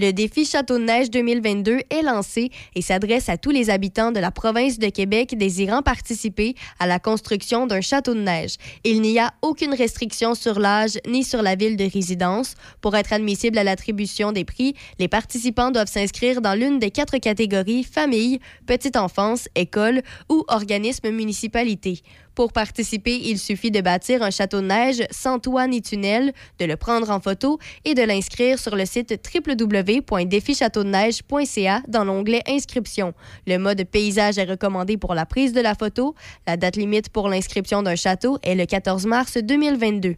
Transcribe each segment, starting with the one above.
Le défi Château de Neige 2022 est lancé et s'adresse à tous les habitants de la province de Québec désirant participer à la construction d'un château de neige. Il n'y a aucune restriction sur l'âge ni sur la ville de résidence. Pour être admissible à l'attribution des prix, les participants doivent s'inscrire dans l'une des quatre catégories famille, petite enfance, école ou organisme municipalité. Pour participer, il suffit de bâtir un château de neige sans toit ni tunnel, de le prendre en photo et de l'inscrire sur le site www.défichâteaudeneige.ca dans l'onglet Inscription. Le mode paysage est recommandé pour la prise de la photo. La date limite pour l'inscription d'un château est le 14 mars 2022.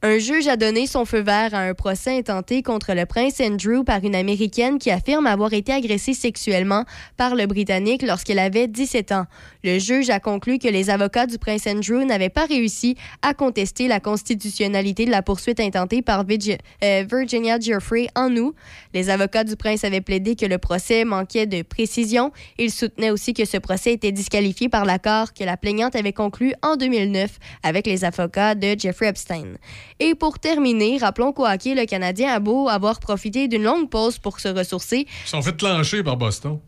Un juge a donné son feu vert à un procès intenté contre le prince Andrew par une Américaine qui affirme avoir été agressée sexuellement par le Britannique lorsqu'elle avait 17 ans. Le juge a conclu que les avocats du prince Andrew n'avaient pas réussi à contester la constitutionnalité de la poursuite intentée par euh, Virginia Jeffrey en août. Les avocats du prince avaient plaidé que le procès manquait de précision. Ils soutenaient aussi que ce procès était disqualifié par l'accord que la plaignante avait conclu en 2009 avec les avocats de Jeffrey Epstein. Et pour terminer, rappelons qu'au hockey, le Canadien a beau avoir profité d'une longue pause pour se ressourcer. Ils sont fait lancer par Boston.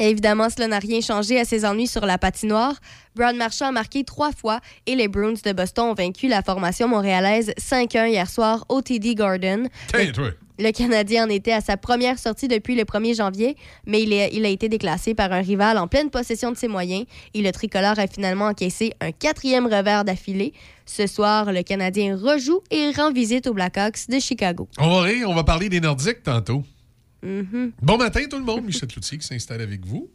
Évidemment, cela n'a rien changé à ses ennuis sur la patinoire. Brad Marchand a marqué trois fois et les Bruins de Boston ont vaincu la formation montréalaise 5-1 hier soir au TD Garden. Le Canadien en était à sa première sortie depuis le 1er janvier, mais il, il, a été déclassé par un rival en pleine possession de ses moyens et le tricolore a finalement encaissé un quatrième revers d'affilée. Ce soir, le Canadien rejoue et rend visite aux Blackhawks de Chicago. On va rire, on va parler des Nordiques tantôt. Mm-hmm. Bon matin tout le monde, Michel Cloutier qui s'installe avec vous.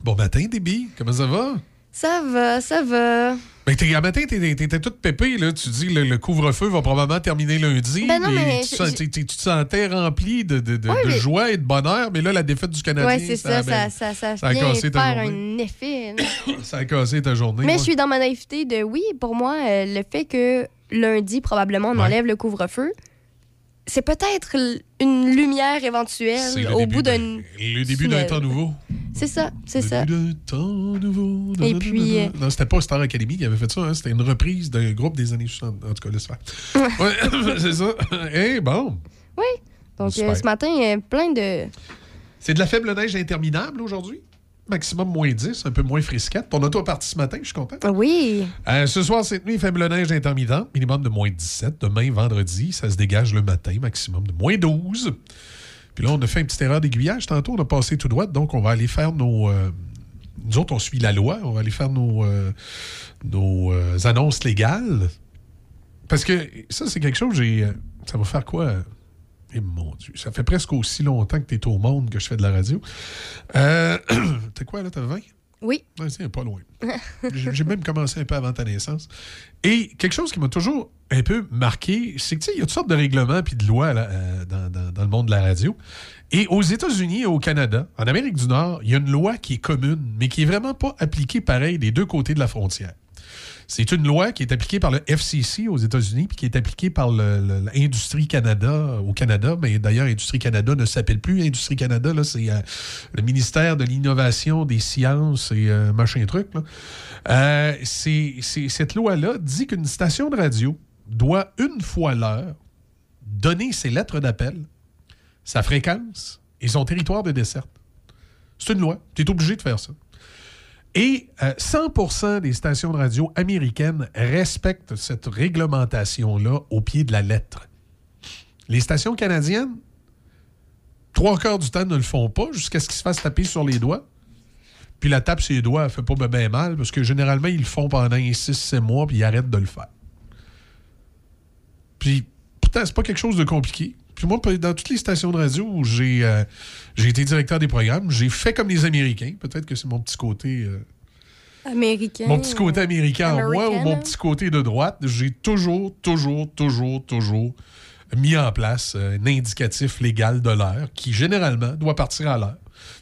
Bon matin, Déby, comment ça va? Ça va, ça va. Ben, t'es, matin, t'étais toute pépée, là. Tu dis le, le couvre-feu va probablement terminer lundi. Ben non, mais tu, tu, te sentais rempli de, de, de, de joie et de bonheur, mais là, la défaite du Canadien. Oui, c'est ça, ça, ça, ça, ça, a cassé ta faire un effet. ça a cassé ta journée. Mais je suis dans ma naïveté de oui, pour moi, euh, le fait que lundi, probablement, on enlève le couvre-feu, c'est peut-être une lumière éventuelle au bout d'un. Le début d'un temps nouveau. C'est ça, c'est ça. Le début d'un temps nouveau. Et puis. Euh, non, c'était pas Star Academy qui avait fait ça, hein, c'était une reprise d'un groupe des années 60. En tout cas, laisse faire. ouais, c'est ça. Eh, bon. Oui. Donc, euh, ce matin, il y a plein de. C'est de la faible neige interminable aujourd'hui? Maximum moins 10, un peu moins frisquette. Ton auto est parti ce matin, je suis content. Oui. Euh, ce soir, cette nuit, faible neige intermittente, minimum de moins 17. Demain, vendredi, ça se dégage le matin, maximum de moins 12. Puis là, on a fait une petite erreur d'aiguillage tantôt, on a passé tout droit, donc on va aller faire nos. Euh, nous autres, on suit la loi, on va aller faire nos, euh, nos annonces légales. Parce que ça, c'est quelque chose, j'ai. ça va faire quoi? Et mon Dieu, ça fait presque aussi longtemps que tu es au monde que je fais de la radio. Euh, T'es quoi, là? T'as 20? Oui. c'est pas loin. J'ai même commencé un peu avant ta naissance. Et quelque chose qui m'a toujours un peu marqué, c'est que, tu sais, il y a toutes sortes de règlements puis de lois euh, dans, dans, le monde de la radio. Et aux États-Unis et au Canada, en Amérique du Nord, il y a une loi qui est commune, mais qui est vraiment pas appliquée pareil des deux côtés de la frontière. C'est une loi qui est appliquée par le FCC aux États-Unis, puis qui est appliquée par l'Industrie Canada au Canada. Mais d'ailleurs, Industrie Canada ne s'appelle plus Industrie Canada. C'est euh, le ministère de l'Innovation, des Sciences et euh, machin truc. Euh, cette loi-là dit qu'une station de radio doit une fois l'heure donner ses lettres d'appel, sa fréquence et son territoire de desserte. C'est une loi. Tu es obligé de faire ça. Et 100% euh, des stations de radio américaines respectent cette réglementation-là au pied de la lettre. Les stations canadiennes, trois quarts du temps, ne le font pas jusqu'à ce qu'ils se fassent taper sur les doigts. Puis la tape sur les doigts, elle fait pas bien mal parce que généralement, ils le font pendant 6-7 mois puis ils arrêtent de le faire. Puis, pourtant, c'est pas quelque chose de compliqué. Puis moi, dans toutes les stations de radio où j'ai euh, été directeur des programmes, j'ai fait comme les Américains. Peut-être que c'est mon petit côté. Euh, américain. Mon petit côté américain en moi ou mon petit côté de droite. J'ai toujours, toujours, toujours, toujours mis en place euh, un indicatif légal de l'heure qui, généralement, doit partir à l'heure.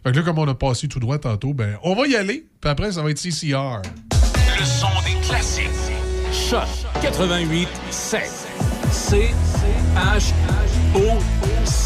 Fait que là, comme on a passé tout droit tantôt, ben, on va y aller. Puis après, ça va être CCR. Le son des classiques. Choc 88 7. C H-O-C.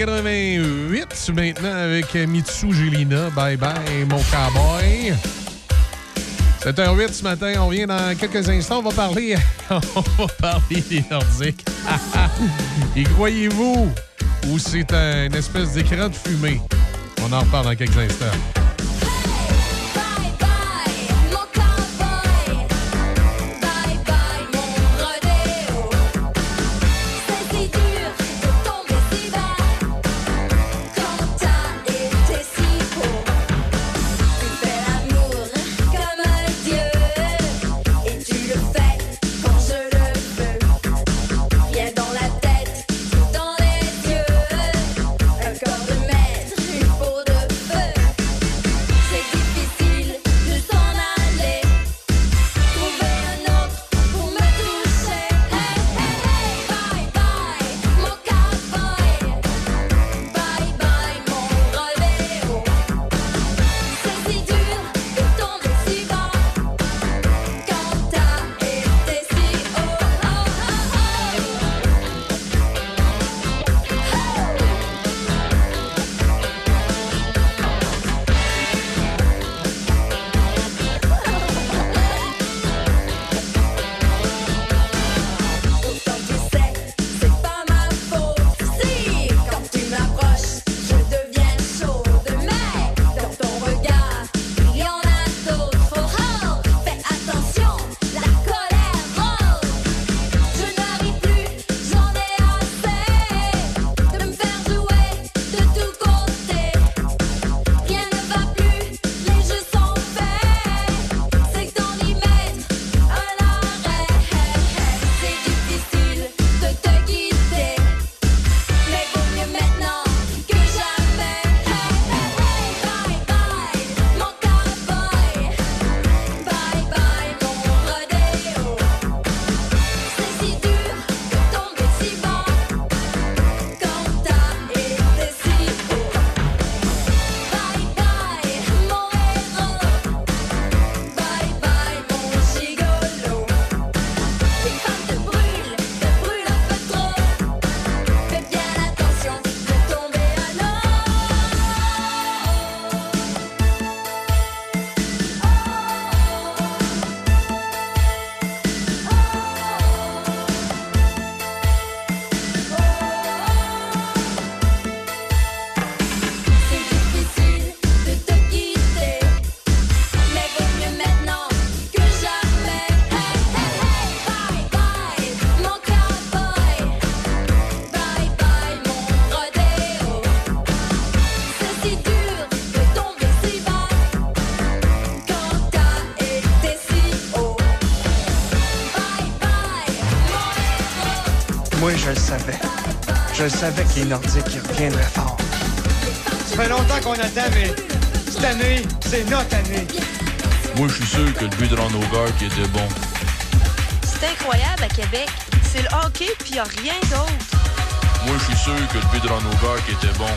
88 maintenant avec Mitsu Gelina. Bye bye, mon cowboy. 7h08 ce matin, on vient dans quelques instants, on va parler, on va parler des Nordiques. Et croyez-vous, ou c'est un espèce d'écran de fumée? On en reparle dans quelques instants. Je savais que les Nordiques reviendraient fort. Ça fait longtemps qu'on attend, mais cette année, c'est notre année. Moi, je suis sûr que le but de Ranover qui était bon. C'est incroyable à Québec. C'est le hockey, puis il a rien d'autre. Moi, je suis sûr que le but de Ranover qui était bon.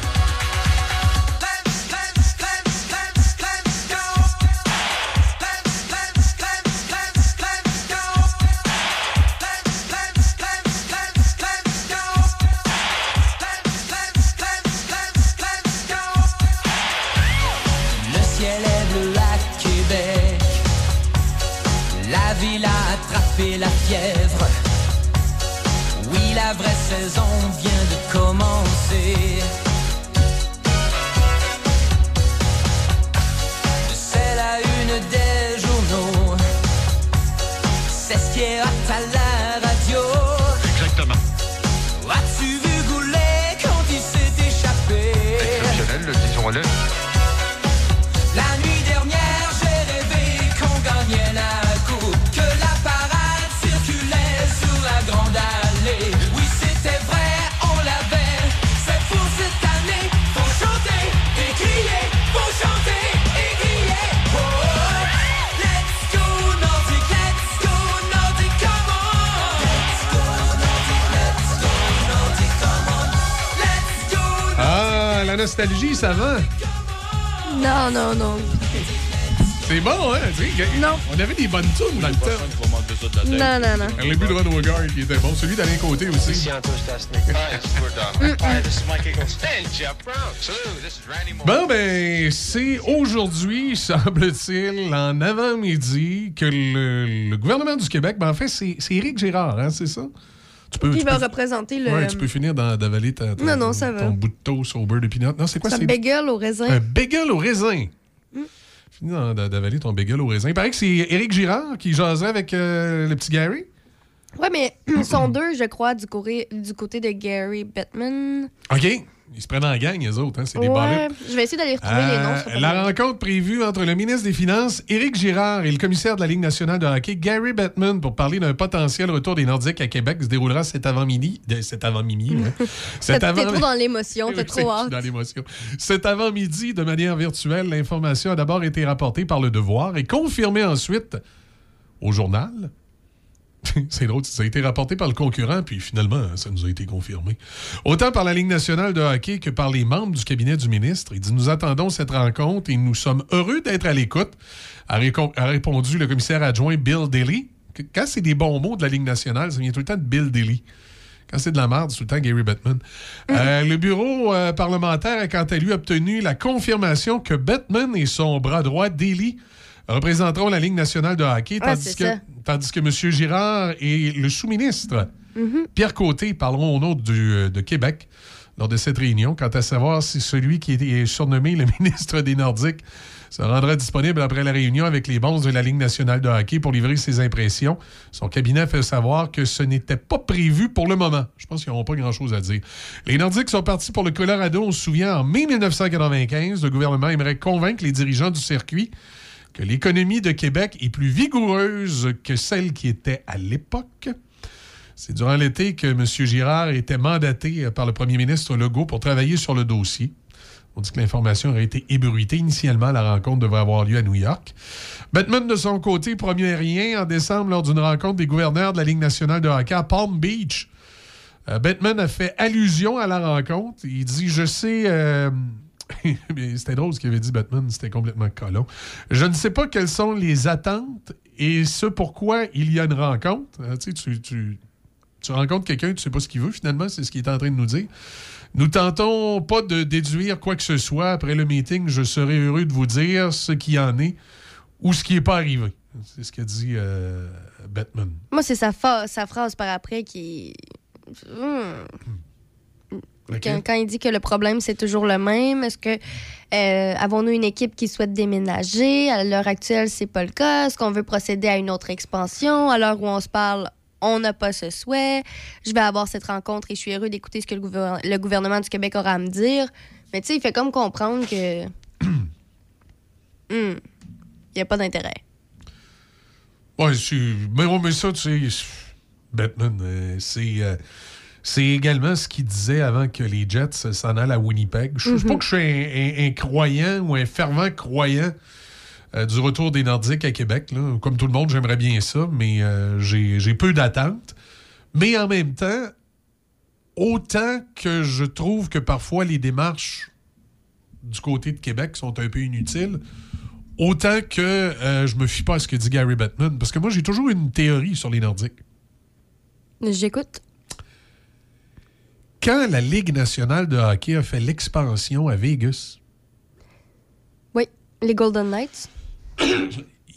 Nostalgie, ça va? Non, non, non. C'est bon, hein? Non. On avait des bonnes tunes dans le temps. Non, non, non. Le but de Ron Howard, qui était bon. Celui d'Alain Côté aussi. Bon, ben, c'est aujourd'hui, semble-t-il, en avant-midi, que le, le gouvernement du Québec, ben, en fait, c'est c'est Éric Girard, hein, c'est ça? Tu peux, Il tu va peux- représenter le. Ouais, tu peux finir d'avaler ta- ta- Non, non, ça va. ton bout de toast au beurre de pinot. Non, c'est quoi? C'est un bagel au raisin. un bagel au raisin. Finis d'en- d'avaler ton bagel au raisin. Il paraît que c'est Éric Girard qui jaserait avec euh, le petit Gary. Ouais, mais ils sont deux, je crois, du, côté- du côté de Gary Bettman. OK. Ils se prennent en gang, les autres. Hein? C'est des Ouais, je vais essayer d'aller retrouver les noms. Euh, la rencontre prévue entre le ministre des Finances, Éric Girard, et le commissaire de la Ligue nationale de hockey, Gary Bettman, pour parler d'un potentiel retour des Nordiques à Québec se déroulera cet avant-midi. Cet avant-midi, hein. Cet T'es avant- trop dans l'émotion, oui, trop hâte. dans l'émotion. Cet avant-midi, de manière virtuelle, l'information a d'abord été rapportée par Le Devoir et confirmée ensuite au journal. C'est drôle, ça a été rapporté par le concurrent, puis finalement, ça nous a été confirmé. Autant par la Ligue nationale de hockey que par les membres du cabinet du ministre. Il dit Nous attendons cette rencontre et nous sommes heureux d'être à l'écoute, a, répondu le commissaire adjoint Bill Daly. Quand c'est des bons mots de la Ligue nationale, ça vient tout le temps de Bill Daly. Quand c'est de la merde, c'est tout le temps Gary Bettman. Euh, le bureau euh, parlementaire a quant à lui obtenu la confirmation que Bettman et son bras droit, Daly, représenteront la Ligue nationale de hockey, tandis, que, tandis que M. Girard et le sous-ministre, Mm-hmm. Pierre Côté, parleront au nom du, euh, de Québec lors de cette réunion, quant à savoir si celui qui est surnommé le ministre des Nordiques se rendra disponible après la réunion avec les bons de la Ligue nationale de hockey pour livrer ses impressions. Son cabinet fait savoir que ce n'était pas prévu pour le moment. Je pense qu'ils n'auront pas grand-chose à dire. Les Nordiques sont partis pour le Colorado, on se souvient, en mai 1995. Le gouvernement aimerait convaincre les dirigeants du circuit que l'économie de Québec est plus vigoureuse que celle qui était à l'époque. C'est durant l'été que M. Girard était mandaté par le premier ministre Legault pour travailler sur le dossier. On dit que l'information aurait été ébruitée. Initialement, la rencontre devait avoir lieu à New York. Batman, de son côté, promet rien en décembre lors d'une rencontre des gouverneurs de la Ligue nationale de hockey à Palm Beach. Euh, Batman a fait allusion à la rencontre. Il dit Je sais. euh, C'était drôle ce qu'il avait dit, Batman. C'était complètement colon. Je ne sais pas quelles sont les attentes et ce pourquoi il y a une rencontre. Euh, tu tu- rencontres quelqu'un, tu sais pas ce qu'il veut finalement, c'est ce qu'il est en train de nous dire. Nous tentons pas de déduire quoi que ce soit. Après le meeting, je serai heureux de vous dire ce qui en est ou ce qui n'est pas arrivé. C'est ce qu'a dit euh, Batman. Moi, c'est sa, sa phrase par après qui. Hmm. Quand, quand il dit que le problème, c'est toujours le même, est-ce que euh, avons-nous une équipe qui souhaite déménager? À l'heure actuelle, c'est pas le cas. Est-ce qu'on veut procéder à une autre expansion? À l'heure où on se parle, on n'a pas ce souhait. Je vais avoir cette rencontre et je suis heureux d'écouter ce que le, le gouvernement du Québec aura à me dire. Mais tu sais, il fait comme comprendre que. Hmm. Il n'y a pas d'intérêt. Ouais, mais, mais ça, tu sais, Batman, euh, c'est. euh, c'est également ce qu'il disait avant que les Jets s'en allent à Winnipeg. Je ne sais pas que je suis un, un- un croyant ou un fervent croyant euh, du retour des Nordiques à Québec. là. Comme tout le monde, j'aimerais bien ça, mais euh, j'ai j'ai peu d'attentes. Mais en même temps, autant que je trouve que parfois les démarches du côté de Québec sont un peu inutiles, autant que euh, je me fie pas à ce que dit Gary Bettman. Parce que moi, j'ai toujours une théorie sur les Nordiques. J'écoute. Quand la Ligue nationale de hockey a fait l'expansion à Vegas, Oui, les Golden Knights.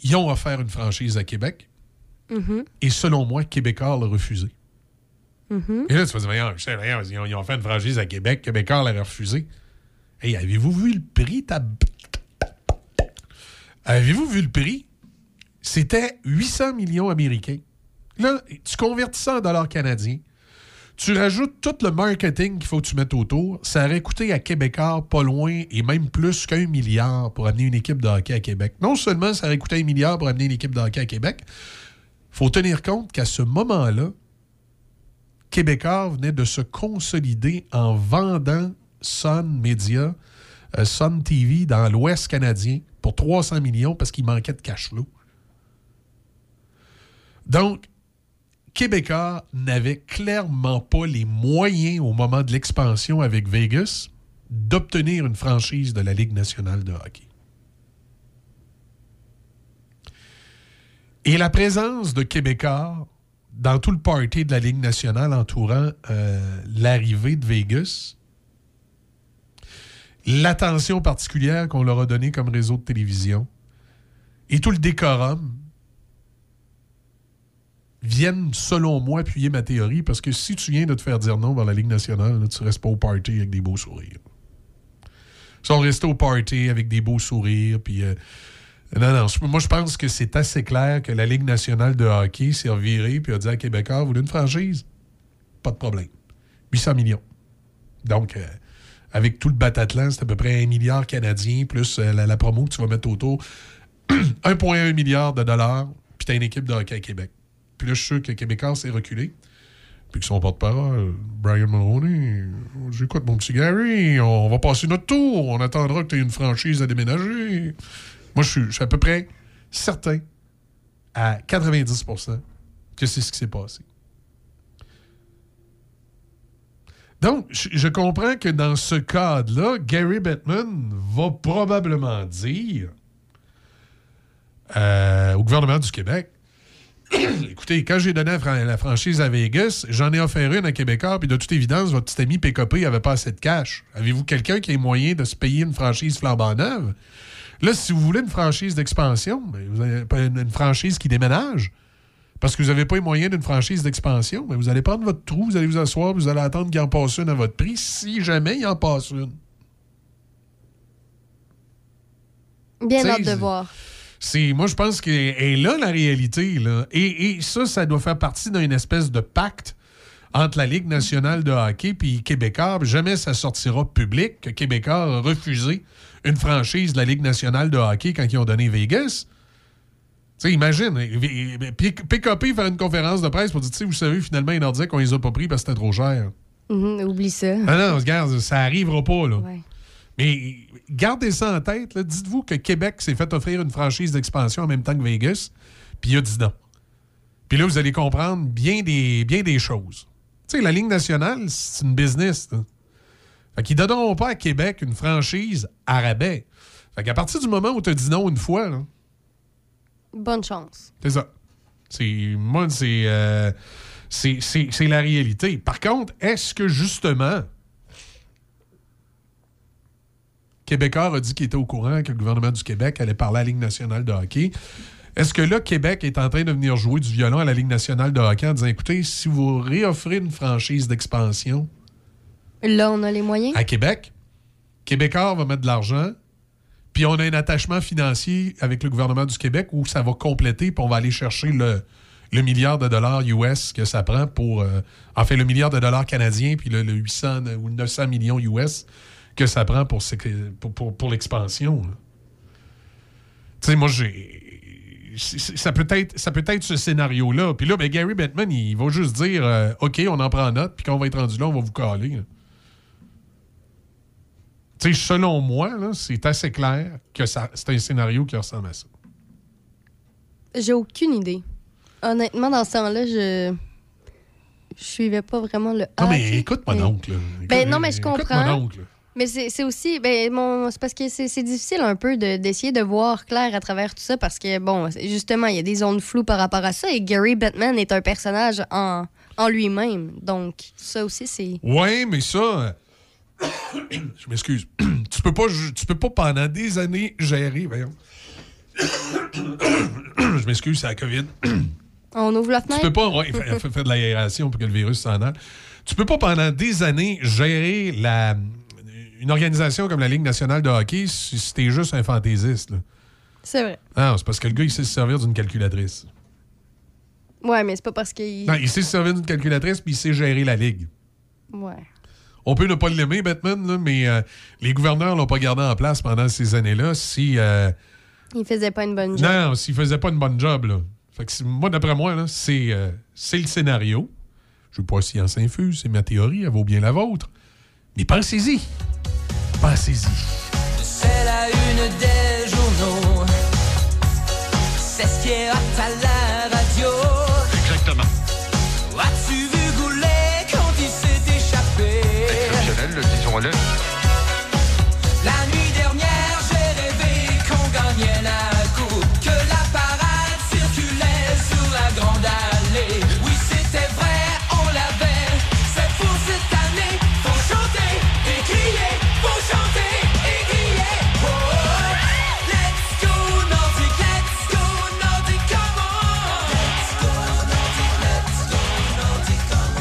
ils ont offert une franchise à Québec. Mhm, Et selon moi, Québécois l'a refusé. mhm. Et là, tu vas dire, sais, ils, ont, ils ont fait une franchise à Québec, Québécois l'a refusé. Hey, avez-vous vu le prix? tab- Avez-vous vu le prix? C'était 800 millions américains. Là, tu convertis ça en dollars canadiens. Tu rajoutes tout le marketing qu'il faut que tu mettes autour. Ça aurait coûté à Québécois pas loin et même plus qu'un milliard pour amener une équipe de hockey à Québec. Non seulement ça aurait coûté un milliard pour amener une équipe de hockey à Québec, faut tenir compte qu'à ce moment-là, Québécois venait de se consolider en vendant Sun Media, euh, Sun TV dans l'Ouest canadien pour 300 millions parce qu'il manquait de cash flow. Donc, Québécois n'avait clairement pas les moyens au moment de l'expansion avec Vegas d'obtenir une franchise de la Ligue nationale de hockey. Et la présence de Québécois dans tout le party de la Ligue nationale entourant euh, l'arrivée de Vegas, l'attention particulière qu'on leur a donnée comme réseau de télévision et tout le décorum viennent, selon moi, appuyer ma théorie parce que si tu viens de te faire dire non dans la Ligue nationale, là, tu restes pas au party avec des beaux sourires. Ils sont restés au party avec des beaux sourires, puis... euh, non, non. Moi, je pense que c'est assez clair que la Ligue nationale de hockey s'est revirée puis a dit à Québécois, vous voulez une franchise? Pas de problème. 800 millions. Donc, euh, avec tout le Batatlan, c'est à peu près un milliard canadien, plus euh, la, la promo que tu vas mettre autour. 1,1 milliard de dollars, puis tu as une équipe de hockey à Québec. Puis là, je suis sûr que Québécois s'est reculé. Puis que son porte-parole, Brian Mulroney, j'écoute mon petit Gary, on va passer notre tour, on attendra que tu aies une franchise à déménager. Moi, je suis, à peu près certain, à 90% que c'est ce qui s'est passé. Donc, je, je comprends que dans ce cadre-là, Gary Bettman va probablement dire euh, au gouvernement du Québec Écoutez, quand j'ai donné la, fran- la franchise à Vegas, j'en ai offert une à Québécois, puis de toute évidence, votre petit ami PKP n'avait pas assez de cash. Avez-vous quelqu'un qui ait moyen de se payer une franchise flambant neuve? Là, si vous voulez une franchise d'expansion, ben, vous avez pas une, franchise qui déménage, parce que vous n'avez pas les moyens d'une franchise d'expansion, ben, vous allez prendre votre trou, vous allez vous asseoir, vous allez attendre qu'il en passe une à votre prix, si jamais il en passe une. Bien hâte de voir. C'est, moi, je pense que est là la réalité. Là. Et, et ça, ça doit faire partie d'une espèce de pacte entre la Ligue nationale de hockey et Québécois. Jamais ça sortira public que Québécois a refusé une franchise de la Ligue nationale de hockey quand ils ont donné Vegas. Tu sais, imagine, P- PKP faire une conférence de presse pour dire, tu sais, vous savez, finalement, les Nordiques, on les a pas pris parce que c'était trop cher. Mhm, oublie ça. Ah non, regarde, ça arrivera pas, là. Ouais. Mais gardez ça en tête. là. Dites-vous que Québec s'est fait offrir une franchise d'expansion en même temps que Vegas, puis il a dit non. Puis là, vous allez comprendre bien des, bien des choses. Tu sais, la Ligue nationale, c'est une business. là. Fait qu'ils ne donneront pas à Québec une franchise à rabais. Fait qu'à partir du moment où tu as dit non une fois, là, Bonne chance. c'est ça. C'est, moi, c'est, euh, c'est, c'est- c'est la réalité. Par contre, est-ce que justement, Québécois a dit qu'il était au courant que le gouvernement du Québec allait parler à la Ligue nationale de hockey? Est-ce que là, Québec est en train de venir jouer du violon à la Ligue nationale de hockey en disant, écoutez, si vous réoffrez une franchise d'expansion Là, on a les moyens. à Québec, Québécois va mettre de l'argent, puis on a un attachement financier avec le gouvernement du Québec où ça va compléter, puis on va aller chercher le, le milliard de dollars US que ça prend pour. euh, en fait, le milliard de dollars canadiens, puis le, le 800 ou 900 millions US que ça prend pour, pour, pour- pour l'expansion. Tu sais, moi, j'ai. Ça peut, être, ça peut être ce scénario-là. Puis là, ben, Gary Bettman, il va juste dire euh, OK, on en prend note, puis quand on va être rendu là, on va vous caler. Tu sais, selon moi, c'est assez clair que c'est un scénario qui ressemble à ça. J'ai aucune idée. Honnêtement, dans ce temps-là, je. Je suivais pas vraiment le. Non, mais. Ben, Écoute- non, mais je comprends. donc, là. Mais c'est aussi, ben, mon, c'est parce que c'est difficile un peu de- d'essayer de, voir clair à travers tout ça parce que, bon, justement, il y a des zones floues par rapport à ça et Gary Batman est un personnage en, en lui-même. Donc, ça aussi, c'est. Ouais, mais ça. je m'excuse. tu peux pas tu peux pas pendant des années gérer. Voyons. je m'excuse, c'est la COVID. On ouvre la Tu fenêtre. peux pas ouais, faire de l'aération pour que le virus s'en aille. Tu peux pas pendant des années gérer la, une organisation comme la Ligue nationale de hockey si, t'es juste un fantaisiste. C'est vrai. Ah, c'est parce que le gars, il sait se servir d'une calculatrice. Ouais, mais c'est pas parce qu'il. Non, il sait se servir d'une calculatrice puis il sait gérer la Ligue. Ouais. On peut ne pas l'aimer, Batman, là, mais euh, les gouverneurs l'ont pas gardé en place pendant ces années-là si... euh, Il faisait pas une bonne job. non, s'il faisait pas une bonne job. Là. Fait que moi, d'après moi, c'est euh, c'est le scénario. Je veux pas science infuse, c'est ma théorie, elle vaut bien la vôtre. Mais pensez-y. Pensez-y. C'est la une des journaux. C'est ce qui est à la radio. Exactement. As-tu vu Goulet quand il s'est échappé? Exceptionnel, disons-le.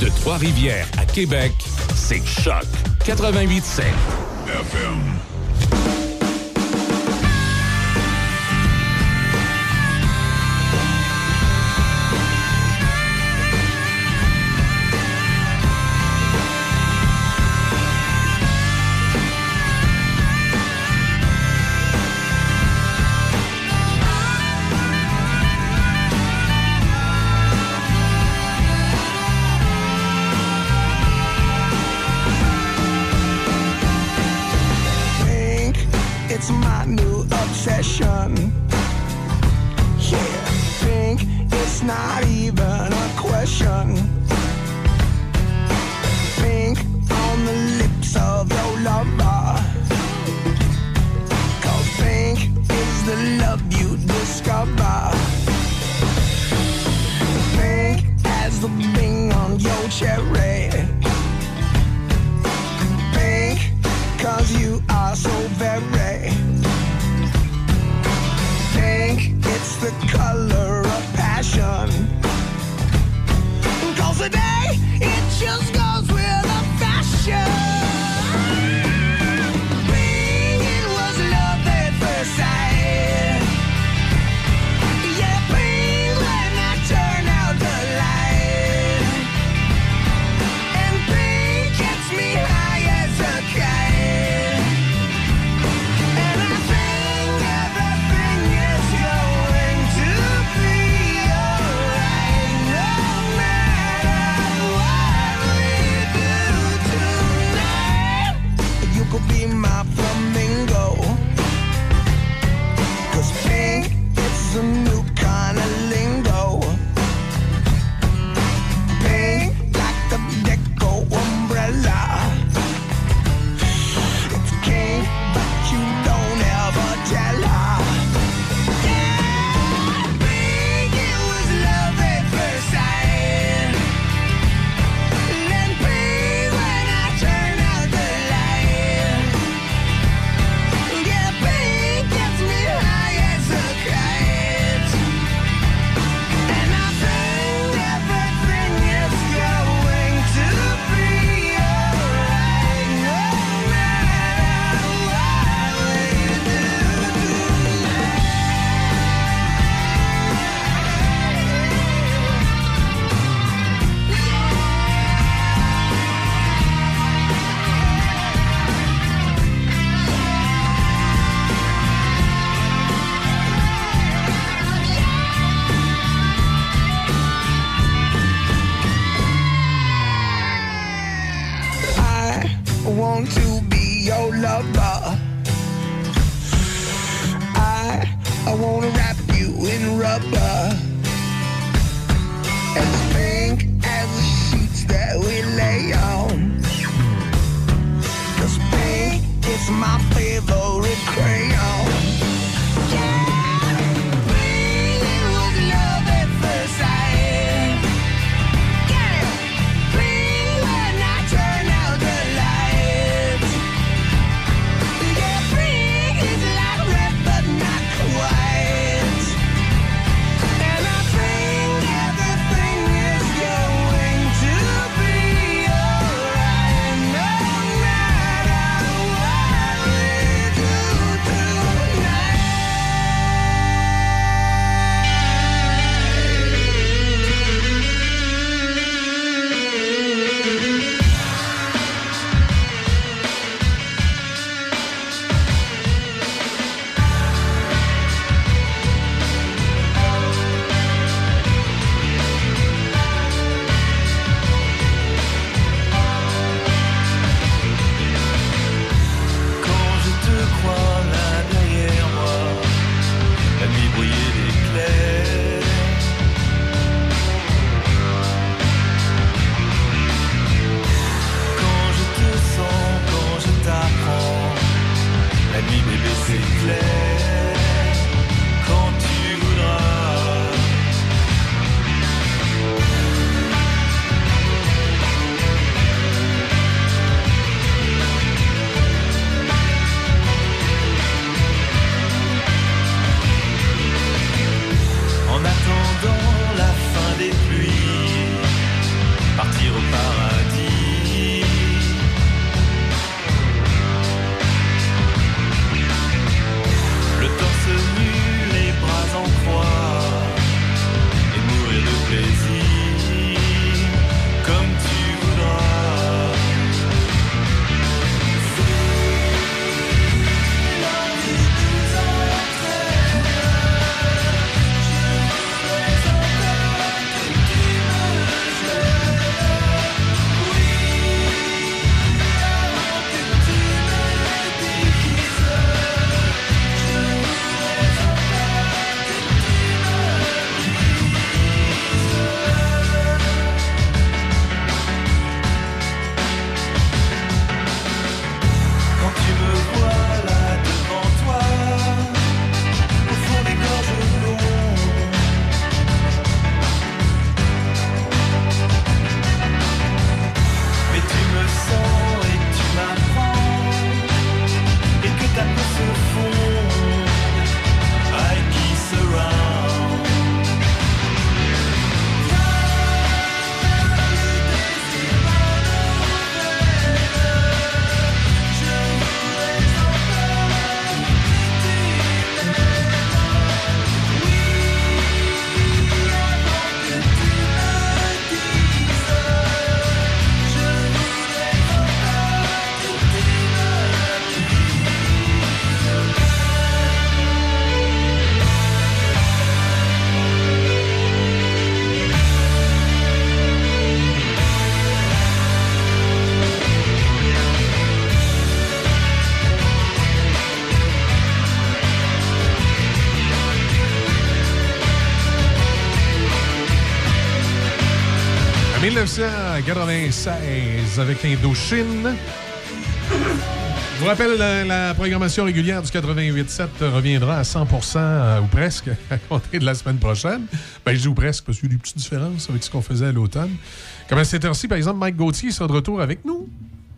De Trois-Rivières à Québec, c'est Choc 88.7 FM. 1996 avec Indochine. Je vous rappelle, la, la programmation régulière du 88.7 reviendra à 100% euh, ou presque à compter de la semaine prochaine. Ben, je dis ou presque parce qu'il y a des petites différences avec ce qu'on faisait à l'automne. Comme à cette heure-ci, par exemple, Mike Gauthier sera de retour avec nous.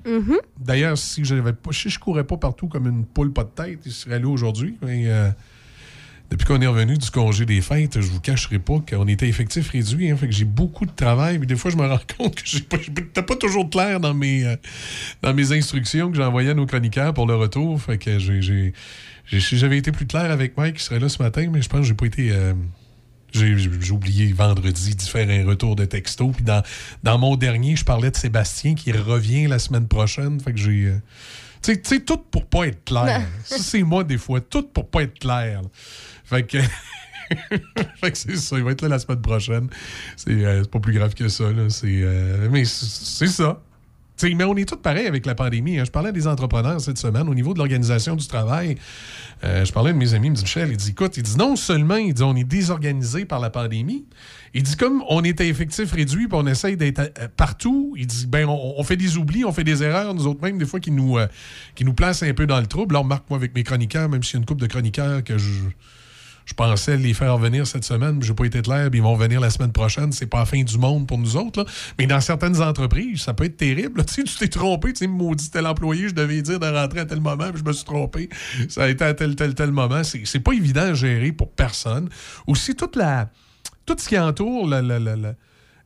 Mhm. D'ailleurs, si, pas, si je courais pas partout comme une poule pas de tête, il serait là aujourd'hui. Mais euh, depuis qu'on est revenu du congé des fêtes, je vous cacherai pas qu'on était effectif réduit. hein, fait que j'ai beaucoup de travail. Puis des fois, je me rends compte que j'ai pas, pas toujours clair dans mes, euh, dans mes instructions que j'envoyais à nos chroniqueurs pour le retour. Fait que j'ai, j'ai- j'ai- si j'avais été plus clair avec Mike, il serait là ce matin, mais je pense que j'ai pas été. euh, j'ai j'ai oublié vendredi d'y faire un retour de texto. Puis dans, dans mon dernier, je parlais de Sébastien qui revient la semaine prochaine. Fait que j'ai. euh, tu sais- tu sais, tout pour pas être clair. ça, c'est moi des fois. Tout pour pas être clair. là. Fait que. c'est ça. Il va être là la semaine prochaine. C'est euh, pas plus grave que ça. Là. Euh, mais c'est ça. Mais on est tous pareils avec la pandémie. hein. Je parlais des entrepreneurs cette semaine au niveau de l'organisation du travail. Euh, je parlais de mes amis, Michel, il dit écoute, il dit non seulement il dit on est désorganisé par la pandémie, il dit comme on est à effectif réduit puis on essaye d'être euh, partout, il dit ben on, fait des oublis, on fait des erreurs, nous autres même des fois qui nous qui nous placent un peu dans le trouble. Là, on remarque moi avec mes chroniqueurs, même s'il y a une couple de chroniqueurs que je je pensais les faire revenir cette semaine, mais j'ai pas été clair, puis ils vont revenir la semaine prochaine. C'est pas la fin du monde pour nous autres. Mais dans certaines entreprises, ça peut être terrible. là. Tu t'es trompé, tu sais, maudit tel employé, je devais dire de rentrer à tel moment, puis je me suis trompé. Ça a été à tel, tel, tel moment. C'est pas évident à gérer pour personne. Aussi, toute la, tout ce qui entoure la, la, la-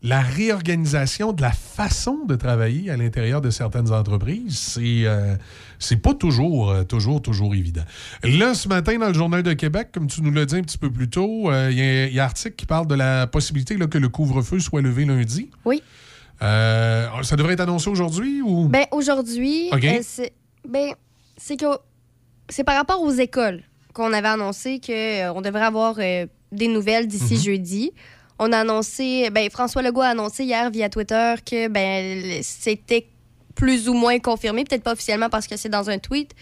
la réorganisation de la façon de travailler à l'intérieur de certaines entreprises, c'est euh, c'est pas toujours, euh, toujours, toujours évident. Là, ce matin, dans le Journal de Québec, comme tu nous l'as dit un petit peu plus tôt, euh, il y, a- il y a un article qui parle de la possibilité là, que le couvre-feu soit levé lundi. Oui. Ça devrait être annoncé aujourd'hui ou? Ben, aujourd'hui, c'est ben, c'est que c'est par rapport aux écoles qu'on avait annoncé qu'on devrait avoir des nouvelles d'ici Mhm. jeudi. On a annoncé, ben, François Legault a annoncé hier via Twitter que ben, c'était plus ou moins confirmé, peut-être pas officiellement parce que c'est dans un tweet,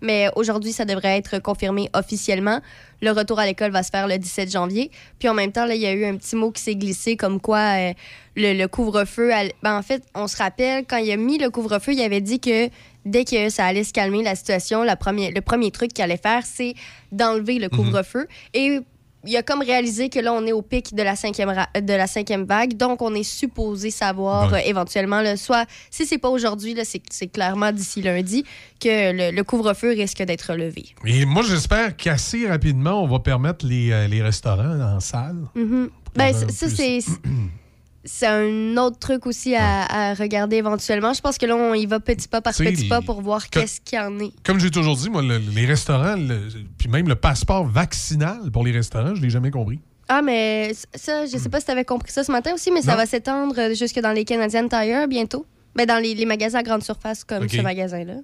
mais aujourd'hui, ça devrait être confirmé officiellement. Le retour à l'école va se faire le 17 janvier. Puis en même temps, là, il y a eu un petit mot qui s'est glissé comme quoi euh, le, le couvre-feu. Ben, en fait, on se rappelle, quand il a mis le couvre-feu, il avait dit que dès que ça allait se calmer la situation, la première, le premier truc qu'il allait faire, c'est d'enlever le couvre-feu. Et il a comme réalisé que là, on est au pic de la cinquième, ra- de la cinquième vague. Donc, on est supposé savoir Ouais. euh, éventuellement, là, soit si c'est pas aujourd'hui, là, c'est clairement d'ici lundi, que le, le couvre-feu risque d'être levé. Et moi, j'espère qu'assez rapidement, on va permettre les, euh, les restaurants en salle. Ben, Vraiment ça, c'est. C'est un autre truc aussi à, à regarder éventuellement. Je pense que là, on y va petit pas par petit pas pour voir que- qu'est-ce qu'il y en est. Comme j'ai toujours dit, moi, le- les restaurants, le- puis même le passeport vaccinal pour les restaurants, je l'ai jamais compris. Ah, mais ça, je sais pas si tu avais compris ça ce matin aussi, mais ça va s'étendre jusque dans les Canadian Tire bientôt. Ben, dans les, les magasins à grande surface comme ce magasin-là.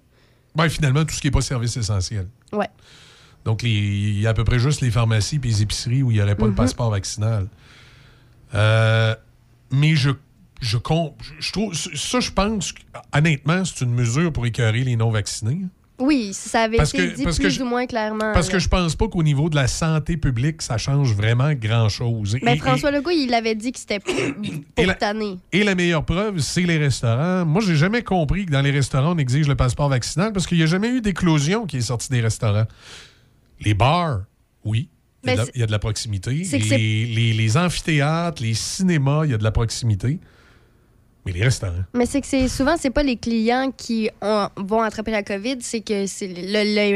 Ben, finalement, tout ce qui n'est pas service essentiel. Ouais. Donc, il y a à peu près juste les pharmacies et les épiceries où il n'y aurait pas le passeport vaccinal. Euh, mais je, je, je trouve. Ça, je pense, honnêtement, c'est une mesure pour écœurer les non-vaccinés. Oui, ça avait Parce été que- dit parce que plus je- ou moins clairement. Parce là. que je pense pas qu'au niveau de la santé publique, ça change vraiment grand-chose. Mais Et- François Legault, il avait dit que c'était pour Et la-. Et la meilleure preuve, c'est les restaurants. Moi, j'ai jamais compris que dans les restaurants, on exige le passeport vaccinal parce qu'il n'y a jamais eu d'éclosion qui est sortie des restaurants. Les bars, oui. Il y, a de la, c'est- il y a de la proximité. Les, les- les amphithéâtres, les cinémas, il y a de la proximité. Mais les restaurants. Mais c'est que c'est souvent, c'est pas les clients qui ont- vont attraper la COVID, c'est que c'est le-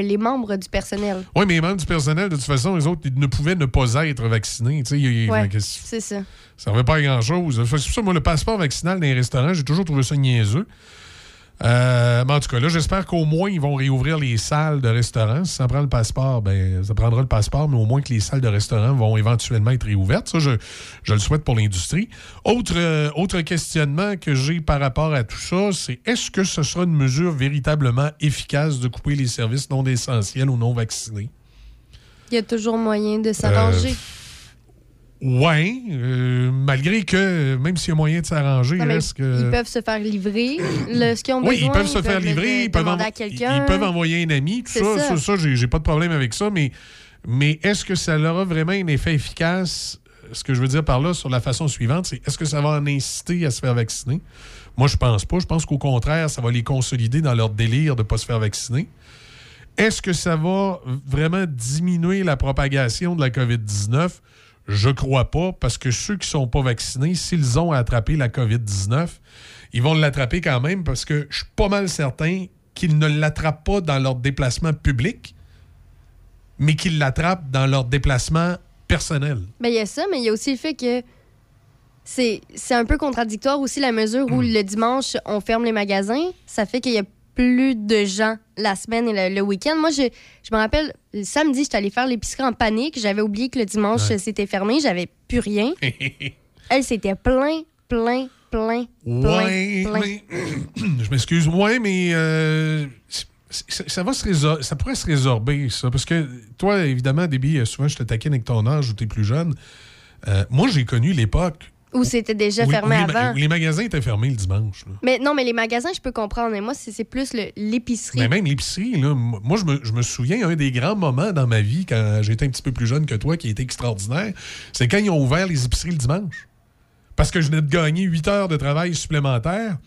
le- les membres du personnel. Oui, mais les membres du personnel, de toute façon, les autres, ils ne pouvaient ne pas être vaccinés. Tu sais, il- Ouais, c'est ça. Ça servait pas à grand-chose. C'est pour ça, moi, le passeport vaccinal dans les restaurants, j'ai toujours trouvé ça niaiseux. Euh, mais en tout cas, là, j'espère qu'au moins, ils vont réouvrir les salles de restaurants. Si ça prend le passeport, ben, ça prendra le passeport, mais au moins que les salles de restaurants vont éventuellement être réouvertes. Ça, je, je le souhaite pour l'industrie. Autre, euh, autre questionnement que j'ai par rapport à tout ça, c'est est-ce que ce sera une mesure véritablement efficace de couper les services non essentiels ou non vaccinés? Il y a toujours moyen de s'arranger. Ouais, euh, malgré que, même s'il y a moyen de s'arranger, reste que... Ils peuvent se faire livrer le, ce qu'ils ont Oui, besoin. ils peuvent se faire livrer, ils peuvent, à quelqu'un. ils peuvent envoyer un ami, tout C'est ça. ça. Ça, j'ai pas de problème avec ça, mais, mais est-ce que ça aura vraiment un effet efficace? ce que je veux dire par là sur la façon suivante, c'est est-ce que ça va en inciter à se faire vacciner? Moi, je pense pas. Je pense qu'au contraire, ça va les consolider dans leur délire de ne pas se faire vacciner. Est-ce que ça va vraiment diminuer la propagation de la COVID-19? Je crois pas, parce que ceux qui sont pas vaccinés, s'ils ont attrapé la COVID-19, ils vont l'attraper quand même parce que je suis pas mal certain qu'ils ne l'attrapent pas dans leur déplacement public, mais qu'ils l'attrapent dans leur déplacement personnel. Ben, il y a ça, mais il y a aussi le fait que c'est c'est un peu contradictoire aussi la mesure où le dimanche, on ferme les magasins. Ça fait qu'il y a plus de gens la semaine et le, le week-end. Moi, je, je me rappelle, le samedi, j'étais allée faire l'épicerie en panique. J'avais oublié que le dimanche, Ouais. c'était fermé. J'avais plus rien. Elle, c'était plein, plein, plein, plein, Ouais, plein. mais- je m'excuse. Ouais, mais euh, ça, va se résor- ça pourrait se résorber, ça. Parce que toi, évidemment, Déby, euh, souvent, je te taquine avec ton âge ou t'es plus jeune. Euh, moi, j'ai connu l'époque Ou c'était déjà fermé les, avant. les magasins étaient fermés le dimanche. là. Mais non, mais les magasins, je peux comprendre. Mais moi, c'est plus l'épicerie. Mais même l'épicerie, moi, je me, je me souviens, un des grands moments dans ma vie, quand j'étais un petit peu plus jeune que toi, qui était extraordinaire, c'est quand ils ont ouvert les épiceries le dimanche. Parce que je venais de gagner 8 heures de travail supplémentaire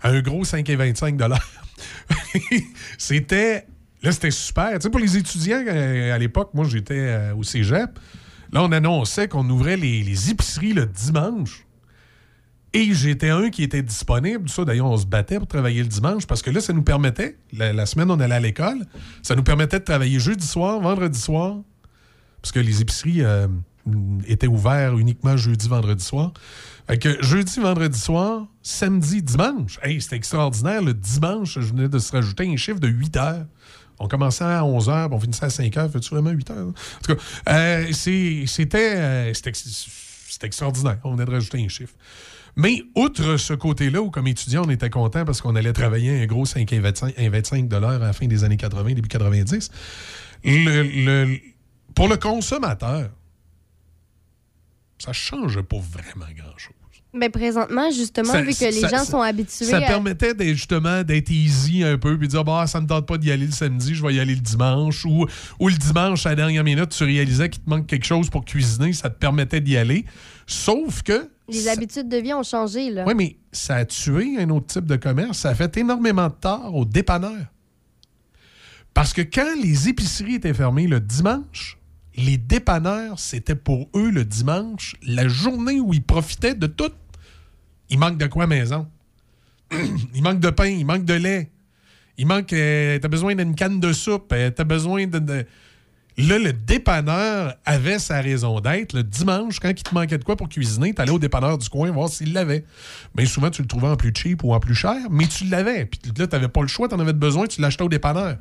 à un gros 5,25 C'était... Là, c'était super. Tu sais, pour les étudiants, euh, à l'époque, moi, j'étais euh, au cégep. Là, on annonçait qu'on ouvrait les, épiceries le dimanche. Et j'étais un qui était disponible. Ça, d'ailleurs, on se battait pour travailler le dimanche parce que là, ça nous permettait, la, la semaine, on allait à l'école, ça nous permettait de travailler jeudi soir, vendredi soir, parce que les épiceries euh, étaient ouvertes uniquement jeudi, vendredi soir. Fait que jeudi, vendredi soir, samedi, dimanche. Hey, c'était extraordinaire. Le dimanche, je venais de se rajouter un chiffre de 8 heures. On commençait à 11 heures, puis on finissait à 5 heures. Fais-tu vraiment 8 heures? En tout cas, euh, euh, c'était ex- c'était extraordinaire. On venait de rajouter un chiffre. Mais outre ce côté-là, où comme étudiant, on était content parce qu'on allait travailler un gros 5,25 un 25 à la fin des années 80, début 90, le- le- pour le consommateur, ça change pas vraiment grand-chose. Mais présentement, justement, Ça- vu que les gens ça- sont habitués Ça à... permettait justement d'être easy un peu, puis de dire bah, ça me tente pas d'y aller le samedi, je vais y aller le dimanche. Ou, ou le dimanche, à la dernière minute, tu réalisais qu'il te manque quelque chose pour cuisiner, ça te permettait d'y aller. Sauf que. Les habitudes de vie ont changé, là. Oui, mais ça a tué un autre type de commerce. Ça a fait énormément de tort aux dépanneurs. Parce que quand les épiceries étaient fermées le dimanche, les dépanneurs, c'était pour eux le dimanche la journée où ils profitaient de tout. Il manque de quoi maison? il manque de pain, il manque de lait. Il manque. euh, t'as besoin d'une canne de soupe. euh, t'as besoin de, Là, le dépanneur avait sa raison d'être. Le dimanche, quand il te manquait de quoi pour cuisiner, t'allais au dépanneur du coin voir s'il l'avait. Bien souvent, tu le trouvais en plus cheap ou en plus cher, mais tu l'avais. Puis là, t'avais pas le choix, t'en avais besoin, tu l'achetais au dépanneur.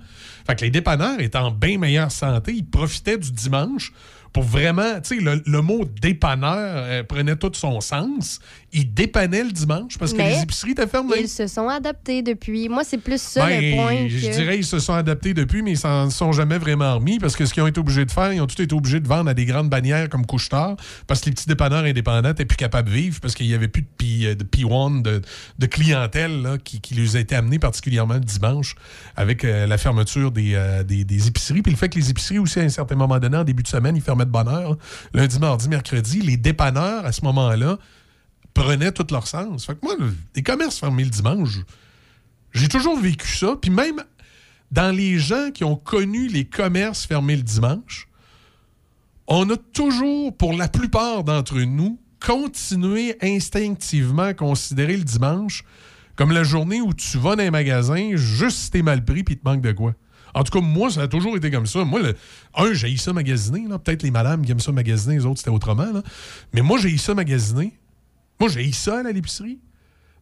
Fait que les dépanneurs étaient en bien meilleure santé. Ils profitaient du dimanche pour vraiment, tu sais, le, le mot dépanneur euh, prenait tout son sens. Ils dépannaient le dimanche parce que les épiceries étaient fermées. Ils se sont adaptés depuis. Moi, c'est plus ça Ben, le point. Je que- dirais qu'ils se sont adaptés depuis, mais ils s'en sont jamais vraiment remis parce que ce qu'ils ont été obligés de faire, ils ont tout été obligés de vendre à des grandes bannières comme Couche-Tard parce que les petits dépanneurs indépendants n'étaient plus capables de vivre parce qu'il n'y avait plus de, P, euh, de P1, de, de clientèle là, qui, qui les a été amenée particulièrement le dimanche avec euh, la fermeture des, euh, des, des épiceries. Puis le fait que les épiceries aussi, à un certain moment donné, en début de semaine, ils fermaient de hein. Lundi, mardi, mercredi, les dépanneurs, à ce moment-là, prenaient tout leur sens. Fait que moi, le- les commerces fermés le dimanche, j'ai toujours vécu ça. Puis même dans les gens qui ont connu les commerces fermés le dimanche, on a toujours, pour la plupart d'entre nous, continué instinctivement à considérer le dimanche comme la journée où tu vas dans un magasin juste si t'es mal pris puis il te manque de quoi. En tout cas, moi, ça a toujours été comme ça. Moi, le, un, j'ai ça magasiner. Peut-être les madames qui aiment ça magasiner, les autres, c'était autrement. là. Mais moi, j'ai ça magasiner. Moi, j'ai ça à l'épicerie.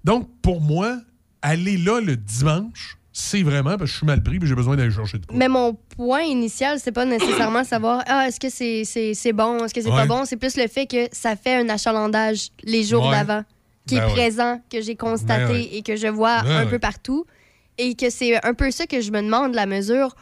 Donc, pour moi, aller là le dimanche, c'est vraiment parce que je suis mal pris et j'ai besoin d'aller chercher de quoi. Mais mon point initial, c'est pas nécessairement savoir ah, est-ce que c'est bon, est-ce que c'est Ouais. pas bon. C'est plus le fait que ça fait un achalandage les jours Ouais. d'avant qui Ben est ouais. présent, que j'ai constaté Ben et que je vois Ben un peu partout. Et que c'est un peu ça que je me demande, la mesure.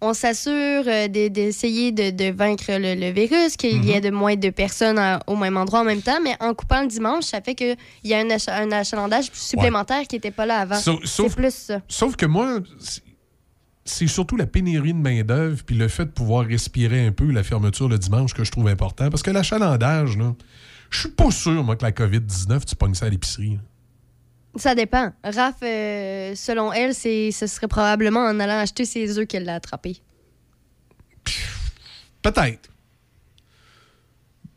On s'assure euh, de- d'essayer de, de vaincre le, le virus, qu'il Mm-hmm. y ait de moins de personnes à- au même endroit en même temps, mais en coupant le dimanche, ça fait qu'il y a un, acha- un achalandage supplémentaire qui n'était pas là avant. C'est plus ça. Sauf que moi, c'est- surtout la pénurie de main-d'œuvre puis le fait de pouvoir respirer un peu la fermeture le dimanche que je trouve important. Parce que l'achalandage, je suis pas sûr, moi, que la COVID-19, tu pognes ça à l'épicerie. Ça dépend. Raph, euh, selon elle, c'est, ce serait probablement en allant acheter ses œufs qu'elle l'a attrapé. Peut-être.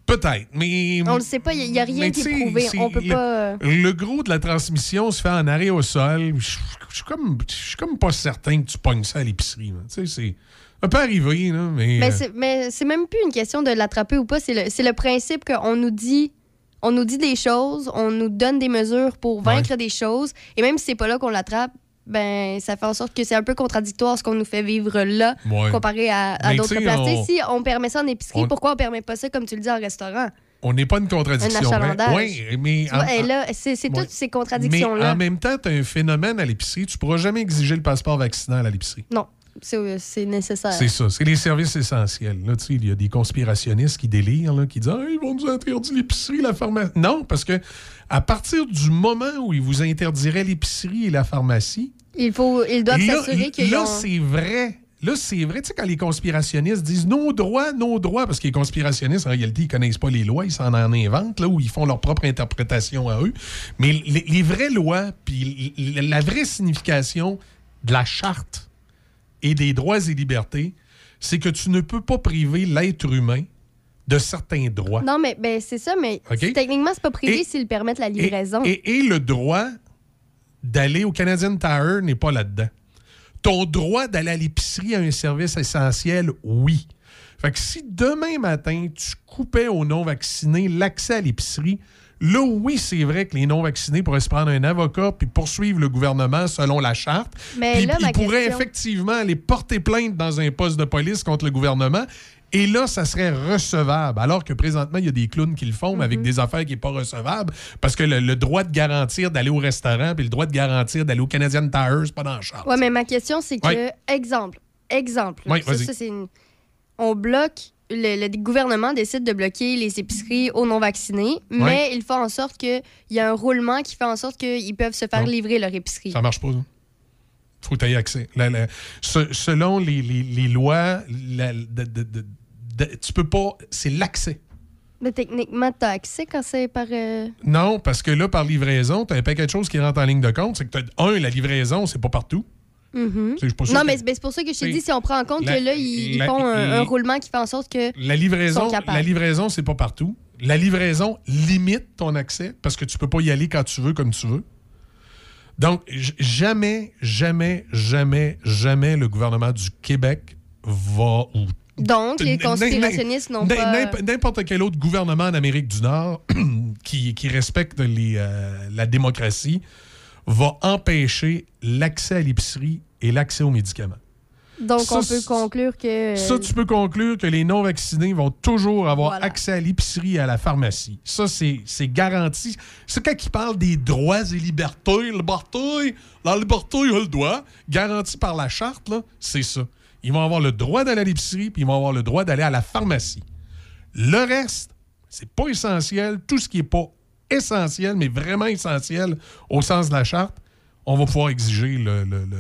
Peut-être, mais... On le sait pas, il n'y a, rien qui est prouvé. On peut le- pas. euh, Le gros de la transmission se fait en arrêt au sol. Je suis comme, comme pas certain que tu pognes ça à l'épicerie. Tu sais, c'est... Ça peut arriver, là, mais... Mais euh, c'est, mais c'est même plus une question de l'attraper ou pas. C'est le, c'est le principe qu'on nous dit. On nous dit des choses, on nous donne des mesures pour vaincre des choses, et même si c'est pas là qu'on l'attrape, ben ça fait en sorte que c'est un peu contradictoire ce qu'on nous fait vivre là Ouais. comparé à, à Mais d'autres places. On- Si on permet ça en épicerie, on- pourquoi on permet pas ça comme tu le dis en restaurant? On n'est pas une contradiction. Un mais... Tu vois, en- c'est, Ouais. toutes ces Mais contradictions-là. en même temps, tu as un phénomène à l'épicerie. Tu pourras jamais exiger le passeport vaccinal à l'épicerie. Non, c'est, c'est nécessaire. C'est ça. C'est les services essentiels. Là, il y a des conspirationnistes qui délirent, là, qui disent Ah, ils vont nous interdire l'épicerie, la pharmacie. Non, parce que à partir du moment où ils vous interdiraient l'épicerie et la pharmacie, Il faut, ils doivent s'assurer qu'ils là ont... c'est vrai. Là, c'est vrai, tu sais, quand les conspirationnistes disent nos droits, nos droits, parce que les conspirationnistes, en réalité, ils connaissent pas les lois, ils s'en en inventent, là, où ils font leur propre interprétation à eux. Mais les, les vraies lois, puis la vraie signification de la charte et des droits et libertés, c'est que tu ne peux pas priver l'être humain de certains droits. Non, mais ben, c'est ça, mais OK? techniquement, c'est pas privé s'ils permettent la Et- livraison. Et, et le droit d'aller au Canadian Tire n'est pas là-dedans. Ton droit d'aller à l'épicerie à un service essentiel, oui. Fait que si demain matin, tu coupais aux non-vaccinés l'accès à l'épicerie, là, oui, c'est vrai que les non-vaccinés pourraient se prendre un avocat puis poursuivre le gouvernement selon la charte. Mais Puis là, ils pourraient question- effectivement aller porter plainte dans un poste de police contre le gouvernement. Et là, ça serait recevable. Alors que présentement, il y a des clowns qui le font, mais Mhm. avec des affaires qui n'est pas recevable. Parce que le, le droit de garantir d'aller au restaurant puis le droit de garantir d'aller au Canadian Tire, c'est pas dans le charte. Ouais, mais ma question, c'est que, exemple, exemple, ça, une- on bloque, le, le gouvernement décide de bloquer les épiceries aux non-vaccinés, mais il fait en sorte qu'il y a un roulement qui fait en sorte qu'ils peuvent se faire Non. livrer leur épicerie. Ça marche pas, ça. faut que tu aies accès. La- la- se- selon les, les- les lois, la- de- de- de- de- tu peux pas. C'est l'accès. Mais techniquement, tu as accès quand c'est par. euh, Non, parce que là, par livraison, tu as un paquet de choses qui rentrent en ligne de compte. C'est que, t'as- un, la livraison, c'est pas partout. Mhm. Pas sûr Non, mais c'est pour ça que je t'ai dit, si on prend en compte La- que là, ils, la- font un, la- un roulement qui fait en sorte que. La livraison, sont la livraison, c'est pas partout. La livraison limite ton accès parce que tu peux pas y aller quand tu veux, comme tu veux. Donc, jamais, jamais, jamais, jamais le gouvernement du Québec va ou Donc, les conspirationnistes n'ont pas. n'imp- N'importe quel autre gouvernement en Amérique du Nord qui, qui respecte les, euh, la démocratie va empêcher l'accès à l'épicerie et l'accès aux médicaments. Donc, Ça, on peut conclure que. Ça, tu peux conclure que les non-vaccinés vont toujours avoir Voilà. accès à l'épicerie et à la pharmacie. Ça, c'est garanti. C'est quand ils parlent des droits et libertés, liberté, la liberté, il a le droit, garanti par la charte, c'est ça. Ils vont avoir le droit d'aller à l'épicerie, puis ils vont avoir le droit d'aller à la pharmacie. Le reste, c'est pas essentiel. Tout ce qui est pas essentiel, mais vraiment essentiel au sens de la charte, on va pouvoir exiger le- le- le,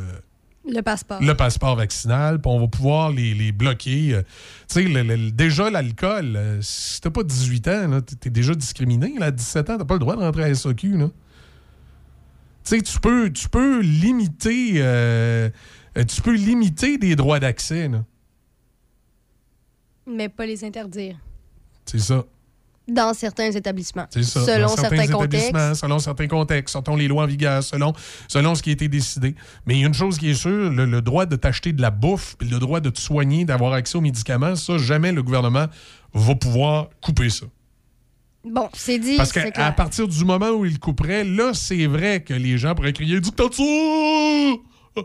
Le passeport. le passeport vaccinal, puis on va pouvoir les, les bloquer. euh. Tu sais, déjà, l'alcool, euh, si t'as pas 18 ans, t'es déjà discriminé. Là, à 17 ans, t'as pas le droit de rentrer à SAQ. Là. Tu sais, tu peux, tu peux limiter... euh, tu peux limiter des droits d'accès. Mais pas les interdire. C'est ça. Dans certains établissements. C'est ça. Selon Dans certains contextes. Selon certains contextes, selon les lois en vigueur, selon, selon ce qui a été décidé. Mais il y a une chose qui est sûre, le, le droit de t'acheter de la bouffe, puis le droit de te soigner, d'avoir accès aux médicaments, ça, jamais le gouvernement va pouvoir couper ça. Bon, c'est dit. Parce qu'à partir du moment où il couperait, là, c'est vrai que les gens pourraient crier dictature!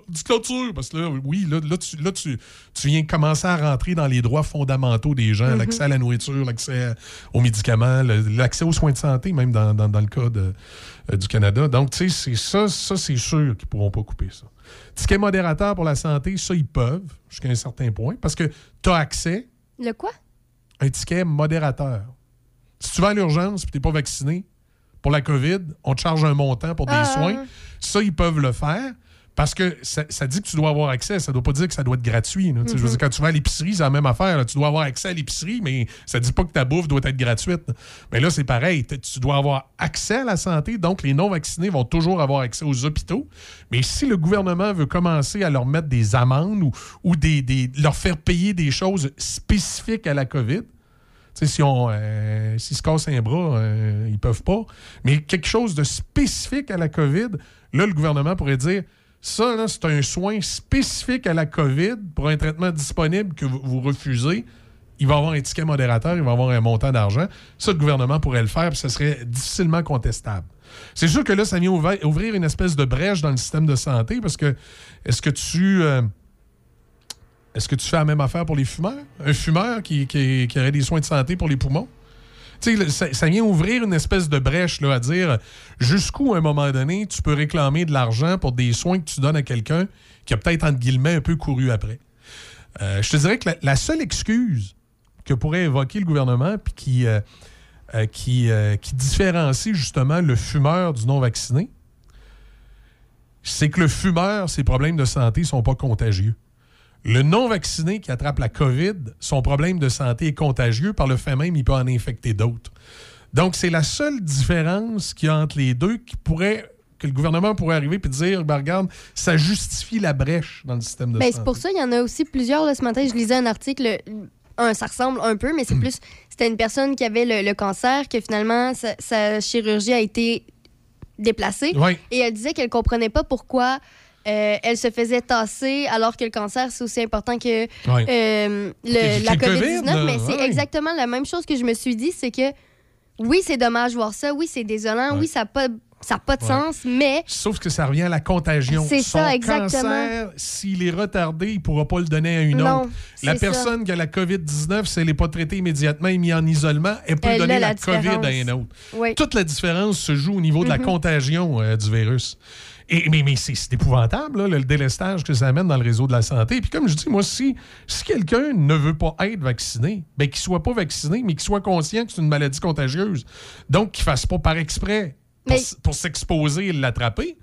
Dictature! Parce que là, oui, là, là, tu, là tu, tu viens commencer à rentrer dans les droits fondamentaux des gens, Mhm. l'accès à la nourriture, l'accès aux médicaments, l'accès aux soins de santé, même dans, dans- dans le cas de- euh, du Canada. Donc, tu sais, c'est ça, ça c'est sûr qu'ils ne pourront pas couper ça. Ticket modérateur pour la santé, ça, ils peuvent, jusqu'à un certain point, parce que tu as accès Le quoi? un ticket modérateur. Si tu vas à l'urgence et tu n'es pas vacciné pour la COVID, on te charge un montant pour des Ah. soins. Ça, ils peuvent le faire. Parce que ça, ça dit que tu dois avoir accès, ça ne doit pas dire que ça doit être gratuit. là. Je veux dire, quand tu vas à l'épicerie, c'est la même affaire. là. Tu dois avoir accès à l'épicerie, mais ça ne dit pas que ta bouffe doit être gratuite. Mais là, c'est pareil. Tu dois avoir accès à la santé, donc les non-vaccinés vont toujours avoir accès aux hôpitaux. Mais si le gouvernement veut commencer à leur mettre des amendes ou, ou des, des- leur faire payer des choses spécifiques à la COVID, si on, euh, s'ils se cassent un bras, euh, ils peuvent pas. Mais quelque chose de spécifique à la COVID, là, le gouvernement pourrait dire ça, c'est un soin spécifique à la COVID pour un traitement disponible que vous, refusez. Il va avoir un ticket modérateur, il va avoir un montant d'argent. Ça, le gouvernement pourrait le faire, puis ça serait difficilement contestable. C'est sûr que là, ça vient ouvrir une espèce de brèche dans le système de santé parce que est-ce que tu. euh, est-ce que tu fais la même affaire pour les fumeurs? Un fumeur qui aurait des soins de santé pour les poumons? Ça, vient ouvrir une espèce de brèche là, à dire jusqu'où, à un moment donné, tu peux réclamer de l'argent pour des soins que tu donnes à quelqu'un qui a peut-être, entre guillemets, un peu couru après. Euh, je te dirais que la, seule excuse que pourrait évoquer le gouvernement puis qui, euh, euh, qui, qui différencie justement le fumeur du non-vacciné, c'est que le fumeur, ses problèmes de santé sont pas contagieux. Le non-vacciné qui attrape la COVID, son problème de santé est contagieux. Par le fait même, il peut en infecter d'autres. Donc, c'est la seule différence qu'il y a entre les deux qui pourrait que le gouvernement pourrait arriver et dire ben, regarde, ça justifie la brèche dans le système de Ben, santé. c'est pour ça, il y en a aussi plusieurs. Là, ce matin, je lisais un article. Un, ça ressemble un peu, mais c'est plus. C'était une personne qui avait le, le cancer, que finalement, sa, sa chirurgie a été déplacée. Et elle disait qu'elle comprenait pas pourquoi euh, elle se faisait tasser alors que le cancer, c'est aussi important que Ouais. euh, le- la que le COVID-19. COVID, mais c'est ouais. exactement la même chose que je me suis dit c'est que oui, c'est dommage voir ça. Oui, c'est désolant. Ouais. Oui, ça n'a pas, ça a pas de Ouais. sens, mais. Sauf que ça revient à la contagion. C'est Son ça, exactement. cancer, s'il est retardé, il ne pourra pas le donner à une Non, autre. La ça. personne qui a la COVID-19, si elle n'est pas traitée immédiatement et mise en isolement, elle peut Elle donner la, la COVID à un autre. Oui. Toute la différence se joue au niveau de la Mhm. contagion euh, du virus. Et, mais mais c'est épouvantable, là, le délestage que ça amène dans le réseau de la santé. Puis comme je dis, moi, si, si quelqu'un ne veut pas être vacciné, ben, qu'il soit pas vacciné, mais qu'il soit conscient que c'est une maladie contagieuse. Donc, qu'il fasse pas par exprès pour, Mais- s- pour s'exposer et l'attraper,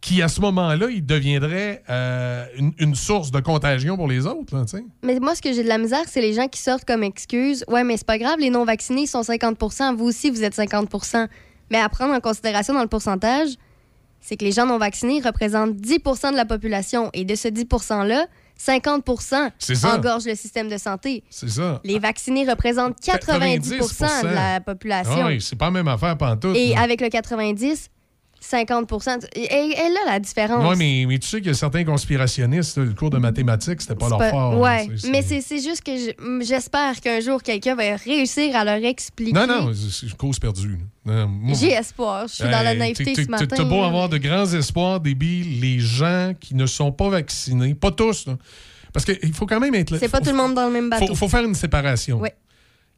qui à ce moment-là, il deviendrait euh, une, une source de contagion pour les autres. Là. Mais moi, ce que j'ai de la misère, c'est les gens qui sortent comme excuse. Ouais, mais c'est pas grave, les non-vaccinés sont 50% Vous aussi, vous êtes 50% Mais à prendre en considération dans le pourcentage, c'est que les gens non vaccinés représentent 10 de la population. Et de ce 10 %-là, 50 C'est ça. engorgent le système de santé. C'est ça. Les vaccinés représentent 90 de la population. Ah oui, c'est pas la même affaire pantoute. Et là. avec le 90, 50 Et, et là, la différence. Oui, mais, mais tu sais qu'il y a certains conspirationnistes, le cours de mathématiques, c'était pas leur pas- fort. Là, c'est- mais c'est- juste que je- j'espère qu'un jour, quelqu'un va réussir à leur expliquer. Non, non, c'est une cause perdue. J'ai espoir. Je suis dans la naïveté ce matin. T'as beau là. avoir de grands espoirs, débile, les gens qui ne sont pas vaccinés, pas tous, là, parce qu'il faut quand même être là. C'est pas tout le monde dans le même bateau. faut, faut faire une séparation. Ouais.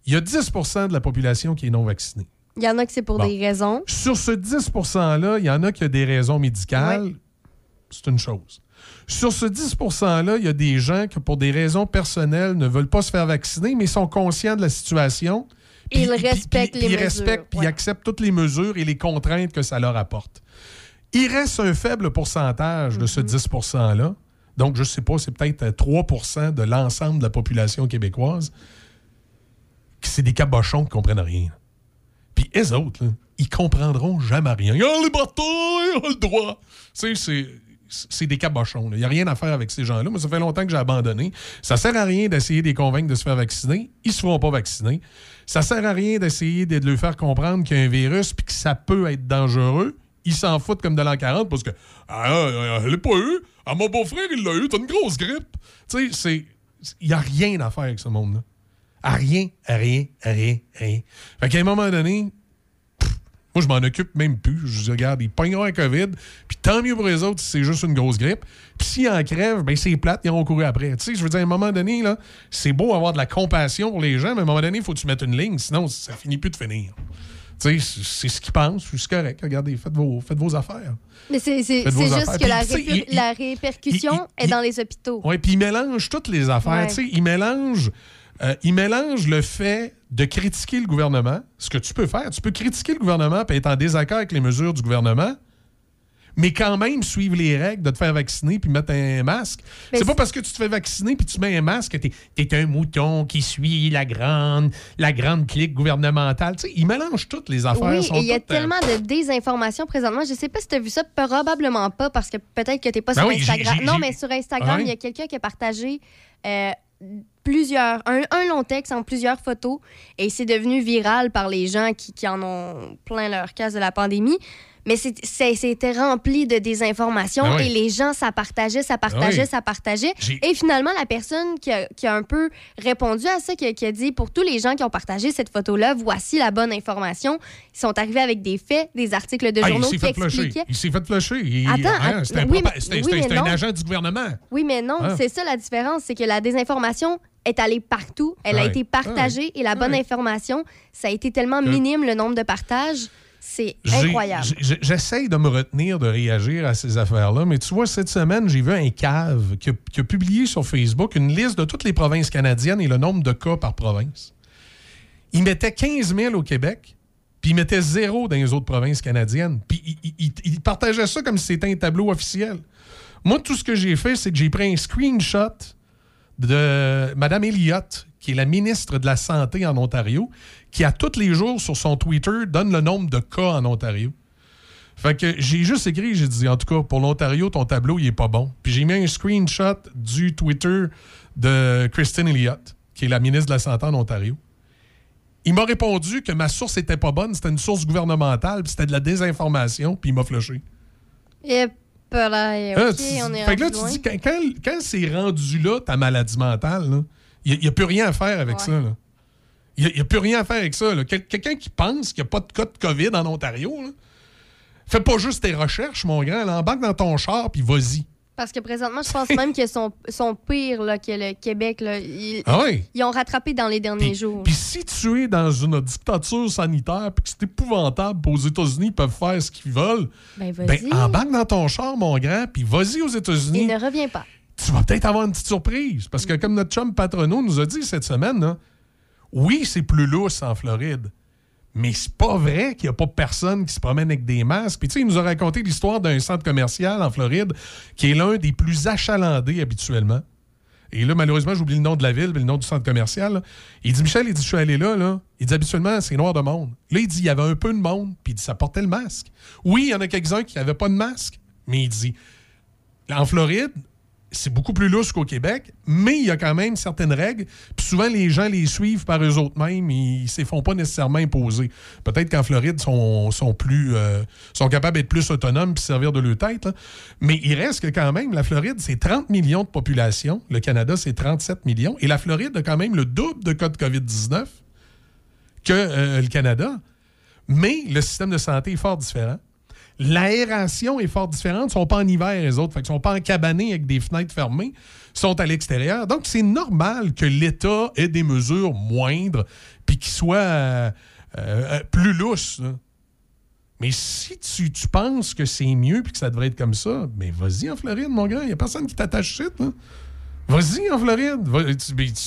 Il y a 10% de la population qui est non vaccinée. Il y en a que c'est pour Bon. des raisons. Sur ce 10 %-là, il y en a qui ont des raisons médicales. C'est une chose. Sur ce 10 %-là, il y a des gens qui, pour des raisons personnelles, ne veulent pas se faire vacciner, mais sont conscients de la situation. Ils respectent les ils mesures, respectent, puis ils ouais. acceptent toutes les mesures et les contraintes que ça leur apporte. Il reste un faible pourcentage de ce 10 %-là. Donc, je ne sais pas, c'est peut-être euh, 3% de l'ensemble de la population québécoise. C'est des cabochons qui comprennent rien. Puis eux autres, ils comprendront jamais rien. Ah, les batailles, le droit. Tu sais, c'est. C'est des cabochons. Il n'y a rien à faire avec ces gens-là. Moi, ça fait longtemps que j'ai abandonné. Ça sert à rien d'essayer de les convaincre de se faire vacciner. Ils ne se feront pas vacciner. Ça sert à rien d'essayer de leur faire comprendre qu'il y a un virus puis que ça peut être dangereux. Ils s'en foutent comme de l'an 40 parce que ah, euh, elle l'a pas eu. Ah, mon beau-frère, il l'a eu. T'as une grosse grippe. Tu sais. Il n'y a rien à faire avec ce monde-là. À rien, à rien, à rien, à rien. Fait qu'à un moment donné, pff, moi, je m'en occupe même plus. Je dis, regarde, ils pogneront un COVID, puis tant mieux pour les autres si c'est juste une grosse grippe. Puis s'ils en crèvent, ben c'est plate, ils iront courir après. Tu sais, je veux dire, à un moment donné, là, c'est beau avoir de la compassion pour les gens, mais à un moment donné, il faut que tu mettes une ligne, sinon ça finit plus de finir. Tu sais, c'est- ce qu'ils pensent, c'est correct. Regardez, faites vos, faites vos affaires. Mais c'est juste affaires. que la, réper- il- la répercussion il- est dans les hôpitaux. Oui, puis il mélange toutes les affaires. Ouais. Tu sais, il mélange, euh, il mélange le fait de critiquer le gouvernement, ce que tu peux faire. Tu peux critiquer le gouvernement et être en désaccord avec les mesures du gouvernement, mais quand même suivre les règles de te faire vacciner puis mettre un masque. C'est pas parce que tu te fais vacciner puis tu mets un masque que t'es es un mouton qui suit la grande, la grande clique gouvernementale. Tu sais, ils mélangent toutes les affaires. Oui, il y a euh, tellement de désinformation présentement. Je sais pas si tu as vu ça, probablement pas, parce que peut-être que tu n'es pas Ben sur oui, Instagram. non, mais sur Instagram, ouais? il y a quelqu'un qui a partagé euh, plusieurs, un, un long texte en plusieurs photos, et c'est devenu viral par les gens qui, qui en ont plein leur case de la pandémie. Mais c'était rempli de désinformation Ben oui. et les gens, ça partageait, ça partageait, oui. ça partageait. Et finalement, la personne qui a, qui a un peu répondu à ça, qui a, qui a dit pour tous les gens qui ont partagé cette photo-là, voici la bonne information. Ils sont arrivés avec des faits, des articles de Ah, il journaux s'est qui fait flusher. expliquaient. Il s'est fait flusher. Il- Attends, hein, c'était un, oui, oui, un agent du gouvernement. Oui, mais non, Ah. c'est ça la différence, c'est que la désinformation est allée partout, elle a été partagée et la bonne information, ça a été tellement minime le nombre de partages, c'est incroyable. J'essaye de me retenir de réagir à ces affaires-là, mais tu vois, cette semaine, j'ai vu un cave qui a, qui a publié sur Facebook une liste de toutes les provinces canadiennes et le nombre de cas par province. Il mettait 15 000 au Québec, puis il mettait zéro dans les autres provinces canadiennes. Puis il, il- il- il partageait ça comme si c'était un tableau officiel. Moi, tout ce que j'ai fait, c'est que j'ai pris un screenshot de Mme Elliott, qui est la ministre de la Santé en Ontario, qui à tous les jours sur son Twitter donne le nombre de cas en Ontario. Fait que j'ai juste écrit, j'ai dit, en tout cas, pour l'Ontario, ton tableau, il est pas bon. Puis j'ai mis un screenshot du Twitter de Christine Elliott, qui est la ministre de la Santé en Ontario. Il m'a répondu que ma source était pas bonne, c'était une source gouvernementale, puis c'était de la désinformation, puis il m'a flushé. Et Hein, OK, tu- on est fait que là, tu dis, quand, quand, quand c'est rendu là, ta maladie mentale, il n'y a, plus rien à faire avec Ouais. ça. là. Il n'y a, plus rien à faire avec ça. Quel- Quelqu'un qui pense qu'il n'y a pas de cas de COVID en Ontario, là, fais pas juste tes recherches, mon grand. là, embarque dans ton char, puis vas-y. Parce que présentement, je pense même qu'ils sont, sont pires là, que le Québec. Là. Ils, Ah oui? ils ont rattrapé dans les derniers jours. puis si tu es dans une dictature sanitaire, puis que c'est épouvantable, aux États-Unis, ils peuvent faire ce qu'ils veulent, Ben, ben, vas-y. embarque dans ton char, mon grand, puis vas-y aux États-Unis. Il ne revient pas. tu vas peut-être avoir une petite surprise. Parce que comme notre chum Patrono nous a dit cette semaine, là, oui, c'est plus lousse en Floride. Mais c'est pas vrai qu'il n'y a pas personne qui se promène avec des masques. Puis tu sais, il nous a raconté l'histoire d'un centre commercial en Floride qui est l'un des plus achalandés habituellement. Et là, malheureusement, j'oublie le nom de la ville, mais le nom du centre commercial. Il dit, Michel, il dit, je suis allé là, là. Il dit, habituellement, c'est noir de monde. Là, il dit, il y avait un peu de monde, puis il dit, ça portait le masque. Oui, il y en a quelques-uns qui n'avaient pas de masque, mais il dit, en Floride, c'est beaucoup plus lousse qu'au Québec, mais il y a quand même certaines règles. Puis souvent, les gens les suivent par eux autres mêmes. Ils ne se font pas nécessairement imposer. Peut-être qu'en Floride, ils sont, sont, euh, sont capables d'être plus autonomes puis servir de leur tête. Mais il reste que quand même, la Floride, c'est 30 millions de population. Le Canada, c'est 37 millions. Et la Floride a quand même le double de cas de COVID-19 que euh, le Canada. Mais le système de santé est fort différent. L'aération est fort différente. Ils sont pas en hiver, les autres. Fait qu'ils sont pas encabanés avec des fenêtres fermées. Ils sont à l'extérieur. Donc, c'est normal que l'État ait des mesures moindres puis qu'il soit euh, euh, plus lousse. là. Mais si tu, penses que c'est mieux puis que ça devrait être comme ça, mais vas-y en Floride, mon gars. Il n'y a personne qui t'attache shit. Vas-y en Floride.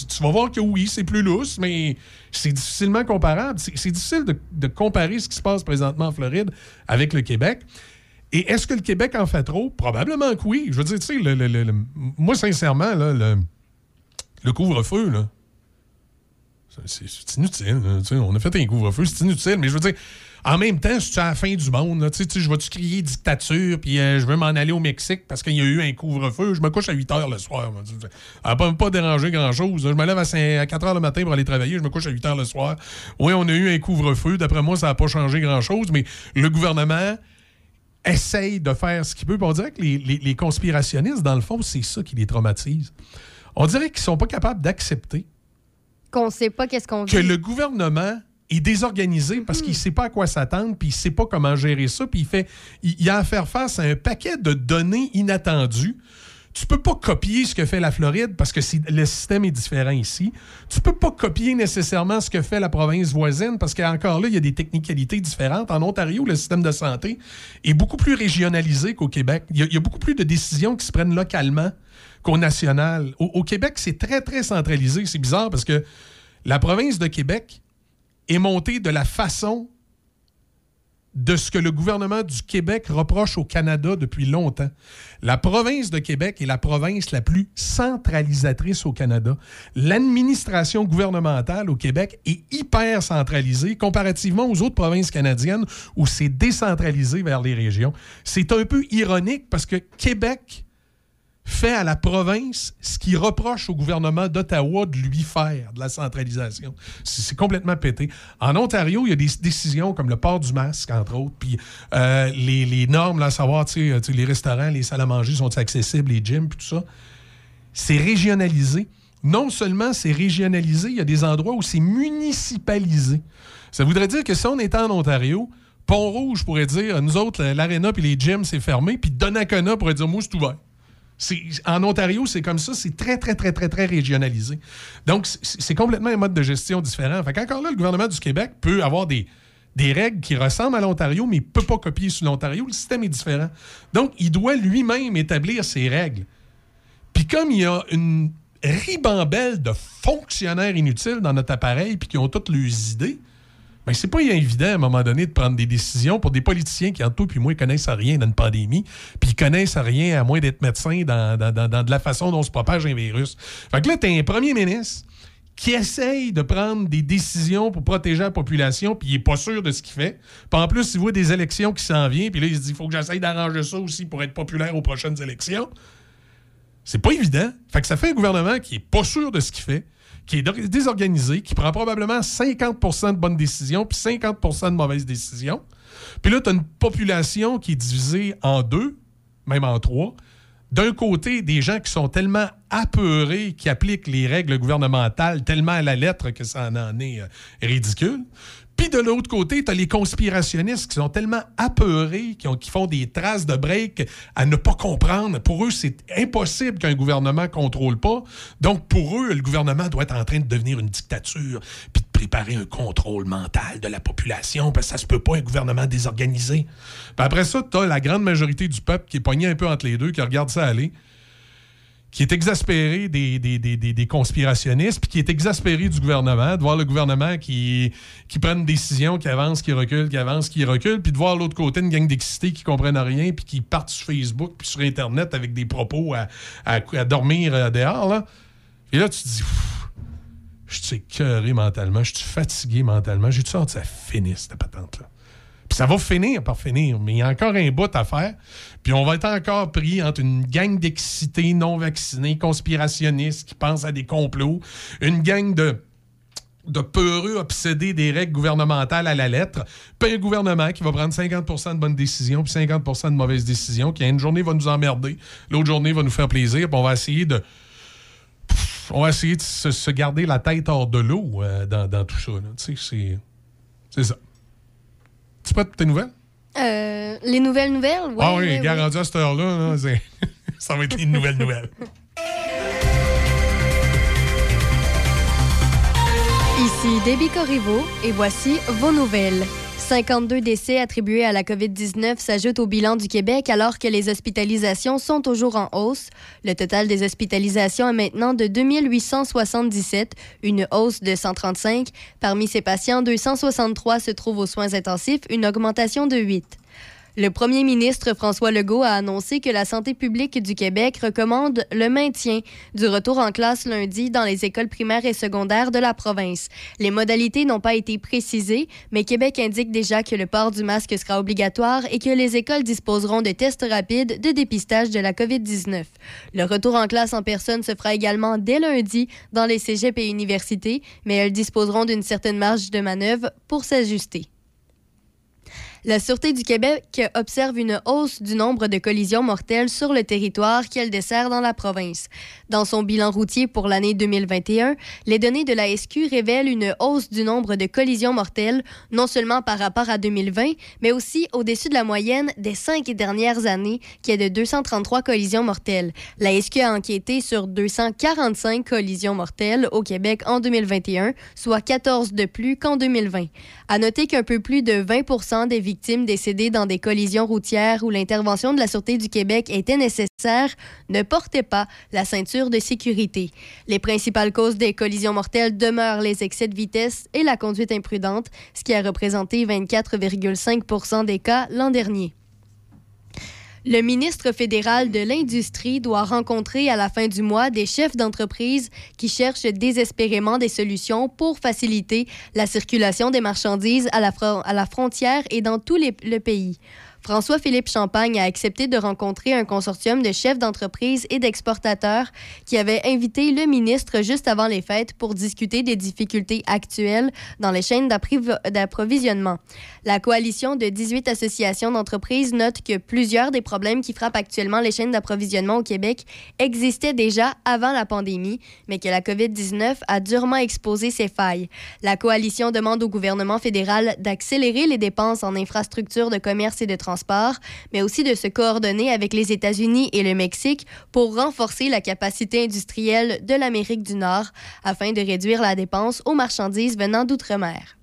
Tu, vas voir que oui, c'est plus lousse, mais c'est difficilement comparable. C'est difficile de, comparer ce qui se passe présentement en Floride avec le Québec. Et est-ce que le Québec en fait trop? Probablement que oui. Je veux dire, tu sais, le- moi, sincèrement, là, le, couvre-feu, là, c'est- inutile. là. On a fait un couvre-feu, c'est inutile. Mais je veux dire, en même temps, c'est à la fin du monde. Tu sais, je vais-tu crier dictature, puis euh, je veux m'en aller au Mexique parce qu'il y a eu un couvre-feu. Je me couche à 8 heures le soir. Ça n'a pas, dérangé grand-chose. Je me lève à, 5 à 4 heures le matin pour aller travailler. Je me couche à 8 heures le soir. Oui, on a eu un couvre-feu. D'après moi, ça n'a pas changé grand-chose. Mais le gouvernement essaye de faire ce qu'il peut. On dirait que les, les- les conspirationnistes, dans le fond, c'est ça qui les traumatise. On dirait qu'ils sont pas capables d'accepter Qu'on sait pas qu'est-ce qu'on que le gouvernement est désorganisé parce qu'il sait pas à quoi s'attendre, puis il sait pas comment gérer ça, puis il fait, il, il a à faire face à un paquet de données inattendues. Tu peux pas copier ce que fait la Floride parce que le système est différent ici. Tu peux pas copier nécessairement ce que fait la province voisine parce qu'encore là, il y a des technicalités différentes. En Ontario, le système de santé est beaucoup plus régionalisé qu'au Québec. Il y, a, il y a beaucoup plus de décisions qui se prennent localement qu'au national. Au, au Québec, c'est très, très centralisé. C'est bizarre parce que la province de Québec est montée de la façon de ce que le gouvernement du Québec reproche au Canada depuis longtemps. La province de Québec est la province la plus centralisatrice au Canada. L'administration gouvernementale au Québec est hyper centralisée comparativement aux autres provinces canadiennes où c'est décentralisé vers les régions. C'est un peu ironique parce que Québec fait à la province ce qu'il reproche au gouvernement d'Ottawa de lui faire, de la centralisation. C'est complètement pété. En Ontario, il y a des décisions comme le port du masque, entre autres, puis euh, les, normes, là, à savoir, tu sais, tu sais, les restaurants, les salles à manger sont accessibles, les gyms, puis tout ça. C'est régionalisé. Non seulement c'est régionalisé, il y a des endroits où c'est municipalisé. Ça voudrait dire que si on était en Ontario, Pont-Rouge pourrait dire, nous autres, l'aréna puis les gyms, c'est fermé, puis Donnacona pourrait dire, moi, c'est ouvert. En Ontario, c'est comme ça. C'est très, très, très, très, très régionalisé. Donc, c'est- c'est complètement un mode de gestion différent. Fait qu'encore là, le gouvernement du Québec peut avoir des, des règles qui ressemblent à l'Ontario, mais il ne peut pas copier sur l'Ontario. Le système est différent. Donc, il doit lui-même établir ses règles. Puis comme il y a une ribambelle de fonctionnaires inutiles dans notre appareil, puis qui ont toutes leurs idées, ben, c'est pas évident à un moment donné de prendre des décisions pour des politiciens qui, en tout puis moi, connaissent à rien dans une pandémie, puis ils connaissent à rien à moins d'être médecins dans, dans- dans- dans de la façon dont se propage un virus. Fait que là, t'as un premier ministre qui essaye de prendre des décisions pour protéger la population, puis il est pas sûr de ce qu'il fait. Puis en plus, il voit des élections qui s'en viennent, puis là, il se dit, il faut que j'essaye d'arranger ça aussi pour être populaire aux prochaines élections. C'est pas évident. Fait que ça fait un gouvernement qui est pas sûr de ce qu'il fait, qui est désorganisé, qui prend probablement 50% de bonnes décisions puis 50% de mauvaises décisions. Puis là, tu as une population qui est divisée en deux, même en trois. D'un côté, des gens qui sont tellement apeurés, qui appliquent les règles gouvernementales tellement à la lettre que ça en, en est euh, ridicule. Puis de l'autre côté, tu as les conspirationnistes qui sont tellement apeurés, qui, ont- qui font des traces de break à ne pas comprendre. Pour eux, c'est impossible qu'un gouvernement contrôle pas. Donc, pour eux, le gouvernement doit être en train de devenir une dictature, puis de préparer un contrôle mental de la population, parce que ça se peut pas un gouvernement désorganisé. Puis après ça, tu as la grande majorité du peuple qui est pogné un peu entre les deux, qui regarde ça aller qui est exaspéré des, des, des, des- conspirationnistes, puis qui est exaspéré du gouvernement, de voir le gouvernement qui, qui prend une décision, qui avance, qui recule, qui avance, qui recule, puis de voir l'autre côté une gang d'excités qui comprennent rien, puis qui partent sur Facebook, puis sur Internet avec des propos à, à, dormir euh, dehors. Là. Et là, tu te dis, je suis écœuré mentalement, je suis fatigué mentalement, j'ai-tu hâte que ça finisse, cette patente-là? Ça va finir par finir, mais il y a encore un bout à faire. Puis on va être encore pris entre une gang d'excités non vaccinés, conspirationnistes qui pensent à des complots, une gang de peureux obsédés des règles gouvernementales à la lettre, puis un gouvernement qui va prendre 50% de bonnes décisions puis 50% de mauvaises décisions, qui une journée va nous emmerder, l'autre journée va nous faire plaisir, puis on va essayer de on va essayer de se, garder la tête hors de l'eau euh, dans, dans tout ça. c'est ça. Tu prêtes pour tes nouvelles? Euh, les nouvelles nouvelles? Ouais, ah oui, ouais, rendu à cette heure-là, là, ça va être les nouvelles nouvelles. Ici Debbie Corriveau et voici vos nouvelles. 52 décès attribués à la COVID-19 s'ajoutent au bilan du Québec alors que les hospitalisations sont toujours en hausse. Le total des hospitalisations est maintenant de 2877, une hausse de 135. Parmi ces patients, 263 se trouvent aux soins intensifs, une augmentation de 8. Le premier ministre François Legault a annoncé que la santé publique du Québec recommande le maintien du retour en classe lundi dans les écoles primaires et secondaires de la province. Les modalités n'ont pas été précisées, mais Québec indique déjà que le port du masque sera obligatoire et que les écoles disposeront de tests rapides de dépistage de la COVID-19. Le retour en classe en personne se fera également dès lundi dans les cégeps et universités, mais elles disposeront d'une certaine marge de manœuvre pour s'ajuster. La Sûreté du Québec observe une hausse du nombre de collisions mortelles sur le territoire qu'elle dessert dans la province. Dans son bilan routier pour l'année 2021, les données de la SQ révèlent une hausse du nombre de collisions mortelles, non seulement par rapport à 2020, mais aussi au-dessus de la moyenne des cinq dernières années, qui est de 233 collisions mortelles. La SQ a enquêté sur 245 collisions mortelles au Québec en 2021, soit 14 de plus qu'en 2020. À noter qu'un peu plus de 20 des victimes victimes décédées dans des collisions routières où l'intervention de la Sûreté du Québec était nécessaire ne portaient pas la ceinture de sécurité. Les principales causes des collisions mortelles demeurent les excès de vitesse et la conduite imprudente, ce qui a représenté 24,5% des cas l'an dernier. Le ministre fédéral de l'Industrie doit rencontrer à la fin du mois des chefs d'entreprise qui cherchent désespérément des solutions pour faciliter la circulation des marchandises à la, frontière et dans tout le pays. François-Philippe Champagne a accepté de rencontrer un consortium de chefs d'entreprise et d'exportateurs qui avait invité le ministre juste avant les fêtes pour discuter des difficultés actuelles dans les chaînes d'approvisionnement. La coalition de 18 associations d'entreprises note que plusieurs des problèmes qui frappent actuellement les chaînes d'approvisionnement au Québec existaient déjà avant la pandémie, mais que la COVID-19 a durement exposé ces failles. La coalition demande au gouvernement fédéral d'accélérer les dépenses en infrastructures de commerce et de transport mais aussi de se coordonner avec les États-Unis et le Mexique pour renforcer la capacité industrielle de l'Amérique du Nord afin de réduire la dépense aux marchandises venant d'outre-mer.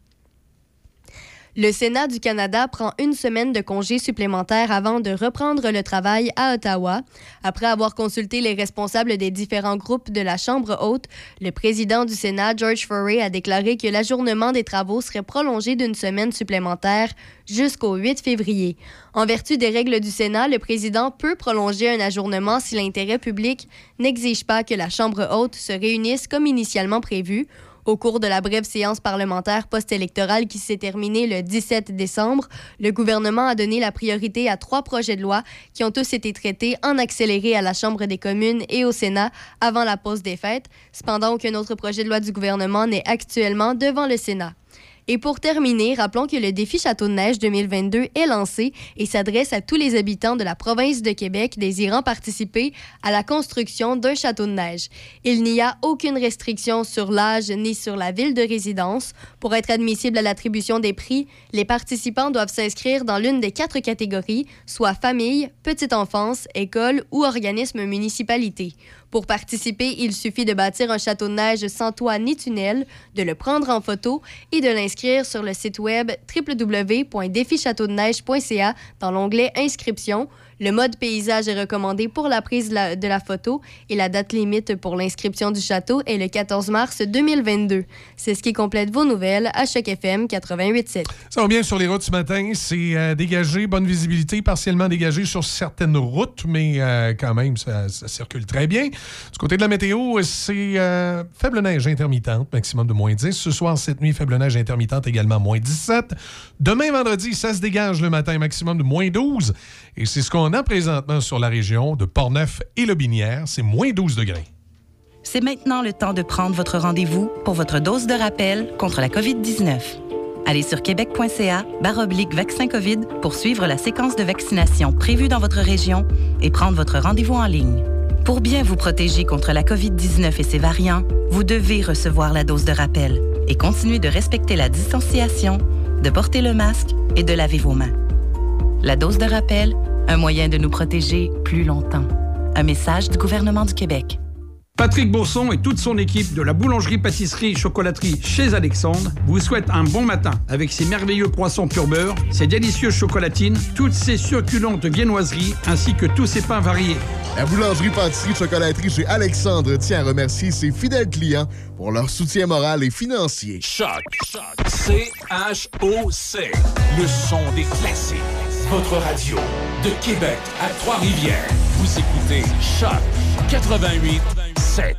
Le Sénat du Canada prend une semaine de congé supplémentaire avant de reprendre le travail à Ottawa. Après avoir consulté les responsables des différents groupes de la Chambre haute, le président du Sénat, George Foray, a déclaré que l'ajournement des travaux serait prolongé d'une semaine supplémentaire jusqu'au 8 février. En vertu des règles du Sénat, le président peut prolonger un ajournement si l'intérêt public n'exige pas que la Chambre haute se réunisse comme initialement prévu au cours de la brève séance parlementaire post-électorale qui s'est terminée le 17 décembre, le gouvernement a donné la priorité à trois projets de loi qui ont tous été traités en accéléré à la Chambre des communes et au Sénat avant la pause des fêtes, cependant aucun autre projet de loi du gouvernement n'est actuellement devant le Sénat. Et pour terminer, rappelons que le défi Château de neige 2022 est lancé et s'adresse à tous les habitants de la province de Québec désirant participer à la construction d'un château de neige. Il n'y a aucune restriction sur l'âge ni sur la ville de résidence. Pour être admissible à l'attribution des prix, les participants doivent s'inscrire dans l'une des quatre catégories, soit famille, petite enfance, école ou organisme municipalité. Pour participer, il suffit de bâtir un château de neige sans toit ni tunnel, de le prendre en photo et de l'inscrire sur le site web www.défichâteaudeneige.ca dans l'onglet Inscription. Le mode paysage est recommandé pour la prise de la photo et la date limite pour l'inscription du château est le 14 mars 2022. C'est ce qui complète vos nouvelles à Choc FM 88.7. Ça va bien sur les routes ce matin. C'est euh, dégagé, bonne visibilité, partiellement dégagé sur certaines routes, mais euh, quand même, ça, circule très bien. Du côté de la météo, c'est euh, faible neige intermittente, maximum de moins 10. Ce soir, cette nuit, faible neige intermittente également moins 17. Demain, vendredi, ça se dégage le matin, maximum de moins 12. Et c'est ce qu'on a présentement sur la région de Portneuf et Lobinière. C'est moins 12 degrés. C'est maintenant le temps de prendre votre rendez-vous pour votre dose de rappel contre la COVID-19. Allez sur québec.ca baroblique vaccin COVID pour suivre la séquence de vaccination prévue dans votre région et prendre votre rendez-vous en ligne. Pour bien vous protéger contre la COVID-19 et ses variants, vous devez recevoir la dose de rappel et continuer de respecter la distanciation, de porter le masque et de laver vos mains. La dose de rappel, un moyen de nous protéger plus longtemps. Un message du gouvernement du Québec. Patrick Bourson et toute son équipe de la boulangerie-pâtisserie-chocolaterie chez Alexandre vous souhaitent un bon matin avec ses merveilleux poissons pur beurre, ses délicieuses chocolatines, toutes ses succulentes viennoiseries ainsi que tous ses pains variés. La boulangerie-pâtisserie-chocolaterie chez Alexandre tient à remercier ses fidèles clients pour leur soutien moral et financier. Choc. C-H-O-C. Le son des classiques. Votre radio de Québec à Trois-Rivières. Vous écoutez Choc 88 7.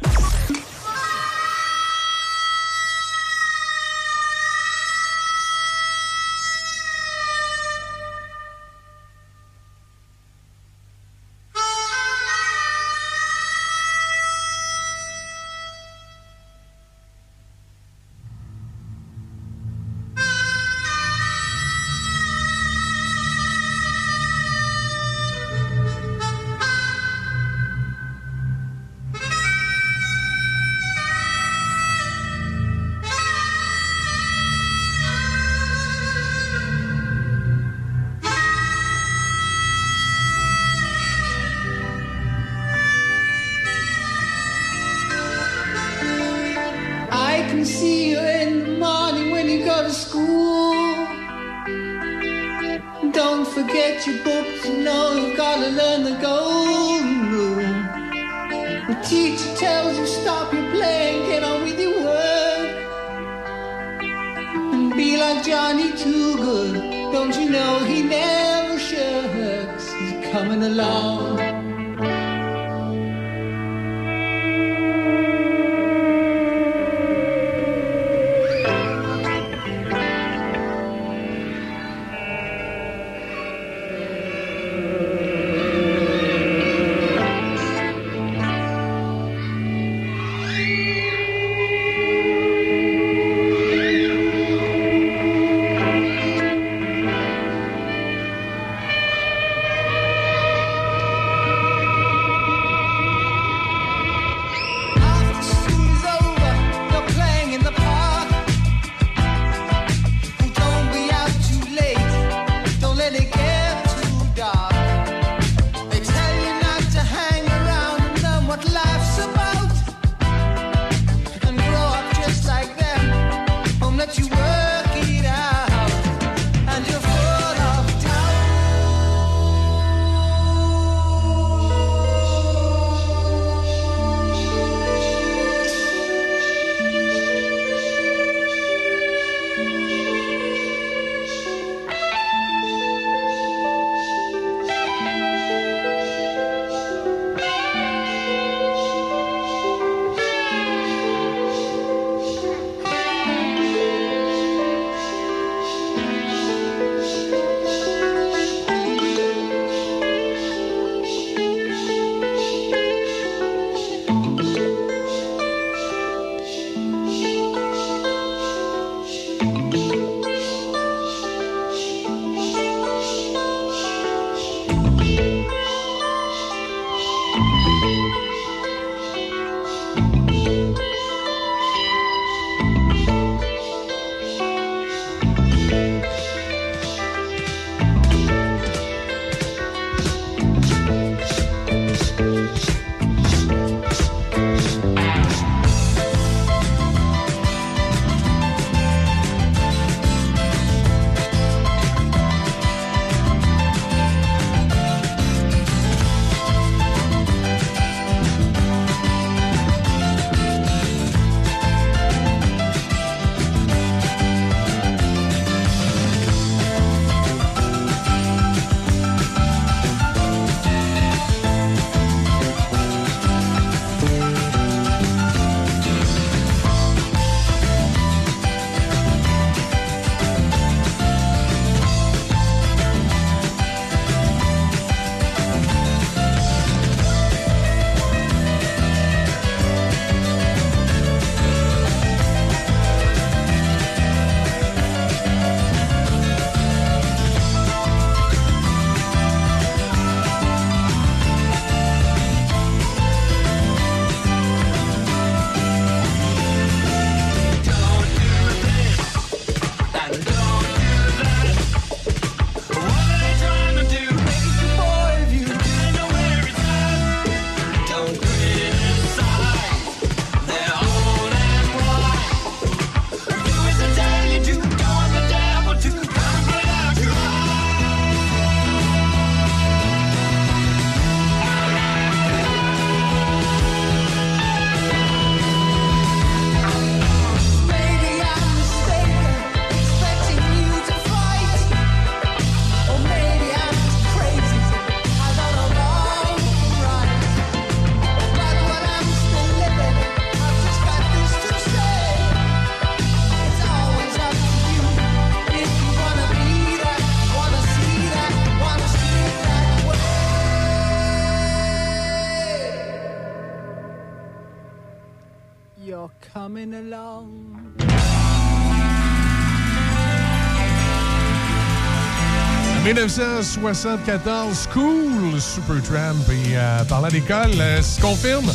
1974, Cool, Supertramp et euh, parler à l'école, euh, se confirme.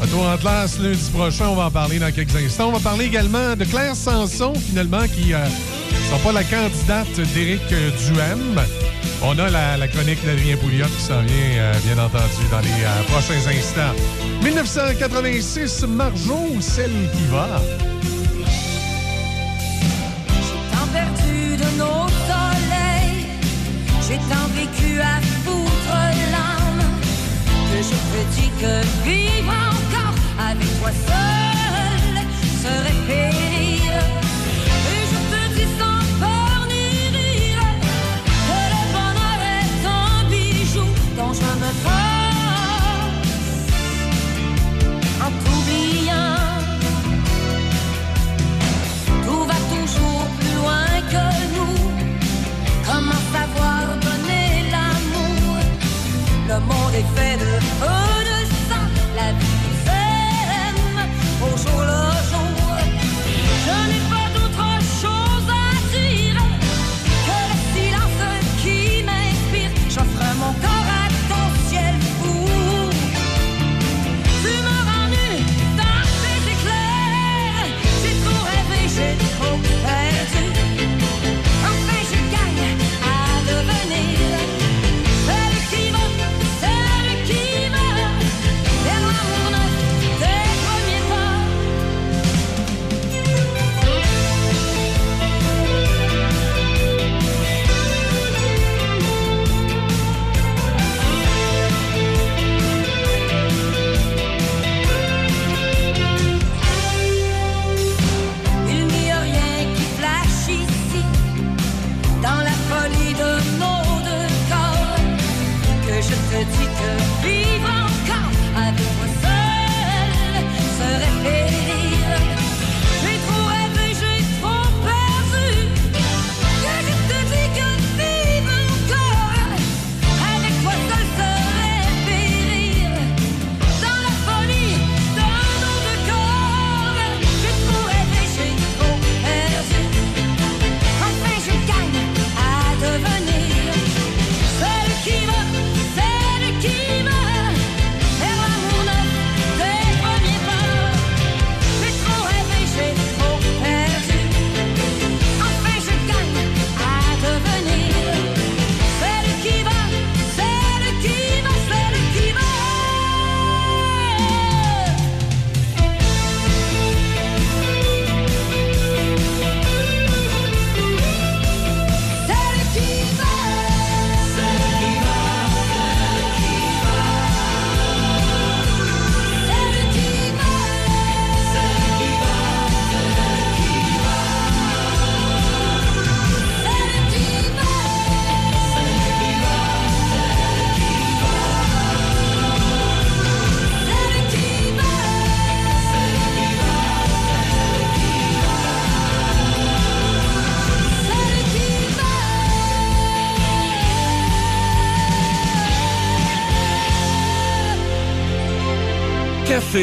Retour en classe lundi prochain, on va en parler dans quelques instants. On va parler également de Claire Sanson, finalement, qui ne euh, sera pas la candidate d'Éric Duham. On a la, la chronique d'Adrien Pouliot qui s'en vient, euh, bien entendu, dans les euh, prochains instants. 1986, Marjo, celle qui va. Vécu à foutre l'âme que je te dis que vivre encore avec toi seul serait Le monde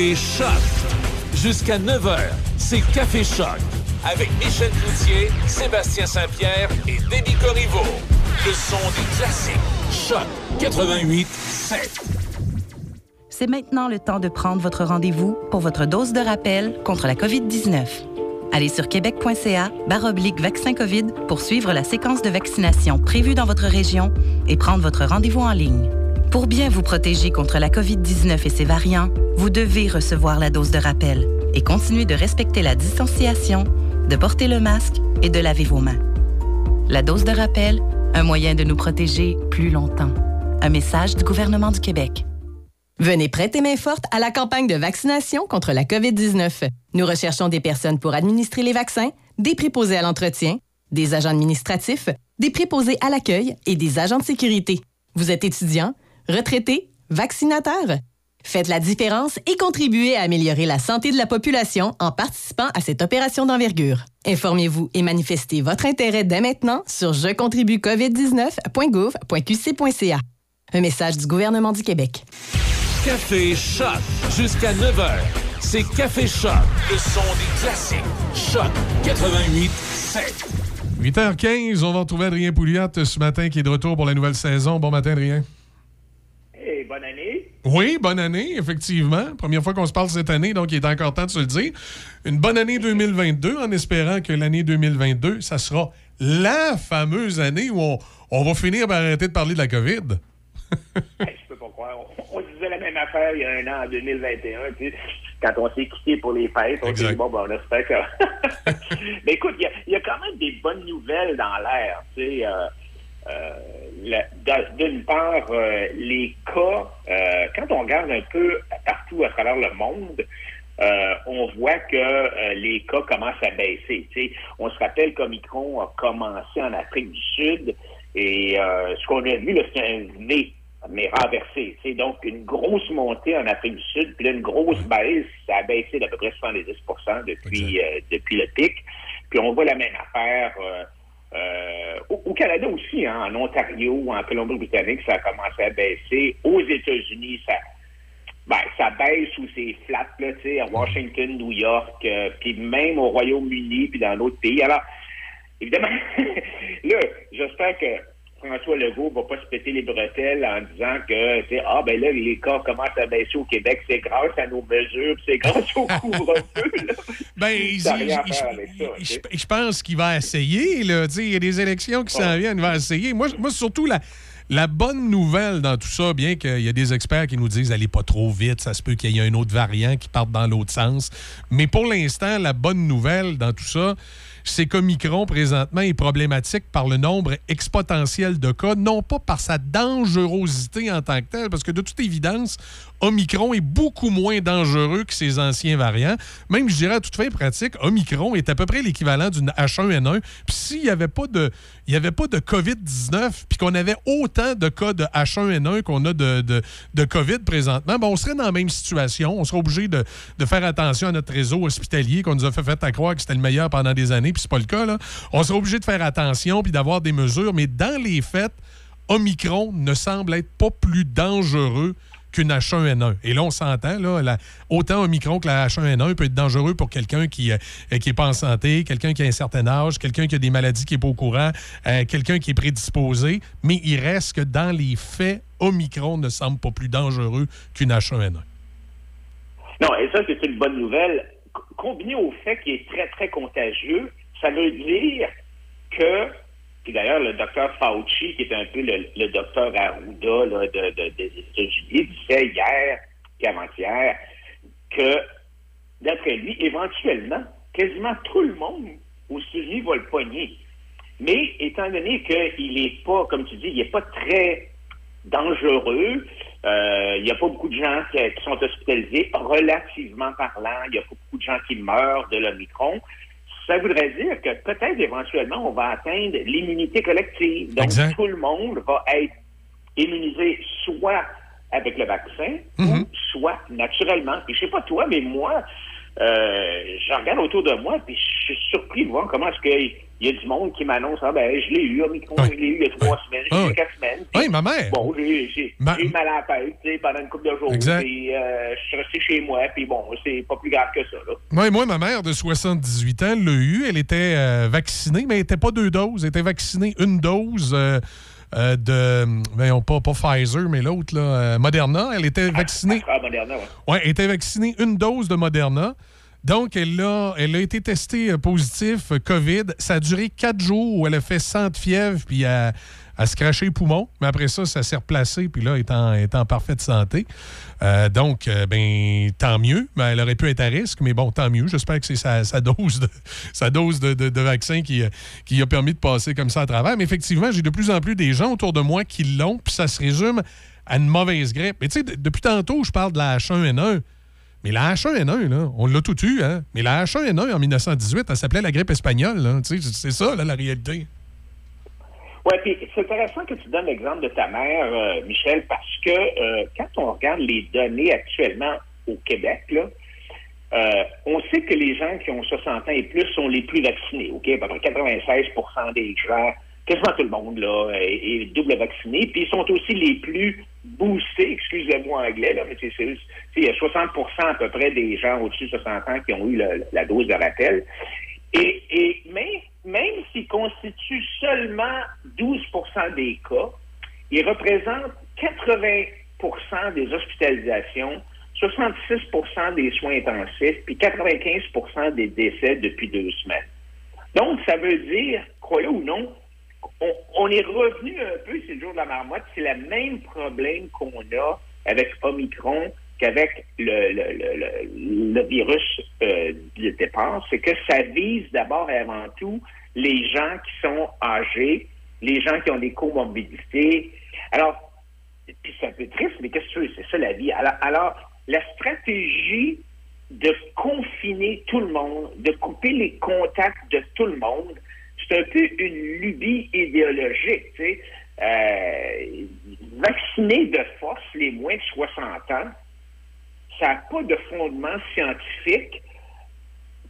Café Choc. Jusqu'à 9h, c'est Café Choc. Avec Michel Cloutier, Sébastien Saint-Pierre et Déby Corriveau. Le son des classiques. Choc 88 7. C'est maintenant le temps de prendre votre rendez-vous pour votre dose de rappel contre la COVID-19. Allez sur québec.ca baroblique vaccin COVID pour suivre la séquence de vaccination prévue dans votre région et prendre votre rendez-vous en ligne. Pour bien vous protéger contre la COVID-19 et ses variants, vous devez recevoir la dose de rappel et continuer de respecter la distanciation, de porter le masque et de laver vos mains. La dose de rappel, un moyen de nous protéger plus longtemps. Un message du gouvernement du Québec. Venez prêter main forte à la campagne de vaccination contre la COVID-19. Nous recherchons des personnes pour administrer les vaccins, des préposés à l'entretien, des agents administratifs, des préposés à l'accueil et des agents de sécurité. Vous êtes étudiant, retraité, vaccinateur? Faites la différence et contribuez à améliorer la santé de la population en participant à cette opération d'envergure. Informez-vous et manifestez votre intérêt dès maintenant sur jecontribuecovid19.gouv.qc.ca. Un message du gouvernement du Québec. Café Choc. Jusqu'à 9h, c'est Café Choc. Le son des classiques. Choc 88 7. 8h15, on va retrouver Adrien Pouliot ce matin qui est de retour pour la nouvelle saison. Bon matin, Adrien. Bonne année. Oui, bonne année, effectivement. Première fois qu'on se parle cette année, donc il est encore temps de se le dire. Une bonne année 2022, en espérant que l'année 2022, ça sera la fameuse année où on, on va finir par arrêter de parler de la COVID. Hey, je peux pas croire. On, on disait la même affaire il y a un an, en 2021, tu sais, quand on s'est quitté pour les fêtes. On s'est dit, bon, ben, on espère que... Mais écoute, il y a- il y, a quand même des bonnes nouvelles dans l'air, tu sais. euh, euh, d'une part, euh, les cas, euh, quand on regarde un peu partout à travers le monde, euh, on voit que les cas commencent à baisser. On se rappelle qu'Omicron a commencé en Afrique du Sud et ce qu'on a vu, c'est un V, mais renversé. C'est donc une grosse montée en Afrique du Sud, puis là, une grosse baisse, ça a baissé d'à peu près 70 depuis, depuis le pic. Puis on voit la même affaire euh, au, au Canada aussi, hein, en Ontario, en Colombie-Britannique, ça a commencé à baisser. Aux États-Unis, ça, ben, ça baisse ou c'est flat, là, tu sais, à Washington, New York, euh, puis même au Royaume-Uni, puis dans d'autres pays. Alors, évidemment, là, j'espère que François Legault va pas se péter les bretelles en disant que, tu sais, ah, ben là, les cas commencent à baisser au Québec, c'est grâce à nos mesures, c'est grâce au couvre-feu. Ben, il- je pense qu'il va essayer. Là, Tu sais, il y a des élections qui s'en viennent, il va essayer. Moi, moi surtout, la, la bonne nouvelle dans tout ça, bien qu'il y a des experts qui nous disent allez pas trop vite, ça se peut qu'il y ait un autre variant qui parte dans l'autre sens. Mais pour l'instant, la bonne nouvelle dans tout ça, c'est qu'Omicron, présentement, est problématique par le nombre exponentiel de cas, non pas par sa dangerosité en tant que telle, parce que de toute évidence, Omicron est beaucoup moins dangereux que ses anciens variants. Même, je dirais, à toute fin pratique, Omicron est à peu près l'équivalent d'une H1N1. Puis s'il n'y avait pas de, il y avait pas de COVID-19, puis qu'on avait autant de cas de H1N1 qu'on a de, de, COVID présentement, ben, on serait dans la même situation. On serait obligé de, faire attention à notre réseau hospitalier qu'on nous a fait, fait croire que c'était le meilleur pendant des années, puis c'est pas le cas. On serait obligé de faire attention puis d'avoir des mesures, mais dans les faits, Omicron ne semble être pas plus dangereux qu'une H1N1. Et là, on s'entend, là, autant Omicron que la H1N1 peut être dangereux pour quelqu'un qui n'est qui est pas en santé, quelqu'un qui a un certain âge, quelqu'un qui a des maladies qui n'est pas au courant, euh, quelqu'un qui est prédisposé, mais il reste que dans les faits, Omicron ne semble pas plus dangereux qu'une H1N1. Non, et ça, c'est une bonne nouvelle. Combiné au fait qu'il est très, très contagieux, ça veut dire que, puis d'ailleurs, le docteur Fauci, qui est un peu le, docteur Arruda de- des États-Unis, disait hier et avant-hier que, d'après lui, éventuellement, quasiment tout le monde aux États-Unis va le pogner. Mais étant donné qu'il n'est pas, comme tu dis, il n'est pas très dangereux. Euh, Il n'y a pas beaucoup de gens qui, qui sont hospitalisés, relativement parlant. Il n'y a pas beaucoup de gens qui meurent de l'Omicron. Ça voudrait dire que peut-être éventuellement, on va atteindre l'immunité collective. Donc, Exact. tout le monde va être immunisé soit avec le vaccin Mhm. ou soit naturellement. Puis je sais pas toi, mais moi, euh, je regarde autour de moi, puis je suis surpris de voir comment est-ce qu'il y a du monde qui m'annonce Ah ben je l'ai eu, je l'ai eu il y a trois semaines, il y a quatre semaines. Oui, ma mère. Bon, j'ai j'ai eu mal à la tête, tu sais, pendant une couple de jours. Exact. Puis euh, je suis resté chez moi, puis bon, c'est pas plus grave que ça, là. Moi, moi, ma mère de 78 ans l'a eu. Elle était euh, vaccinée, mais elle n'était pas deux doses. Elle était vaccinée une dose euh, euh, de. Voyons, pas, pas Pfizer, mais l'autre, là, euh, Moderna. Elle était vaccinée. Ah, Moderna, ouais. Ouais, elle était vaccinée une dose de Moderna. Donc, elle a, elle a été testée euh, positif euh, COVID. Ça a duré quatre jours où elle a fait 100 de fièvre puis elle, elle se crachait les poumons. Mais après ça, ça s'est replacé puis là, elle est en, parfaite santé. Euh, donc, ben, tant mieux. Ben, elle aurait pu être à risque, mais bon, tant mieux. J'espère que c'est sa, dose, de, sa dose de, vaccin qui, qui a permis de passer comme ça à travers. Mais effectivement, j'ai de plus en plus des gens autour de moi qui l'ont, puis ça se résume à une mauvaise grippe. Mais tu sais, de- depuis tantôt, je parle de la H1N1. Mais la H1N1, là, on l'a tout eu, hein? Mais la H1N1 en 1918, elle s'appelait la grippe espagnole, C'est ça, là, la réalité. Oui, puis c'est intéressant que tu donnes l'exemple de ta mère, euh, Michel, parce que euh, quand on regarde les données actuellement au Québec, là, euh, on sait que les gens qui ont 60 ans et plus sont les plus vaccinés. OK? À peu près 96% des gens, quasiment tout le monde là, est, est double vacciné. Puis ils sont aussi les plus boostés, excuse le mot anglais, là, mais c'est, il y a 60 à peu près des gens au-dessus de 60 ans qui ont eu la dose de rappel. Et, même s'ils constituent seulement 12% des cas, ils représentent 80% des hospitalisations, 66% des soins intensifs, puis 95% des décès depuis deux semaines. Donc, ça veut dire, croyez ou non, on, est revenu un peu, c'est le jour de la marmotte, c'est le même problème qu'on a avec Omicron qu'avec le, le, le, le- virus euh, de départ, c'est que ça vise d'abord et avant tout les gens qui sont âgés les gens qui ont des comorbidités. Alors, puis c'est un peu triste, mais qu'est-ce que c'est ça la vie. Alors, alors, la stratégie de confiner tout le monde, de couper les contacts de tout le monde, c'est un peu une lubie idéologique, tu sais. Euh, vacciner de force les moins de 60 ans, ça n'a pas de fondement scientifique,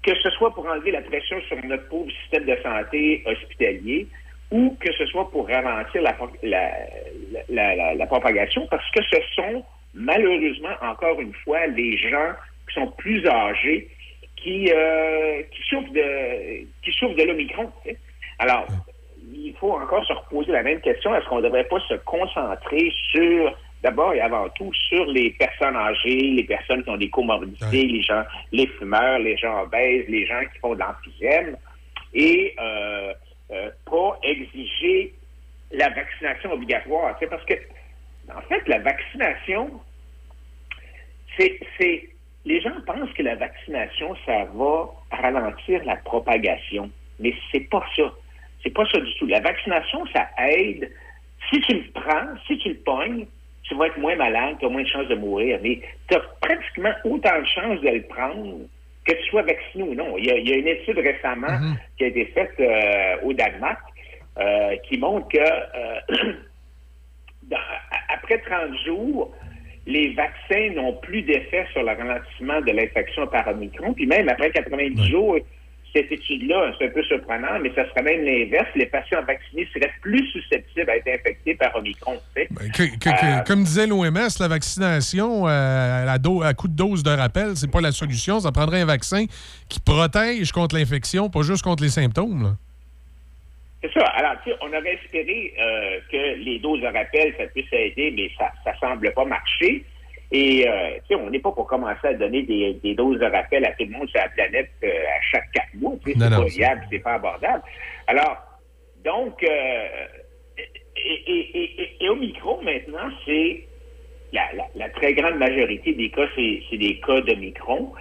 que ce soit pour enlever la pression sur notre pauvre système de santé hospitalier ou que ce soit pour ralentir la, propagation, parce que ce sont malheureusement, encore une fois, les gens qui sont plus âgés qui, euh, souffrent de de l'Omicron. Alors, il faut encore se reposer la même question. Est-ce qu'on ne devrait pas se concentrer sur, d'abord et avant tout, sur les personnes âgées, les personnes qui ont des comorbidités, les gens, les fumeurs, les gens obèses, les gens qui font de l'emphysème, et euh, euh, pas exiger la vaccination obligatoire? tu sais, parce que, en fait, la vaccination, c'est, c'est, les gens pensent que la vaccination, ça va ralentir la propagation. Mais c'est pas ça. C'est pas ça du tout. La vaccination, ça aide. Si tu le prends, si tu le pognes, tu vas être moins malade, tu as moins de chances de mourir. Mais tu as pratiquement autant de chances de le prendre que tu sois vacciné ou non. Il y a, il y a une étude récemment qui a été faite euh, au Danemark euh, qui montre que euh, dans- après 30 jours, les vaccins n'ont plus d'effet sur le ralentissement de l'infection par Omicron. Puis même après 90 jours, cette étude-là, c'est un peu surprenant, mais ça serait même l'inverse. Les patients vaccinés seraient plus susceptibles à être infectés par Omicron. Que- que- que- Euh, comme disait l'OMS, la vaccination euh, à, do- à coup de dose de rappel, c'est pas la solution. Ça prendrait un vaccin qui protège contre l'infection, pas juste contre les symptômes. là. C'est ça. Alors, tu sais, on aurait espéré euh, que les doses de rappel, ça puisse aider, mais ça ne semble pas marcher. Et, euh, tu sais, on n'est pas pour commencer à donner des, des doses de rappel à tout le monde sur la planète euh, à chaque quatre mois. C'est pas viable, c'est pas abordable. Alors, donc, euh, et, et, et, et au micro, maintenant, c'est la, la, la très grande majorité des cas, c'est des cas de micron.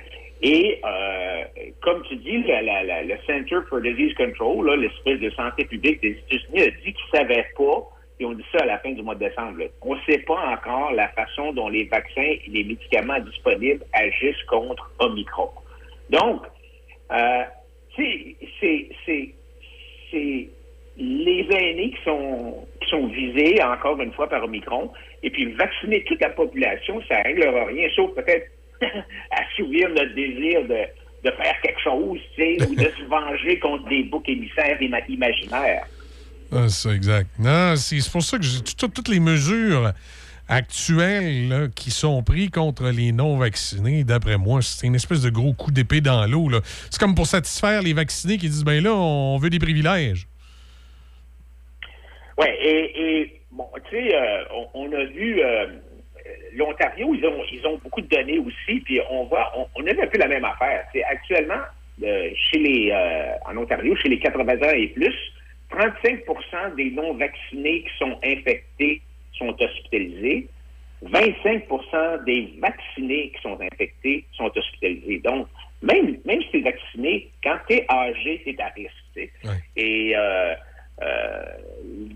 Et euh, comme tu dis, la- la- la- le Center for Disease Control, l'espèce de santé publique des États-Unis, a dit qu'ils ne savaient pas, et on dit ça à la fin du mois de décembre, on ne sait pas encore la façon dont les vaccins et les médicaments disponibles agissent contre Omicron. Donc, euh, c'est- les aînés qui sont, qui sont visés, encore une fois, par Omicron, et puis vacciner toute la population, ça ne réglera rien, sauf peut-être assouvir notre désir de, de faire quelque chose, tu sais, ou de se venger contre des boucs émissaires ima- imaginaires. Ah, c'est exact. Non, c'est pour ça que toutes les mesures actuelles qui sont prises contre les non-vaccinés, d'après moi, c'est une espèce de gros coup d'épée dans l'eau. C'est comme pour satisfaire les vaccinés qui disent ben là, on veut des privilèges. Oui, et, bon, tu sais, euh, on, a vu euh, l'Ontario, ils ont, ils ont beaucoup de données aussi, puis on voit, on, a vu un peu la même affaire. C'est actuellement, euh, chez les, euh, en Ontario, chez les 80 ans et plus, 35% des non-vaccinés qui sont infectés sont hospitalisés. 25% des vaccinés qui sont infectés sont hospitalisés. Donc, même, même si tu es vacciné, quand tu es âgé, tu es à risque. Et euh, euh,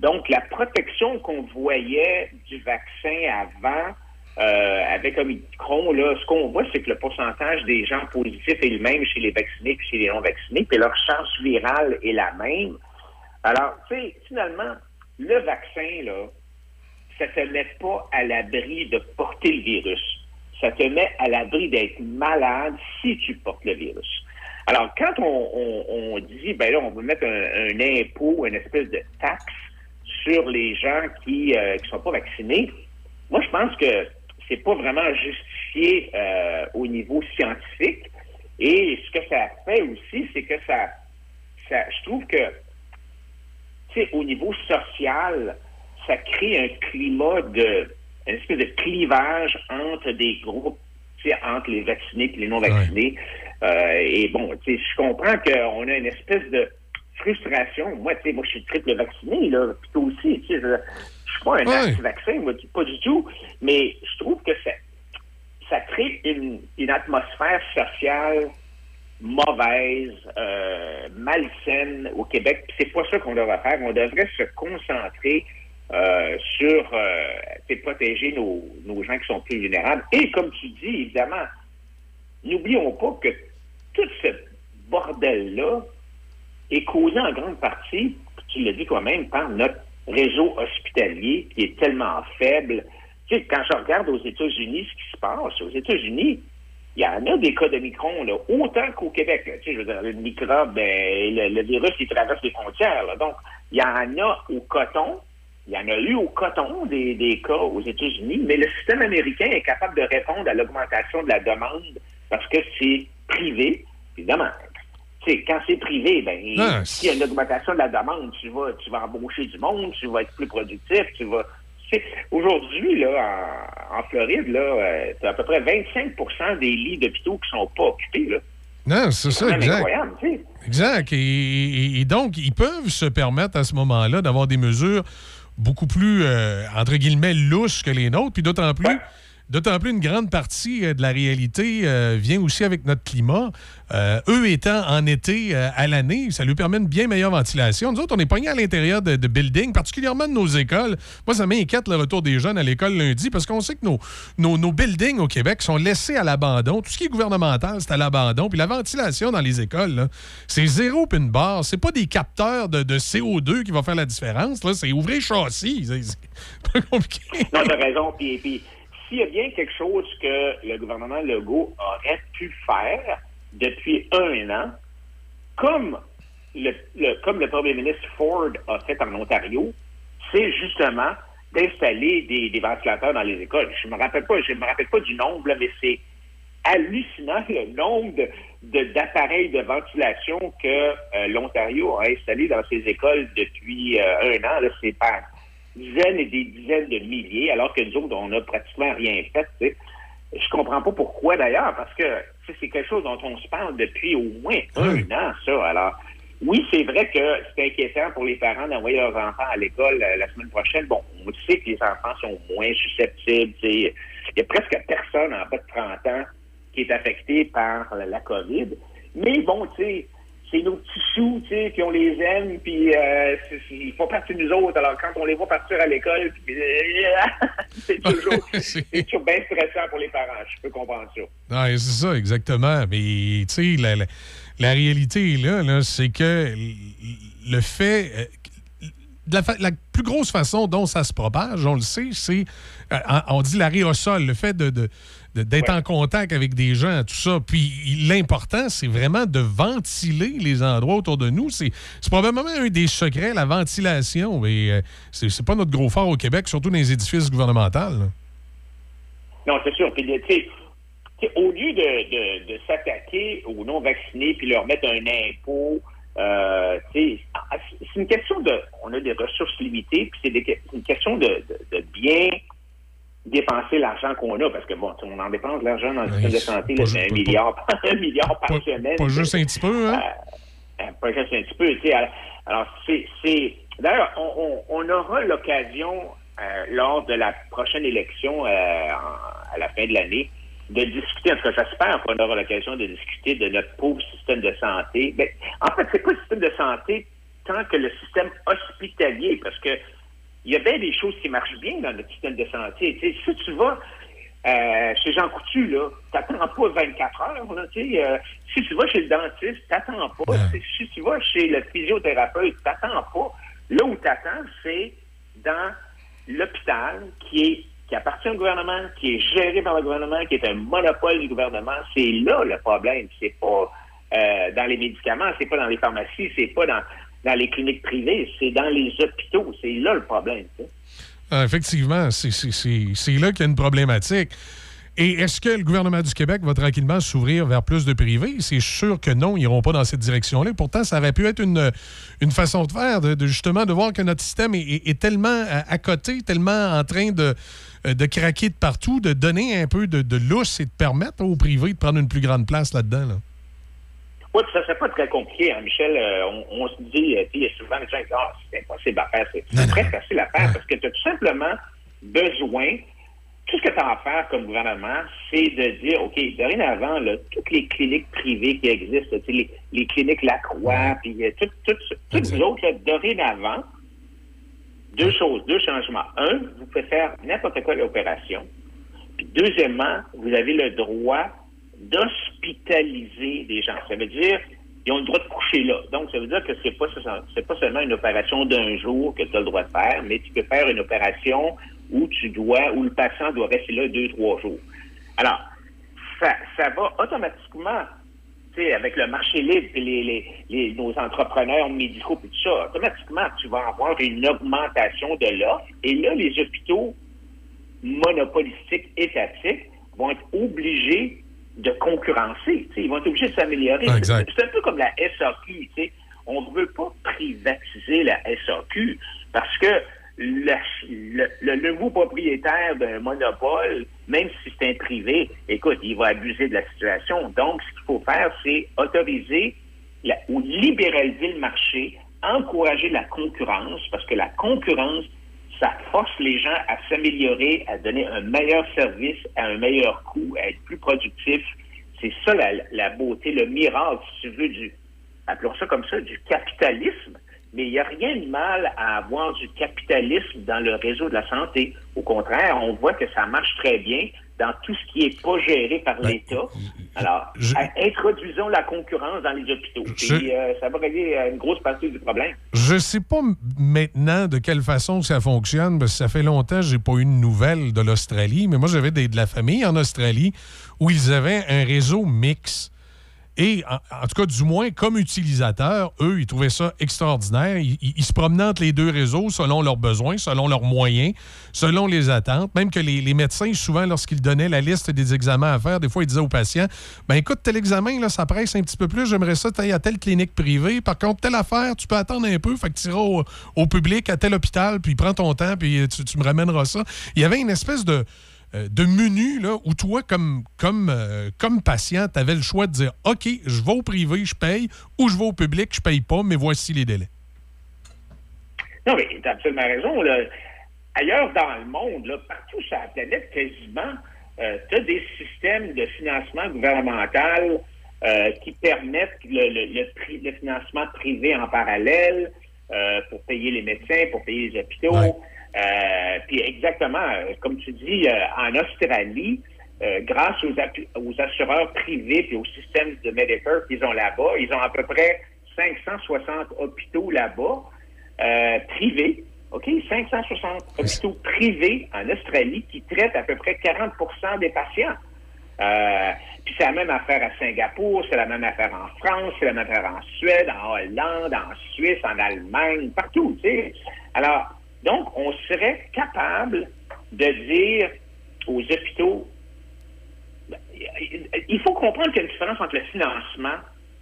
donc, la protection qu'on voyait du vaccin avant, euh, avec Omicron, là, ce qu'on voit, c'est que le pourcentage des gens positifs est le même chez les vaccinés que chez les non-vaccinés, puis leur charge virale est la même. Alors, tu sais, finalement, le vaccin, là, ça te met pas à l'abri de porter le virus. Ça te met à l'abri d'être malade si tu portes le virus. Alors, quand on, on- on dit, ben là, on veut mettre un, un impôt, une espèce de taxe sur les gens qui ne sont pas vaccinés, moi, je pense que c'est pas vraiment justifié euh, au niveau scientifique. Et ce que ça fait aussi, c'est que ça, ça, je trouve que au niveau social, ça crée un climat de, une espèce de clivage entre des groupes, tu sais, entre les vaccinés et les non-vaccinés. Euh, et bon, tu sais, je comprends qu'on a une espèce de frustration. Moi, tu sais, moi, je suis triple vacciné, là, puis toi aussi, tu sais, je, je suis pas un Ouais. anti-vaccin, moi, pas du tout, mais je trouve que ça, ça crée une, une atmosphère sociale mauvaise, euh, malsaine au Québec. C'est pas ça qu'on devrait faire. On devrait se concentrer euh, sur euh, protéger nos, nos gens qui sont plus vulnérables. Et comme tu dis, évidemment, n'oublions pas que tout ce bordel-là est causé en grande partie, tu l'as dit toi-même, par notre réseau hospitalier qui est tellement faible. Tu sais, quand je regarde aux États-Unis ce qui se passe, aux États-Unis, il y en a des cas de micron, là, autant qu'au Québec. là. Tu sais, je veux dire, le microbe, ben, le, le virus, il traverse les frontières. là. Donc, il y en a au coton, il y en a eu au coton des, des cas aux États-Unis, mais le système américain est capable de répondre à l'augmentation de la demande parce que c'est privé, évidemment. Tu sais, quand c'est privé, ben, Ah, s'il y a une augmentation de la demande, tu vas, tu vas embaucher du monde, tu vas être plus productif, tu vas. Aujourd'hui, là, en, en Floride, là, euh, t'as à peu près 25% des lits d'hôpitaux qui sont pas occupés, là. Non, c'est ça, exact. incroyable. Exact. Et, et- et donc, ils peuvent se permettre à ce moment-là d'avoir des mesures beaucoup plus, euh, entre guillemets, louches que les nôtres. Puis d'autant plus, d'autant plus une grande partie euh, de la réalité euh, vient aussi avec notre climat. Euh, eux étant en été à l'année, ça lui permet une bien meilleure ventilation. Nous autres, on est pognés à l'intérieur de, buildings, particulièrement de nos écoles. Moi, ça m'inquiète le retour des jeunes à l'école lundi parce qu'on sait que nos, buildings au Québec sont laissés à l'abandon. Tout ce qui est gouvernemental, c'est à l'abandon. Puis la ventilation dans les écoles, c'est zéro puis une barre. C'est pas des capteurs de, de CO2 qui vont faire la différence. C'est ouvrir châssis. C'est- pas compliqué. Non, t'as raison. Puis s'il y a bien quelque chose que le gouvernement Legault aurait pu faire depuis un an, comme le, comme le premier ministre Ford a fait en Ontario, c'est justement d'installer des, des ventilateurs dans les écoles. Je me rappelle pas, je me rappelle pas du nombre, mais c'est hallucinant le nombre de- de- d'appareils de, ventilation que euh, l'Ontario a installés dans ses écoles depuis euh, un an. C'est par dizaines et des dizaines de milliers, alors que nous autres, on n'a pratiquement rien fait. tu sais. Je comprends pas pourquoi d'ailleurs, parce que c'est quelque chose dont on se parle depuis au moins un an, ça. Alors, oui, c'est vrai que c'est inquiétant pour les parents d'envoyer leurs enfants à l'école euh, la semaine prochaine. Bon, on sait que les enfants sont moins susceptibles. Il y a presque personne en bas de 30 ans qui est affecté par la COVID. Mais bon, tu sais, c'est nos petits choux, tu sais, puis on les aime, puis euh, ils font partie de nous autres. Alors, quand on les voit partir à l'école, puis, c'est toujours, c'est toujours bien stressant pour les parents. Je peux comprendre ça. C'est ça, exactement. Mais, tu sais, la, la- la réalité, là, là c'est que le fait. euh, la, plus grosse façon dont ça se propage, on le sait, c'est. euh, on dit l'aréosol, le fait de. de- d'être en contact avec des gens, tout ça. Puis l'important, c'est vraiment de ventiler les endroits autour de nous. C'est probablement un des secrets, la ventilation. Et euh, c'est pas notre gros fort au Québec, surtout dans les édifices gouvernementaux. là. Non, c'est sûr. Puis, tu sais, au lieu de, de, de s'attaquer aux non-vaccinés puis leur mettre un impôt, euh, c'est une question de. On a des ressources limitées, puis c'est une question de bien dépenser l'argent qu'on a, parce que bon, on en dépense l'argent dans le système de santé, là, c'est un milliard, un milliard par semaine. Pas juste un petit peu, hein? Euh, pas juste un petit peu, tu sais. Alors, alors, c'est, c'est, d'ailleurs, on, on, on aura l'occasion, euh, lors de la prochaine élection, euh, en- à la fin de l'année, de discuter, en tout cas, j'espère qu'on aura l'occasion de discuter de notre pauvre système de santé. Mais, en fait, c'est pas le système de santé tant que le système hospitalier, parce que il y a bien des choses qui marchent bien dans notre système de santé. Si tu vas euh, chez Jean Coutu, là, t'attends pas 24 heures. Là, euh, si tu vas chez le dentiste, t'attends pas. Si, si tu vas chez le physiothérapeute, t'attends pas. Là où t'attends, c'est dans l'hôpital qui est qui appartient au gouvernement, qui est géré par le gouvernement, qui est un monopole du gouvernement. C'est là le problème. C'est pas euh, dans les médicaments, c'est pas dans les pharmacies, c'est pas dans, dans les cliniques privées, c'est dans les hôpitaux. C'est là le problème. Ah, effectivement, c'est- là qu'il y a une problématique. Et est-ce que le gouvernement du Québec va tranquillement s'ouvrir vers plus de privés? C'est sûr que non, ils n'iront pas dans cette direction-là. Pourtant, ça aurait pu être une, une façon de faire, de, justement de voir que notre système est, tellement à, côté, tellement en train de, de craquer de partout, de donner un peu de, de lousse et de permettre aux privés de prendre une plus grande place là-dedans. là. Oui, puis ça serait pas très compliqué, hein, Michel. Euh, on, on se dit, euh, il y a souvent des gens qui disent Ah, c'est impossible à faire. C'est c'est très facile à faire parce que tu as tout simplement besoin tout ce que tu as à faire comme gouvernement, c'est de dire, OK, dorénavant, là, toutes les cliniques privées qui existent, les, les cliniques Lacroix, puis euh, tout- tout- toutes les autres, là, dorénavant, deux choses, deux changements. Un, vous pouvez faire n'importe quelle opération. Puis deuxièmement, vous avez le droit d'hospitaliser des gens. Ça veut dire ils ont le droit de coucher là. Donc, ça veut dire que c'est pas pas seulement une opération d'un jour que tu as le droit de faire, mais tu peux faire une opération où tu dois, où le patient doit rester là deux, trois jours. Alors, ça, va automatiquement, tu sais, avec le marché libre et les- nos entrepreneurs médicaux et tout ça, automatiquement, tu vas avoir une augmentation de l'offre. Et là, les hôpitaux monopolistiques étatiques vont être obligés de concurrencer. Ils vont être obligés de s'améliorer. Ah. C'est un peu comme la SAQ. On ne veut pas privatiser la SAQ parce que le, le- le nouveau propriétaire d'un monopole, même si c'est un privé, écoute, il va abuser de la situation. Donc, ce qu'il faut faire, c'est autoriser la- ou libéraliser le marché, encourager la concurrence, parce que la concurrence, ça force les gens à s'améliorer, à donner un meilleur service à un meilleur coût, à être plus productif. C'est ça la, beauté, le miracle, si tu veux, du, appelons ça comme ça, du capitalisme. Mais il n'y a rien de mal à avoir du capitalisme dans le réseau de la santé. Au contraire, on voit que ça marche très bien dans tout ce qui n'est pas géré par l'État. Alors, introduisons la concurrence dans les hôpitaux. Je- Puis, euh, ça va régler euh, une grosse partie du problème. Je sais pas maintenant de quelle façon ça fonctionne, parce que ça fait longtemps que j'ai pas eu de nouvelles de l'Australie, mais moi j'avais de la famille en Australie où ils avaient un réseau mix. Et en, tout cas, du moins, comme utilisateurs, eux, ils trouvaient ça extraordinaire. Ils, se promenaient entre les deux réseaux selon leurs besoins, selon leurs moyens, selon les attentes. Même que les, médecins, souvent, lorsqu'ils donnaient la liste des examens à faire, des fois, ils disaient aux patients ben écoute, tel examen, là, ça presse un petit peu plus, j'aimerais ça t'ailles à telle clinique privée. Par contre, telle affaire, tu peux attendre un peu, fait que tu iras au, public, à tel hôpital, puis prends ton temps, puis tu, tu me ramèneras ça. Il y avait une espèce de de menu là, où toi, comme, comme, euh, comme patient, tu avais le choix de dire OK, je vais au privé, je paye, ou je vais au public, je paye pas, mais voici les délais. Non, mais tu as absolument raison. Là. Ailleurs dans le monde, là, partout sur la planète, quasiment, tu as des systèmes de financement gouvernemental euh, qui permettent le, le- le pri- le financement privé en parallèle euh, pour payer les médecins, pour payer les hôpitaux. Euh, puis exactement, euh, comme tu dis, euh, en Australie, euh, grâce aux, aux assureurs privés et au système de Medicare qu'ils ont là-bas, ils ont à peu près 560 hôpitaux là-bas, euh, privés, OK? 560 hôpitaux privés en Australie qui traitent à peu près 40% des patients. Euh, puis c'est la même affaire à Singapour, c'est la même affaire en France, c'est la même affaire en Suède, en Hollande, en Suisse, en Allemagne, partout, tu sais. Alors, donc, on serait capable de dire aux hôpitaux, il faut comprendre qu'il y a une différence entre le financement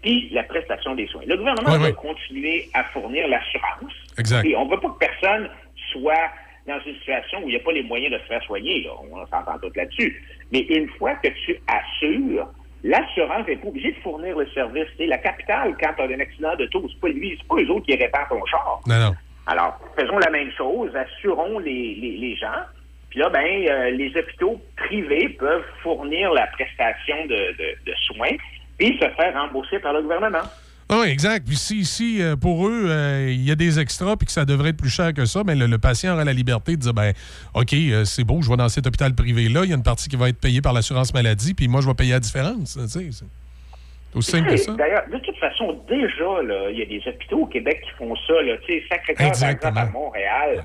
et la prestation des soins. Le gouvernement Oui, va oui. continuer à fournir l'assurance. Exact. Et on ne veut pas que personne soit dans une situation où il n'y a pas les moyens de se faire soigner. là. On s'entend tous là-dessus. Mais une fois que tu assures, l'assurance n'est pas obligée de fournir le service. Sais, la capitale, quand tu as un accident de taux, c'est pas lui, c'est pas eux autres qui réparent ton char. Non, non. Alors, faisons la même chose, assurons les, les, gens. Puis là, ben, euh, les hôpitaux privés peuvent fournir la prestation de, de, soins et se faire rembourser par le gouvernement. Ah oui, exact. Puis si, si euh, pour eux, euh, il y a des extras puis que ça devrait être plus cher que ça, mais le, le patient aura la liberté de dire ben OK, c'est beau, je vais dans cet hôpital privé-là, il y a une partie qui va être payée par l'assurance maladie, puis moi, je vais payer la différence. Aussi simple que ça. D'ailleurs, de toute façon, déjà, il y a des hôpitaux au Québec qui font ça. Là, tu sais, Sacré-Cœur, par Exactement. exemple, à Montréal.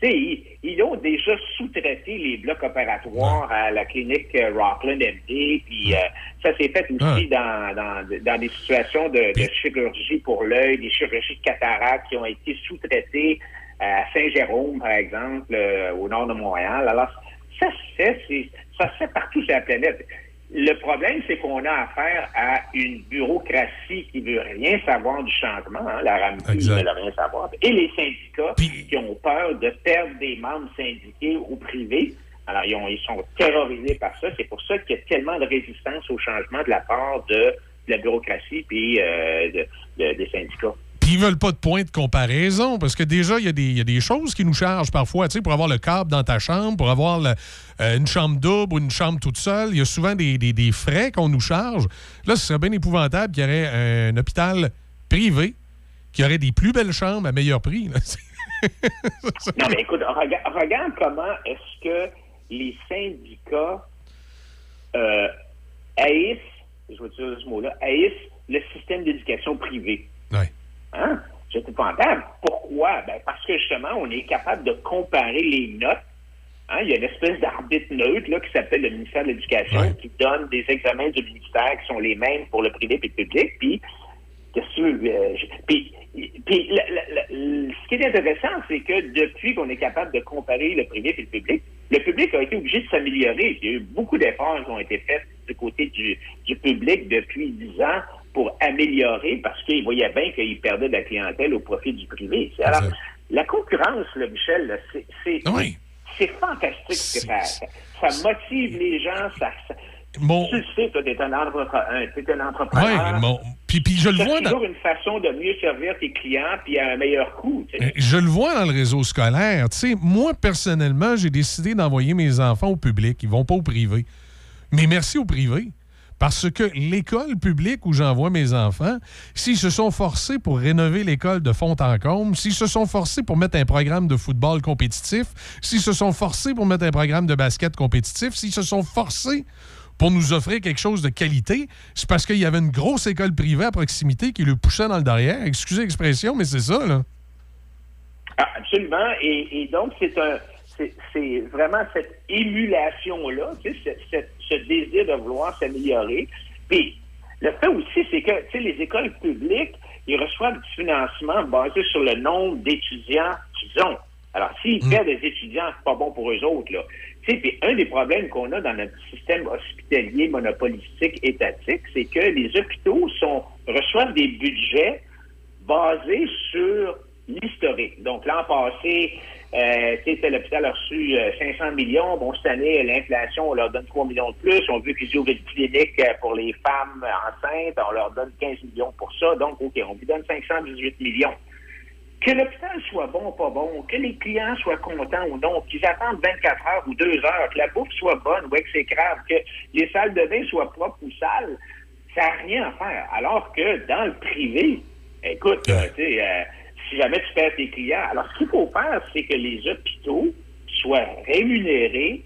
Ils, ils ont déjà sous-traité les blocs opératoires à la clinique euh, Rockland MD, puis euh, ça s'est fait aussi dans, dans, dans des situations de, de chirurgie pour l'œil, des chirurgies de cataracte qui ont été sous-traitées à Saint-Jérôme, par exemple, euh, au nord de Montréal. Alors, ça se fait, c'est- ça se fait partout sur la planète. Le problème, c'est qu'on a affaire à une bureaucratie qui veut rien savoir du changement. hein. La RAMQ ne veut rien savoir. Et les syndicats qui ont peur de perdre des membres syndiqués au privé. Alors, ils, ont- ils sont terrorisés par ça. C'est pour ça qu'il y a tellement de résistance au changement de la part de, de la bureaucratie puis euh, de- de- des syndicats. Puis ils veulent pas de point de comparaison parce que déjà, il y, a des- choses qui nous chargent parfois. Tu sais, pour avoir le câble dans ta chambre, pour avoir euh, une chambre double ou une chambre toute seule, il y a souvent des, frais qu'on nous charge. Là, ce serait bien épouvantable qu'il y aurait un hôpital privé qui aurait des plus belles chambres à meilleur prix. Non, mais écoute, rega- regarde comment est-ce que les syndicats euh, haïssent, je vais utiliser ce mot-là, haïssent le système d'éducation privée. Hein? C'est épouvantable. Pourquoi? Ben, parce que justement, on est capable de comparer les notes. Hein? Il y a une espèce d'arbitre neutre là, qui s'appelle le ministère de l'Éducation qui donne des examens du ministère qui sont les mêmes pour le privé et le public. Puis, qu'est-ce veux, euh, puis, puis, ce qui est intéressant, c'est que depuis qu'on est capable de comparer le privé et le public, le public a été obligé de s'améliorer. Il y a eu beaucoup d'efforts qui ont été faits du côté du, du public depuis dix ans pour améliorer parce qu'ils voyaient bien qu'ils perdaient de la clientèle au profit du privé. Alors, la concurrence, là, Michel, c'est fantastique ce que ça, ça, motive les gens. Ça, ça- Mon- Tu le sais, toi, t'es un, entrepreneur. Ouais, mon- puis, puis je le vois dans- toujours une façon de mieux servir tes clients puis à un meilleur coût. Euh, Je le vois dans le réseau scolaire. Moi, personnellement, j'ai décidé d'envoyer mes enfants au public. Ils vont pas au privé. Mais merci au privé. Parce que l'école publique où j'envoie mes enfants, s'ils se sont forcés pour rénover l'école de fond en comble, s'ils se sont forcés pour mettre un programme de football compétitif, s'ils se sont forcés pour mettre un programme de basket compétitif, s'ils se sont forcés pour nous offrir quelque chose de qualité, c'est parce qu'il y avait une grosse école privée à proximité qui le poussait dans le derrière. Excusez l'expression, mais c'est ça, là. Ah, absolument. Et, et donc, c'est un. C'est- vraiment cette émulation-là, tu sais, ce, désir de vouloir s'améliorer. Puis, le fait aussi, c'est que tu sais, les écoles publiques, ils reçoivent du financement basé sur le nombre d'étudiants qu'ils ont. Alors, s'ils perdent des étudiants, c'est pas bon pour eux autres, là. Tu sais, puis un des problèmes qu'on a dans notre système hospitalier monopolistique étatique, c'est que les hôpitaux sont reçoivent des budgets basés sur l'historique. Donc, l'an passé, euh, tu sais, tel hôpital a reçu euh, 500 millions. Bon, cette année, l'inflation, on leur donne 3 millions de plus. On veut qu'ils ouvrent une clinique euh, pour les femmes enceintes. On leur donne 15 millions pour ça. Donc, OK, on lui donne 518 millions. Que l'hôpital soit bon ou pas bon, que les clients soient contents ou non, qu'ils attendent 24 heures ou 2 heures, que la bouffe soit bonne ou exécrable, que les salles de bain soient propres ou sales, ça n'a rien à faire. Alors que dans le privé, écoute, euh, tu sais, euh, si jamais tu perds tes clients, alors ce qu'il faut faire, c'est que les hôpitaux soient rémunérés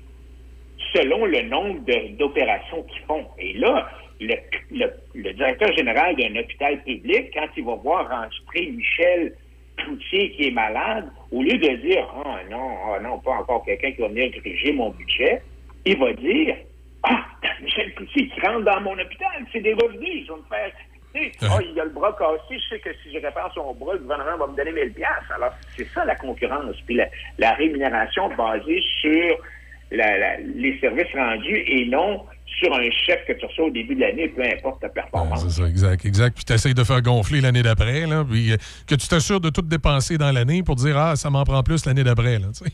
selon le nombre d'opérations qu'ils font. Et là, le, directeur général d'un hôpital public, quand il va voir enregistrer Michel Cloutier qui est malade, au lieu de dire Ah non, ah non, pas encore quelqu'un qui va venir diriger mon budget, il va dire Ah, Michel Cloutier qui rentre dans mon hôpital, c'est des revenus, je vais me faire. Sais, Ah, il a le bras cassé, je sais que si je répare son bras, le gouvernement va me donner 1000 piastres. Alors, c'est ça la concurrence. Puis la, la rémunération basée sur la- la- les services rendus et non sur un chèque que tu reçois au début de l'année, peu importe ta performance. C'est ça, exact, exact. Puis tu essayes de faire gonfler l'année d'après, là, puis euh, que tu t'assures de tout dépenser dans l'année pour dire Ah, ça m'en prend plus l'année d'après. là, tu sais.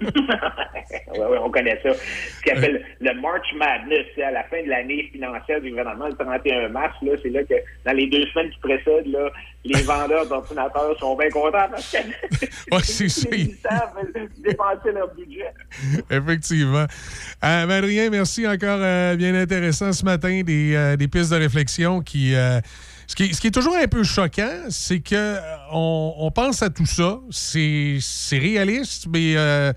Oui, on connaît ça. Ce qu'on appelle le March Madness, c'est à la fin de l'année financière du gouvernement, le 31 mars, là, c'est là que dans les deux semaines qui précèdent, là, les vendeurs d'ordinateurs sont bien contents parce que Ouais, c'est ça. militaires veulent dépenser leur budget. Effectivement. Euh, Adrien, merci encore. euh, bien intéressant ce matin, des, euh, des pistes de réflexion qui. Ce qui, est- toujours un peu choquant, c'est que euh, on, pense à tout ça. C'est réaliste, mais euh,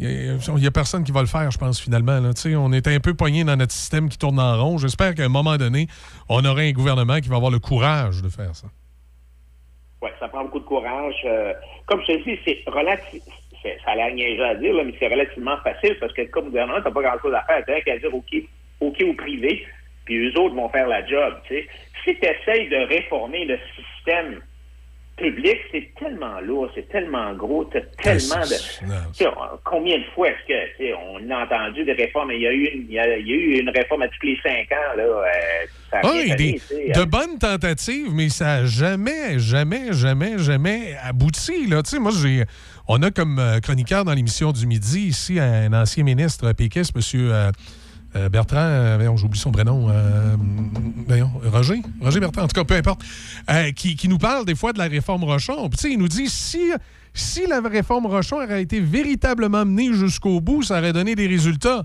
il n'y a, personne qui va le faire, je pense, finalement. Tu On est un peu pogné dans notre système qui tourne en rond. J'espère qu'à un moment donné, on aura un gouvernement qui va avoir le courage de faire ça. Oui, ça prend beaucoup de courage. Euh, comme je te dis, c'est Ça a l'air à dire, mais c'est relativement facile parce que comme gouvernement, t'as pas grand-chose à faire. T'as rien qu'à dire OK, OK au privé, puis eux autres vont faire la job. Si tu essayes de réformer le système public, c'est tellement lourd, c'est tellement gros, t'as tellement de... Combien de fois est-ce que on a entendu des réformes? Il y a eu une, il y a, eu une réforme à tous les cinq ans. Là, euh, ça a Ah, des- de bonnes tentatives, mais ça n'a jamais, jamais, jamais, jamais abouti. Là. Moi, j'ai, on a comme euh, chroniqueur dans l'émission du midi ici un ancien ministre péquiste, M. Bertrand, euh, voyons, j'oublie son prénom, euh, voyons, Roger, Roger Bertrand, en tout cas, peu importe, euh, qui, qui nous parle des fois de la réforme Rochon. Puis, tu sais, il nous dit si, si la réforme Rochon aurait été véritablement menée jusqu'au bout, ça aurait donné des résultats.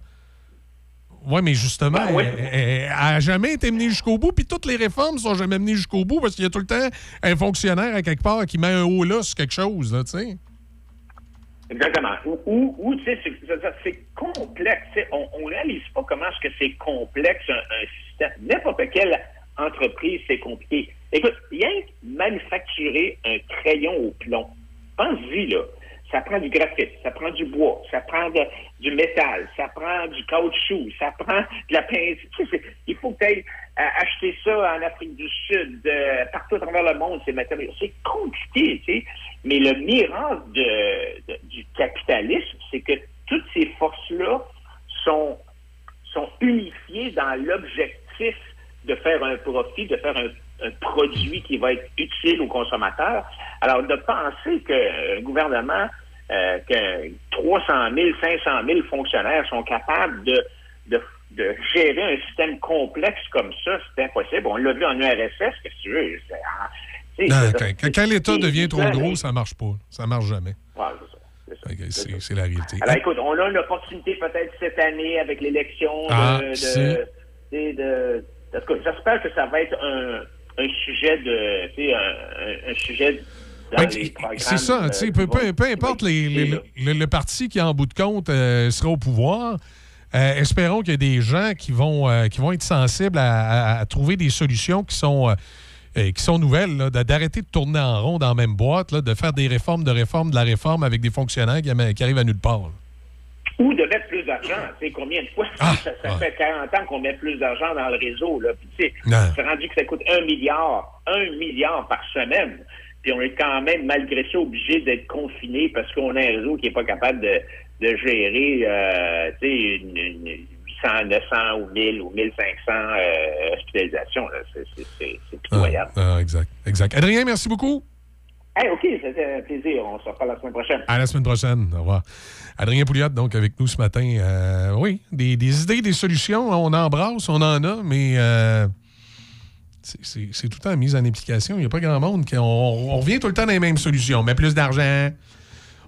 Oui, mais justement, Ben oui. elle- n'a jamais été menée jusqu'au bout, puis toutes les réformes sont jamais menées jusqu'au bout parce qu'il y a tout le temps un fonctionnaire à quelque part qui met un haut là sur quelque chose, tu sais. Exactement. Ou, ou, ou, tu sais, c'est complexe. tu On ne réalise pas comment est-ce que c'est complexe un, système. N'importe quelle entreprise, c'est compliqué. Écoute, rien que manufacturer un crayon au plomb, pense-y, là. Ça prend du graphite, ça prend du bois, ça prend du métal, ça prend du caoutchouc, ça prend de la peinture. Tu il faut peut-être acheter ça en Afrique du Sud, euh, partout à travers le monde, ces matériaux. C'est compliqué, tu sais. Mais le miracle du capitalisme, c'est que toutes ces forces-là sont, sont unifiées dans l'objectif de faire un profit, de faire un, un produit qui va être utile aux consommateurs. Alors, de penser qu'un gouvernement, euh, que 300 000, 500 000 fonctionnaires sont capables de, de, de gérer un système complexe comme ça, c'est impossible. On l'a vu en URSS, que tu veux? Non, c'est- quand quand l'État devient trop gros, ça marche pas. Ça marche jamais. Ouais, c'est la réalité. Alors écoute, on a une opportunité peut-être cette année avec l'élection de, Ah, de, J'espère que ça va être un, un sujet de, tu sais, un, un- sujet Ben. C'est ça, euh, tu sais, qui peu, peu- peu importe les- les- le, le parti qui, en bout de compte, euh, sera au pouvoir. euh, espérons qu'il y a des gens qui vont, euh, qui vont être sensibles à, à- à trouver des solutions qui sont, euh, euh, qui sont nouvelles, d'arrêter de tourner en rond dans la même boîte, là, de faire des réformes de réformes de la réforme avec des fonctionnaires qui, arrivent à nulle part. là. Ou de mettre plus d'argent. Tu sais, combien de fois Ah, ça, ça fait 40 ans qu'on met plus d'argent dans le réseau. Là. Puis, c'est rendu que ça coûte un milliard, un milliard par semaine. Puis on est quand même, malgré ça, obligé d'être confiné parce qu'on a un réseau qui n'est pas capable de, de gérer euh, une 800, 900 ou 1000 ou 1500 euh, hospitalisations. C'est- c'est pitoyable. Ah, exact, exact. Adrien, merci beaucoup. Hey, OK, c'était un plaisir. On se reparle la semaine prochaine. À la semaine prochaine. Au revoir. Adrien Pouliot, donc, avec nous ce matin. Euh, oui, des, des idées, des solutions, on embrasse, on en a, mais euh, c'est- tout le temps mise en application. Il n'y a pas grand monde qui. On, on revient tout le temps dans les mêmes solutions. On met plus d'argent,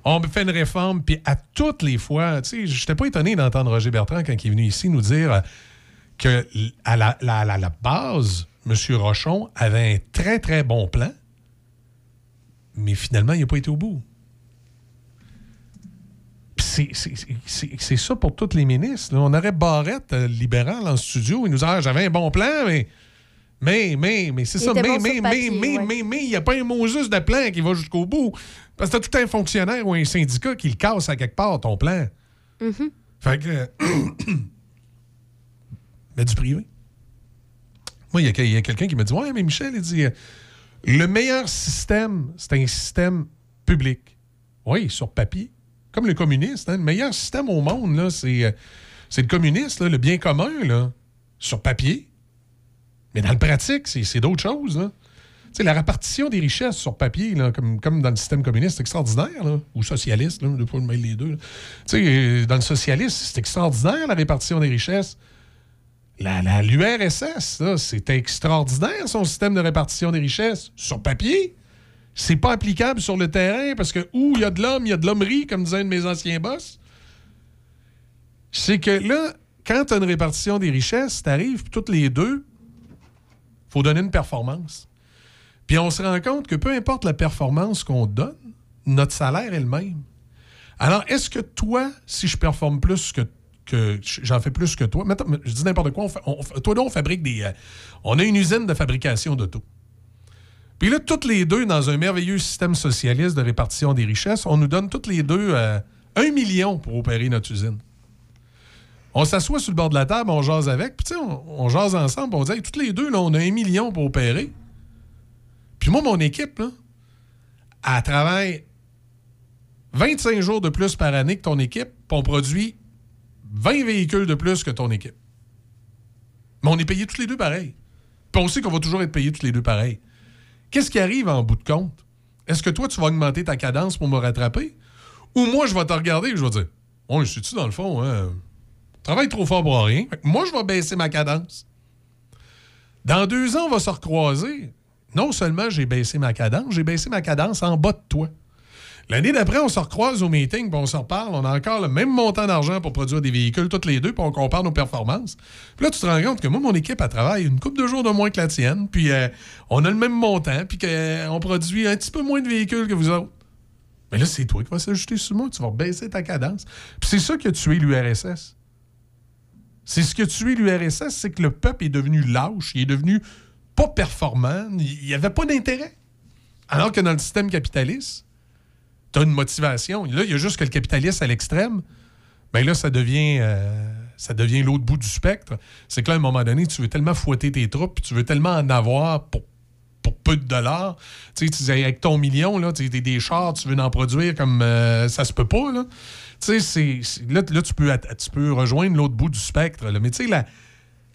on fait une réforme, puis à toutes les fois, tu sais, je n'étais pas étonné d'entendre Roger Bertrand quand il est venu ici nous dire euh, que à la, base, M. Rochon avait un très, très bon plan, mais finalement, il n'a pas été au bout. C'est- ça pour tous les ministres. On aurait Barrette, euh, libéral, en studio. Il nous a j'avais un bon plan, mais. Mais, mais, mais c'est ça. Mais, mais, mais, mais, mais, mais, il n'y a pas un mot juste de plan qui va jusqu'au bout. Parce que t'as tout un fonctionnaire ou un syndicat qui le casse à quelque part, ton plan. Mhm. Fait que. mais du privé. Moi, il y a, il y a quelqu'un qui me dit Ouais, mais Michel, il dit euh, le meilleur système, c'est un système public. Oui, sur papier. Comme le communiste. hein. Le meilleur système au monde, là, c'est, euh, c'est le communiste, là, le bien commun, là, sur papier. Mais dans le pratique, c'est, d'autres choses. Là. La répartition des richesses sur papier, là, comme, comme dans le système communiste, c'est extraordinaire, là, ou socialiste, là, deux fois le les deux. euh, dans le socialiste, c'est extraordinaire la répartition des richesses. La, L'URSS, c'est extraordinaire son système de répartition des richesses sur papier. C'est pas applicable sur le terrain parce que où il y a de l'homme, il y a de l'hommerie, comme disait un de mes anciens boss. C'est que là, quand tu as une répartition des richesses, tu arrives, toutes les deux, faut donner une performance. Puis on se rend compte que peu importe la performance qu'on donne, notre salaire est le même. Alors, est-ce que toi, si je performe plus que, j'en fais plus que toi, je dis n'importe quoi, toi, là, on fabrique des. euh, on a une usine de fabrication d'auto. Puis là, toutes les deux, dans un merveilleux système socialiste de répartition des richesses, on nous donne toutes les deux euh, un million pour opérer notre usine. On s'assoit sur le bord de la table, on jase avec, puis on, on jase ensemble, on dit, toutes les deux, là, on a un million pour opérer. Puis moi, mon équipe, là, elle travaille 25 jours de plus par année que ton équipe, puis on produit 20 véhicules de plus que ton équipe. Mais on est payés tous les deux pareil. Puis on sait qu'on va toujours être payés tous les deux pareil. Qu'est-ce qui arrive en bout de compte? Est-ce que toi, tu vas augmenter ta cadence pour me rattraper? Ou moi, je vais te regarder et je vais dire, oui, sais-tu, dans le fond, hein, travaille trop fort pour rien. Que moi, je vais baisser ma cadence. Dans deux ans, on va se recroiser. Non seulement j'ai baissé ma cadence, j'ai baissé ma cadence en bas de toi. L'année d'après, on se recroise au meeting, puis on se reparle. On a encore le même montant d'argent pour produire des véhicules, toutes les deux, puis on compare nos performances. Puis là, tu te rends compte que moi, mon équipe, elle travaille une couple de jours de moins que la tienne, puis euh, on a le même montant, puis qu'on produit un petit peu moins de véhicules que vous autres. Mais là, c'est toi qui vas s'ajouter sur moi. Tu vas baisser ta cadence. Puis c'est ça qui a tué l'URSS. C'est ce qui a tué l'URSS, c'est que le peuple est devenu lâche, il est devenu pas performant, il n'y avait pas d'intérêt. Alors que dans le système capitaliste, tu as une motivation. Là, il y a juste que le capitalisme à l'extrême, bien là, ça devient, euh, devient l'autre bout du spectre. C'est que là, à un moment donné, tu veux tellement fouetter tes troupes, puis tu veux tellement en avoir pour, pour peu de dollars. Tu sais, avec ton million, là, sais, des chars, tu veux en produire comme euh, ça se peut pas. Là, tu sais, là, là, tu, peux, att- tu peux rejoindre l'autre bout du spectre. là. Mais tu sais,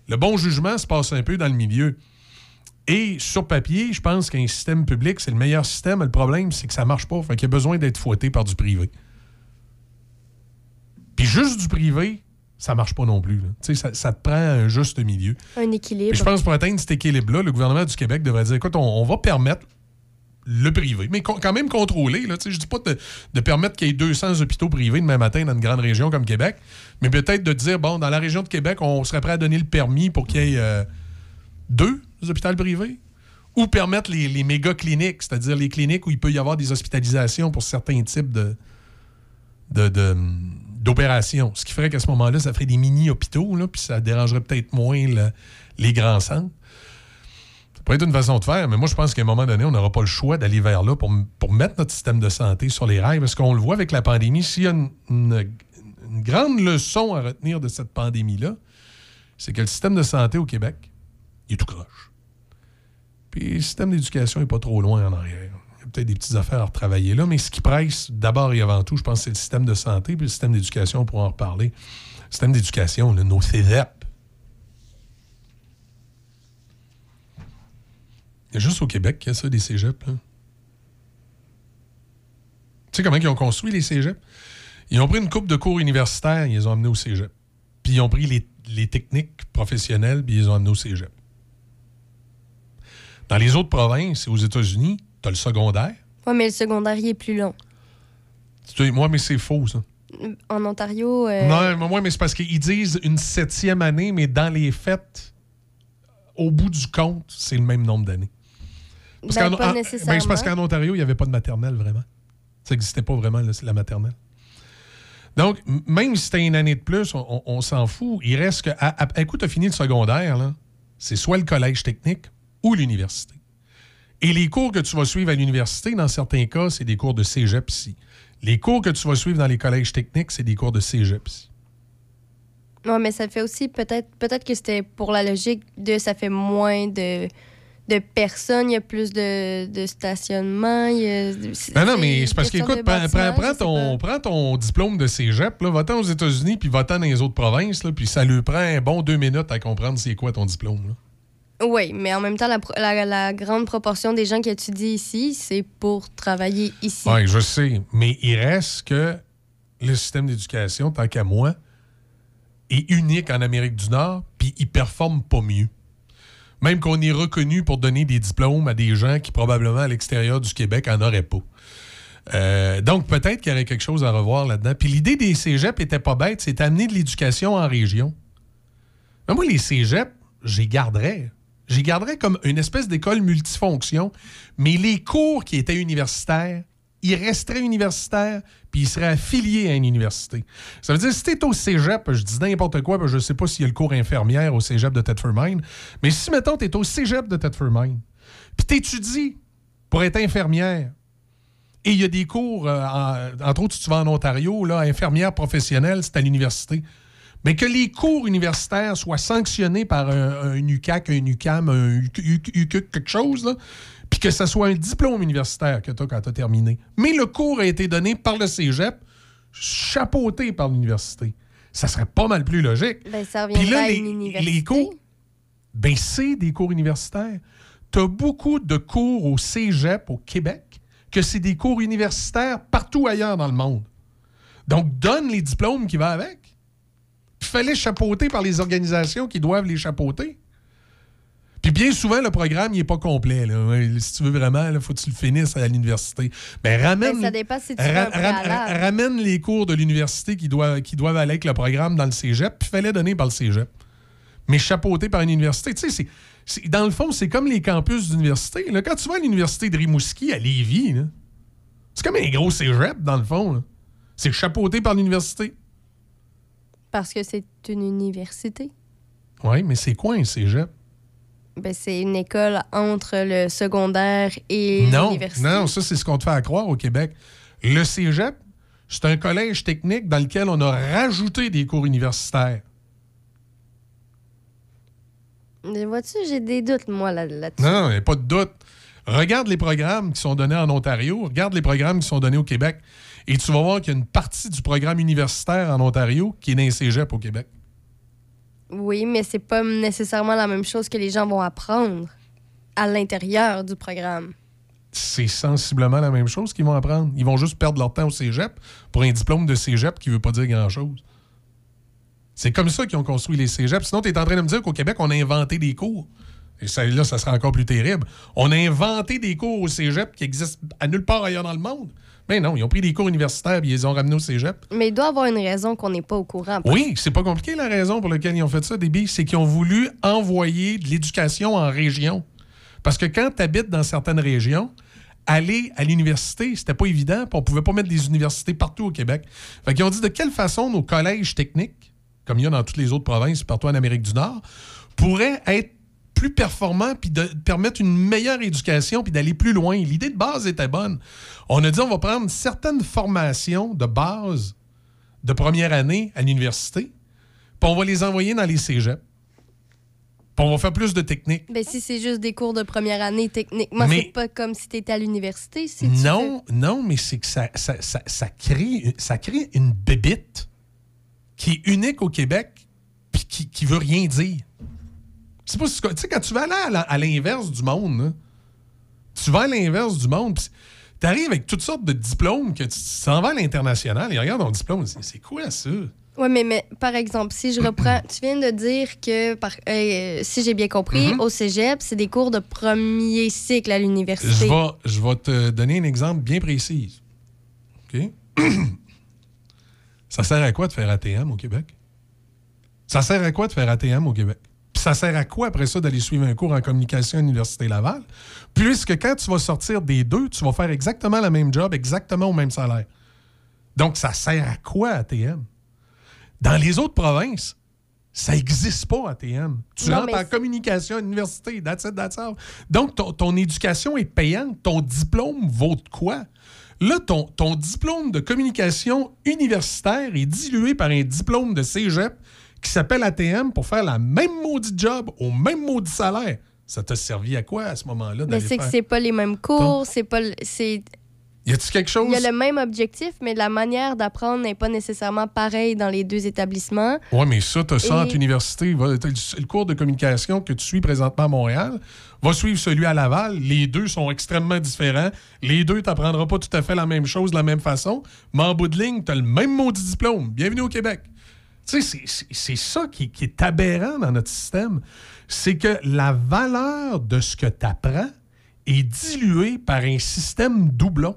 le bon jugement se passe un peu dans le milieu. Et sur papier, je pense qu'un système public, c'est le meilleur système. Le problème, c'est que ça marche pas. Fait qu'il y a besoin d'être fouetté par du privé. Puis juste du privé, ça marche pas non plus. là. Tu sais, ça, ça te prend un juste milieu. Un équilibre. Puis je pense que pour atteindre cet équilibre-là, le gouvernement du Québec devrait dire écoute, on, on va permettre le privé, mais quand même contrôlé. Là, je dis pas de, permettre qu'il y ait 200 hôpitaux privés demain matin dans une grande région comme Québec, mais peut-être de dire bon, dans la région de Québec, on serait prêt à donner le permis pour qu'il y ait euh, deux hôpitaux privés ou permettre les, les méga cliniques, c'est-à-dire les cliniques où il peut y avoir des hospitalisations pour certains types de, de- d'opérations. Ce qui ferait qu'à ce moment-là, ça ferait des mini-hôpitaux, puis ça dérangerait peut-être moins le- les grands centres. Ça pourrait être une façon de faire, mais moi, je pense qu'à un moment donné, on n'aura pas le choix d'aller vers là pour, pour mettre notre système de santé sur les rails, parce qu'on le voit avec la pandémie. S'il y a une, grande leçon à retenir de cette pandémie-là, c'est que le système de santé au Québec, il est tout croche. Puis le système d'éducation n'est pas trop loin en arrière. Il y a peut-être des petites affaires à retravailler là, mais ce qui presse d'abord et avant tout, je pense, c'est le système de santé, puis le système d'éducation, on pourra en reparler. Le système d'éducation, nos cégep. Il y a juste au Québec qu'il y a ça, des cégeps. là. Tu sais comment ils ont construit les cégeps? Ils ont pris une coupe de cours universitaires, ils les ont amenés au cégep. Puis ils ont pris les, les techniques professionnelles, puis ils les ont amenés au cégep. Dans les autres provinces et aux États-Unis, tu as le secondaire. Oui, mais le secondaire, il est plus long. Moi, mais c'est faux, ça. En Ontario, euh, Non, mais moi, mais c'est parce qu'ils disent une septième année, mais dans les fêtes, au bout du compte, c'est le même nombre d'années. Parce Ben, qu'en- pas en- ben, c'est parce qu'en Ontario, il n'y avait pas de maternelle, vraiment. Ça n'existait pas vraiment, la maternelle. Donc, même si tu une année de plus, on, on- on s'en fout. Il reste que. À, à- écoute, tu as fini le secondaire, là. C'est soit le collège technique ou l'université. Et les cours que tu vas suivre à l'université, dans certains cas, c'est des cours de cégep ici. Les cours que tu vas suivre dans les collèges techniques, c'est des cours de cégep ici. Ouais, mais ça fait aussi peut-être peut-être que c'était pour la logique de ça fait moins de, de personnes, il y a plus de, de stationnement. il y a- Ben non, mais c'est parce qu'écoute, prends, ton, prends ton diplôme de cégep, va-t'en aux États-Unis, puis va-t'en dans les autres provinces, là, puis ça lui prend un bon deux minutes à comprendre c'est quoi ton diplôme. là. Oui, mais en même temps, la, pro- la- la grande proportion des gens qui étudient ici, c'est pour travailler ici. Oui, je sais. Mais il reste que le système d'éducation, tant qu'à moi, est unique en Amérique du Nord, puis il performe pas mieux. Même qu'on est reconnu pour donner des diplômes à des gens qui, probablement, à l'extérieur du Québec, en auraient pas. Euh, donc, peut-être qu'il y aurait quelque chose à revoir là-dedans. Puis l'idée des cégeps était pas bête, c'est amener de l'éducation en région. Moi, les cégeps, j'y garderais. J'y garderais comme une espèce d'école multifonction, mais les cours qui étaient universitaires, ils resteraient universitaires, puis ils seraient affiliés à une université. Ça veut dire, si t'es au cégep, je dis n'importe quoi, je sais pas s'il y a le cours infirmière au cégep de Thetford mais si, mettons, t'es au cégep de Thetford Mine, puis t'étudies pour être infirmière, et il y a des cours, euh, en- entre autres, si tu vas en Ontario, là, infirmière professionnelle, c'est à l'université. Mais que les cours universitaires soient sanctionnés par un, un UCAC, un UCAM, un UCUC, quelque chose, là, puis que ce soit un diplôme universitaire que tu as quand tu as terminé. Mais le cours a été donné par le cégep, chapeauté par l'université. Ça serait pas mal plus logique. Ben, ça là, à les, université. les cours, ben c'est des cours universitaires. Tu as beaucoup de cours au cégep au Québec que c'est des cours universitaires partout ailleurs dans le monde. Donc, donne les diplômes qui vont avec. Puis fallait chapeauter par les organisations qui doivent les chapeauter. Puis bien souvent, le programme, il n'est pas complet. là. Si tu veux vraiment, il faut que tu le finisses à l'université. Ben, ramène, Ben, ça dépend si tu ra- ra- ramène les cours de l'université qui doivent, qui doivent aller avec le programme dans le cégep, puis fallait donner par le cégep. Mais chapeauté par une université. Tu sais, c'est- dans le fond, c'est comme les campus d'université. Quand tu vas à l'université de Rimouski, à Lévis, c'est comme un gros cégep, dans le fond. C'est chapeauté par l'université. Parce que c'est une université. Oui, mais c'est quoi un cégep? Ben, c'est une école entre le secondaire et Non, l'université. non, ça, c'est ce qu'on te fait à croire au Québec. Le cégep, c'est un collège technique dans lequel on a rajouté des cours universitaires. Mais Vois-tu, j'ai des doutes, moi, là- là-dessus. Non, il n'y a pas de doute. Regarde les programmes qui sont donnés en Ontario, regarde les programmes qui sont donnés au Québec, et tu vas voir qu'il y a une partie du programme universitaire en Ontario qui est dans les cégep au Québec. Oui, mais c'est pas nécessairement la même chose que les gens vont apprendre à l'intérieur du programme. C'est sensiblement la même chose qu'ils vont apprendre. Ils vont juste perdre leur temps au cégep pour un diplôme de cégep qui veut pas dire grand-chose. C'est comme ça qu'ils ont construit les cégeps. Sinon, tu es en train de me dire qu'au Québec, on a inventé des cours. Et ça, là, ça sera encore plus terrible. On a inventé des cours au cégep qui existent à nulle part ailleurs dans le monde. Mais non, ils ont pris des cours universitaires et ils les ont ramenés au cégep. Mais il doit y avoir une raison qu'on n'est pas au courant. Oui, c'est pas compliqué la raison pour laquelle ils ont fait ça, Déby. C'est qu'ils ont voulu envoyer de l'éducation en région. Parce que quand tu habites dans certaines régions, aller à l'université, c'était pas évident, on pouvait pas mettre des universités partout au Québec. Fait qu'ils ont dit de quelle façon nos collèges techniques, comme il y a dans toutes les autres provinces, partout en Amérique du Nord, pourraient être plus performants puis de permettre une meilleure éducation puis d'aller plus loin. L'idée de base était bonne. On a dit on va prendre certaines formations de base de première année à l'université, puis on va les envoyer dans les cégeps. Puis on va faire plus de techniques. Ben, si c'est juste des cours de première année, techniquement, Mais- c'est pas comme si tu étais à l'université. Si tu Non, non, mais c'est que ça, ça, ça- ça crée, ça crée une bébite qui est unique au Québec puis qui, qui veut rien dire. C'est pas tu sais, quand tu vas aller à l'inverse du monde, là, tu vas à l'inverse du monde, tu arrives avec toutes sortes de diplômes que tu s'en vas à l'international et regarde ton diplôme, c'est c'est quoi ça? Oui, mais, mais par exemple, si je reprends, tu viens de dire que, par, euh, si j'ai bien compris, Mhm. au cégep, c'est des cours de premier cycle à Je l'université. vais, je vais te donner un exemple bien précis. OK? ça sert à quoi de faire ATM au Québec? Ça sert à quoi de faire ATM au Québec? Ça sert à quoi après ça d'aller suivre un cours en communication à l'Université Laval? Puisque quand tu vas sortir des deux, tu vas faire exactement le même job, exactement au même salaire. Donc, ça sert à quoi ATM? Dans les autres provinces, ça n'existe pas ATM. Tu Non, rentres en communication à l'université, that's it, that's all. Donc, ton, ton éducation est payante. Ton diplôme vaut de quoi? Là, ton, ton diplôme de communication universitaire est dilué par un diplôme de cégep qui s'appelle ATM pour faire la même maudite job au même maudit salaire. Ça t'a servi à quoi à ce moment-là? Mais c'est que faire- c'est pas les mêmes cours, c'est pas. le- c'est Y a-tu quelque chose? Il y a le même objectif, mais la manière d'apprendre n'est pas nécessairement pareille dans les deux établissements. Oui, mais ça, tu as ça Et- t'as Le le cours de communication que tu suis présentement à Montréal va suivre celui à Laval. Les deux sont extrêmement différents. Les deux, tu n'apprendras pas tout à fait la même chose de la même façon, mais en bout de ligne, tu as le même maudit diplôme. Bienvenue au Québec. Tu sais, c'est- ça qui, qui est aberrant dans notre système. C'est que la valeur de ce que tu apprends est diluée par un système doublon.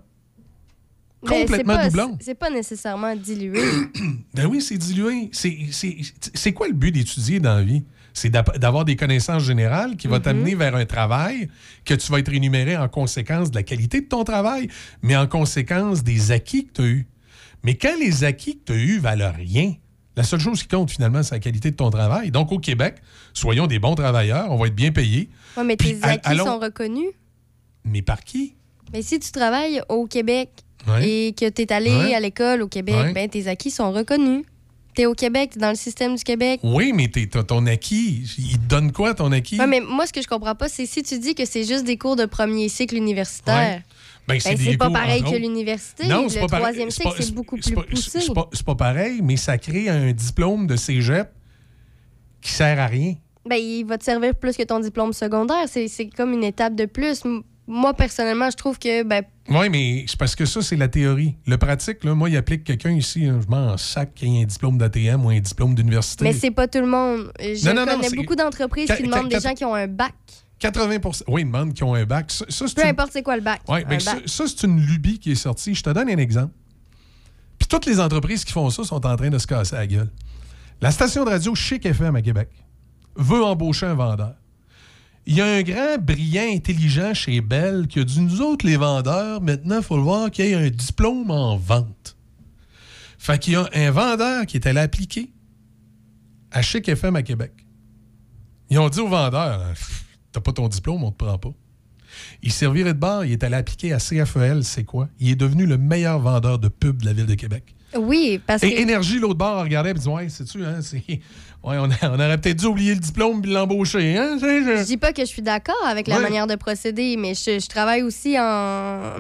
Mais Complètement pas- doublon. C'est pas nécessairement dilué. Ben oui, c'est dilué. C'est- quoi le but d'étudier dans la vie? C'est d'avoir des connaissances générales qui vont Mhm. t'amener vers un travail que tu vas être rémunéré en conséquence de la qualité de ton travail, mais en conséquence des acquis que tu as eus. Mais quand les acquis que tu as eus valent rien, la seule chose qui compte finalement, c'est la qualité de ton travail. Donc au Québec, soyons des bons travailleurs, on va être bien payés. Ouais, mais Puis, tes acquis allons- sont reconnus. Mais par qui? Mais si tu travailles au Québec Ouais. et que tu es allé Ouais. à l'école au Québec, Ouais. ben, tes acquis sont reconnus. Tu es au Québec, tu dans le système du Québec. Oui, mais t'es- ton acquis, il te donne quoi ton acquis? Ouais, mais moi, ce que je comprends pas, c'est si tu dis que c'est juste des cours de premier cycle universitaire. Ouais. Ben, ben, des c'est pas cours, pareil que l'université. Non, Le c'est pas pareil. troisième C'est cycle, pas- c'est beaucoup plus poussé. C'est pas, pareil, mais ça crée un diplôme de cégep qui sert à rien. Ben, il va te servir plus que ton diplôme secondaire. C'est comme une étape de plus. Moi, personnellement, je trouve que ben, Oui, mais c'est parce que ça, c'est la théorie. Le pratique, là, moi, il applique quelqu'un ici, hein, je m'en sac qu'il ait un diplôme d'ATM ou un diplôme d'université. mais c'est pas tout le monde. Je Non, non, connais beaucoup d'entreprises qui demandent des gens qui ont un bac. 80 Oui, ils demandent qu'ils ont un bac. Ça, Peu une- importe c'est quoi le bac. Ouais, ben ça, ça, c'est une lubie qui est sortie. Je te donne un exemple. Puis toutes les entreprises qui font ça sont en train de se casser la gueule. La station de radio Chic FM à Québec veut embaucher un vendeur. Il y a un grand, brillant, intelligent chez Bell qui a dit Nous autres, les vendeurs, maintenant, il faut le voir qu'il y ait un diplôme en vente. Fait qu'il y a un vendeur qui est allé appliquer à Chic FM à Québec. Ils ont dit au vendeur Pff, T'as pas ton diplôme, on te prend pas. Il servirait de bar, il est allé appliquer à CFEL, c'est quoi? Il est devenu le meilleur vendeur de pub de la ville de Québec. Oui, parce Et que. Énergie, l'autre bar, regardait et dit Ouais, sais-tu, hein, c'est. Ouais, on, a- on aurait peut-être dû oublier le diplôme et l'embaucher, hein? Je dis pas que je suis d'accord avec la Ouais. manière de procéder, mais je, je travaille aussi en,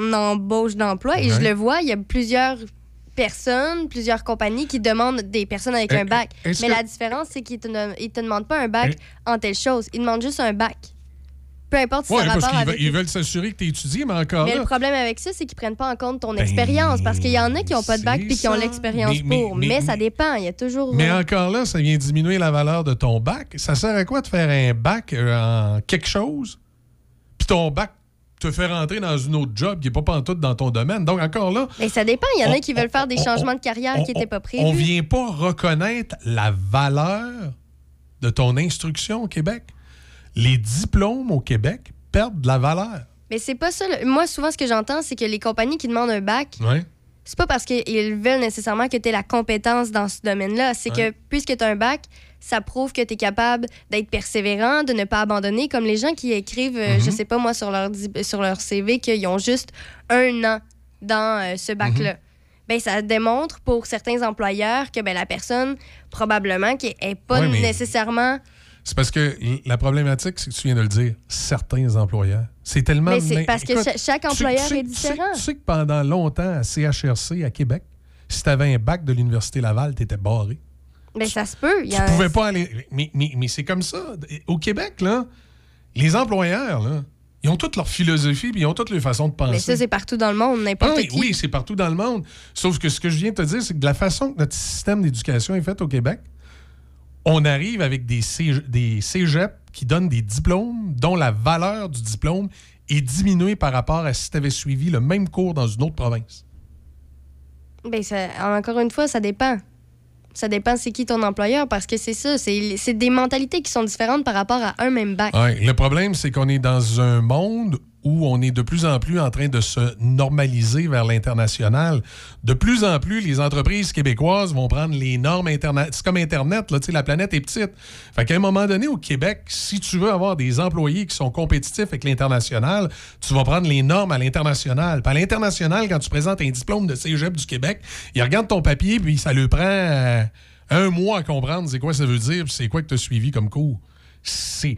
en embauche d'emploi et je le vois, il y a plusieurs personnes, plusieurs compagnies qui demandent des personnes avec Euh, un bac. Mais que- la différence, c'est qu'ils te, dem- ils te demandent pas un bac en telle chose, ils demandent juste un bac. Peu importe si Ouais, ça parce rapport qu'ils avec... veulent, ils veulent s'assurer que tu étudié, mais encore Mais là. le problème avec ça, c'est qu'ils prennent pas en compte ton Ben, expérience. Parce qu'il y en a qui ont pas de bac puis qui ont l'expérience mais- pour. mais- Mais, ça dépend. Il y a toujours. Mais encore là, ça vient diminuer la valeur de ton bac. Ça sert à quoi de faire un bac euh, en quelque chose, puis ton bac te fait rentrer dans une autre job qui n'est pas pantoute dans ton domaine. Donc, encore là, Mais ça dépend. Il y en a qui veulent faire des on- changements de carrière on- qui n'étaient pas prévus. on vient pas reconnaître la valeur de ton instruction au Québec. Les diplômes au Québec perdent de la valeur. Mais c'est pas ça. le- Moi, souvent, ce que j'entends, c'est que les compagnies qui demandent un bac, Ouais. c'est pas parce qu'ils veulent nécessairement que tu aies la compétence dans ce domaine-là. C'est Ouais. que puisque tu as un bac, ça prouve que tu es capable d'être persévérant, de ne pas abandonner, comme les gens qui écrivent, euh, Mhm. je sais pas moi, sur leur, sur leur CV, qu'ils ont juste un an dans euh, ce bac-là. Mhm. Ben, ça démontre pour certains employeurs que ben, la personne, probablement, qui est pas Ouais, nécessairement. C'est parce que la problématique, c'est que tu viens de le dire, certains employeurs. C'est tellement. Mais c'est parce que Écoute, chaque employeur tu est tu sais- différent. Tu sais que pendant longtemps, à CHRC, à Québec, si tu avais un bac de l'Université Laval, tu étais barré. Ben, ça se peut. Tu pouvais pas aller. Mais, mais- mais c'est comme ça. Au Québec, là, les employeurs, là, ils ont toute leur philosophie puis ils ont toute leur façon de penser. Mais ça, c'est partout dans le monde, n'importe Ah oui, qui. oui, c'est partout dans le monde. Sauf que ce que je viens de te dire, c'est que de la façon que notre système d'éducation est fait au Québec, on arrive avec des, cég- des cégeps qui donnent des diplômes dont la valeur du diplôme est diminuée par rapport à si tu avais suivi le même cours dans une autre province. Ben, ça- encore une fois, ça dépend. Ça dépend c'est qui ton employeur parce que c'est ça, c'est c'est des mentalités qui sont différentes par rapport à un même bac. Ouais, le problème, c'est qu'on est dans un monde où on est de plus en plus en train de se normaliser vers l'international. De plus en plus, les entreprises québécoises vont prendre les normes internationales. C'est comme Internet, la planète est petite. Fait qu'à un moment donné, au Québec, si tu veux avoir des employés qui sont compétitifs avec l'international, tu vas prendre les normes à l'international. À l'international, quand tu présentes un diplôme de cégep du Québec, ils regardent ton papier, puis ça leur prend euh, un mois à comprendre c'est quoi ça veut dire, c'est quoi que tu as suivi comme cours. C'est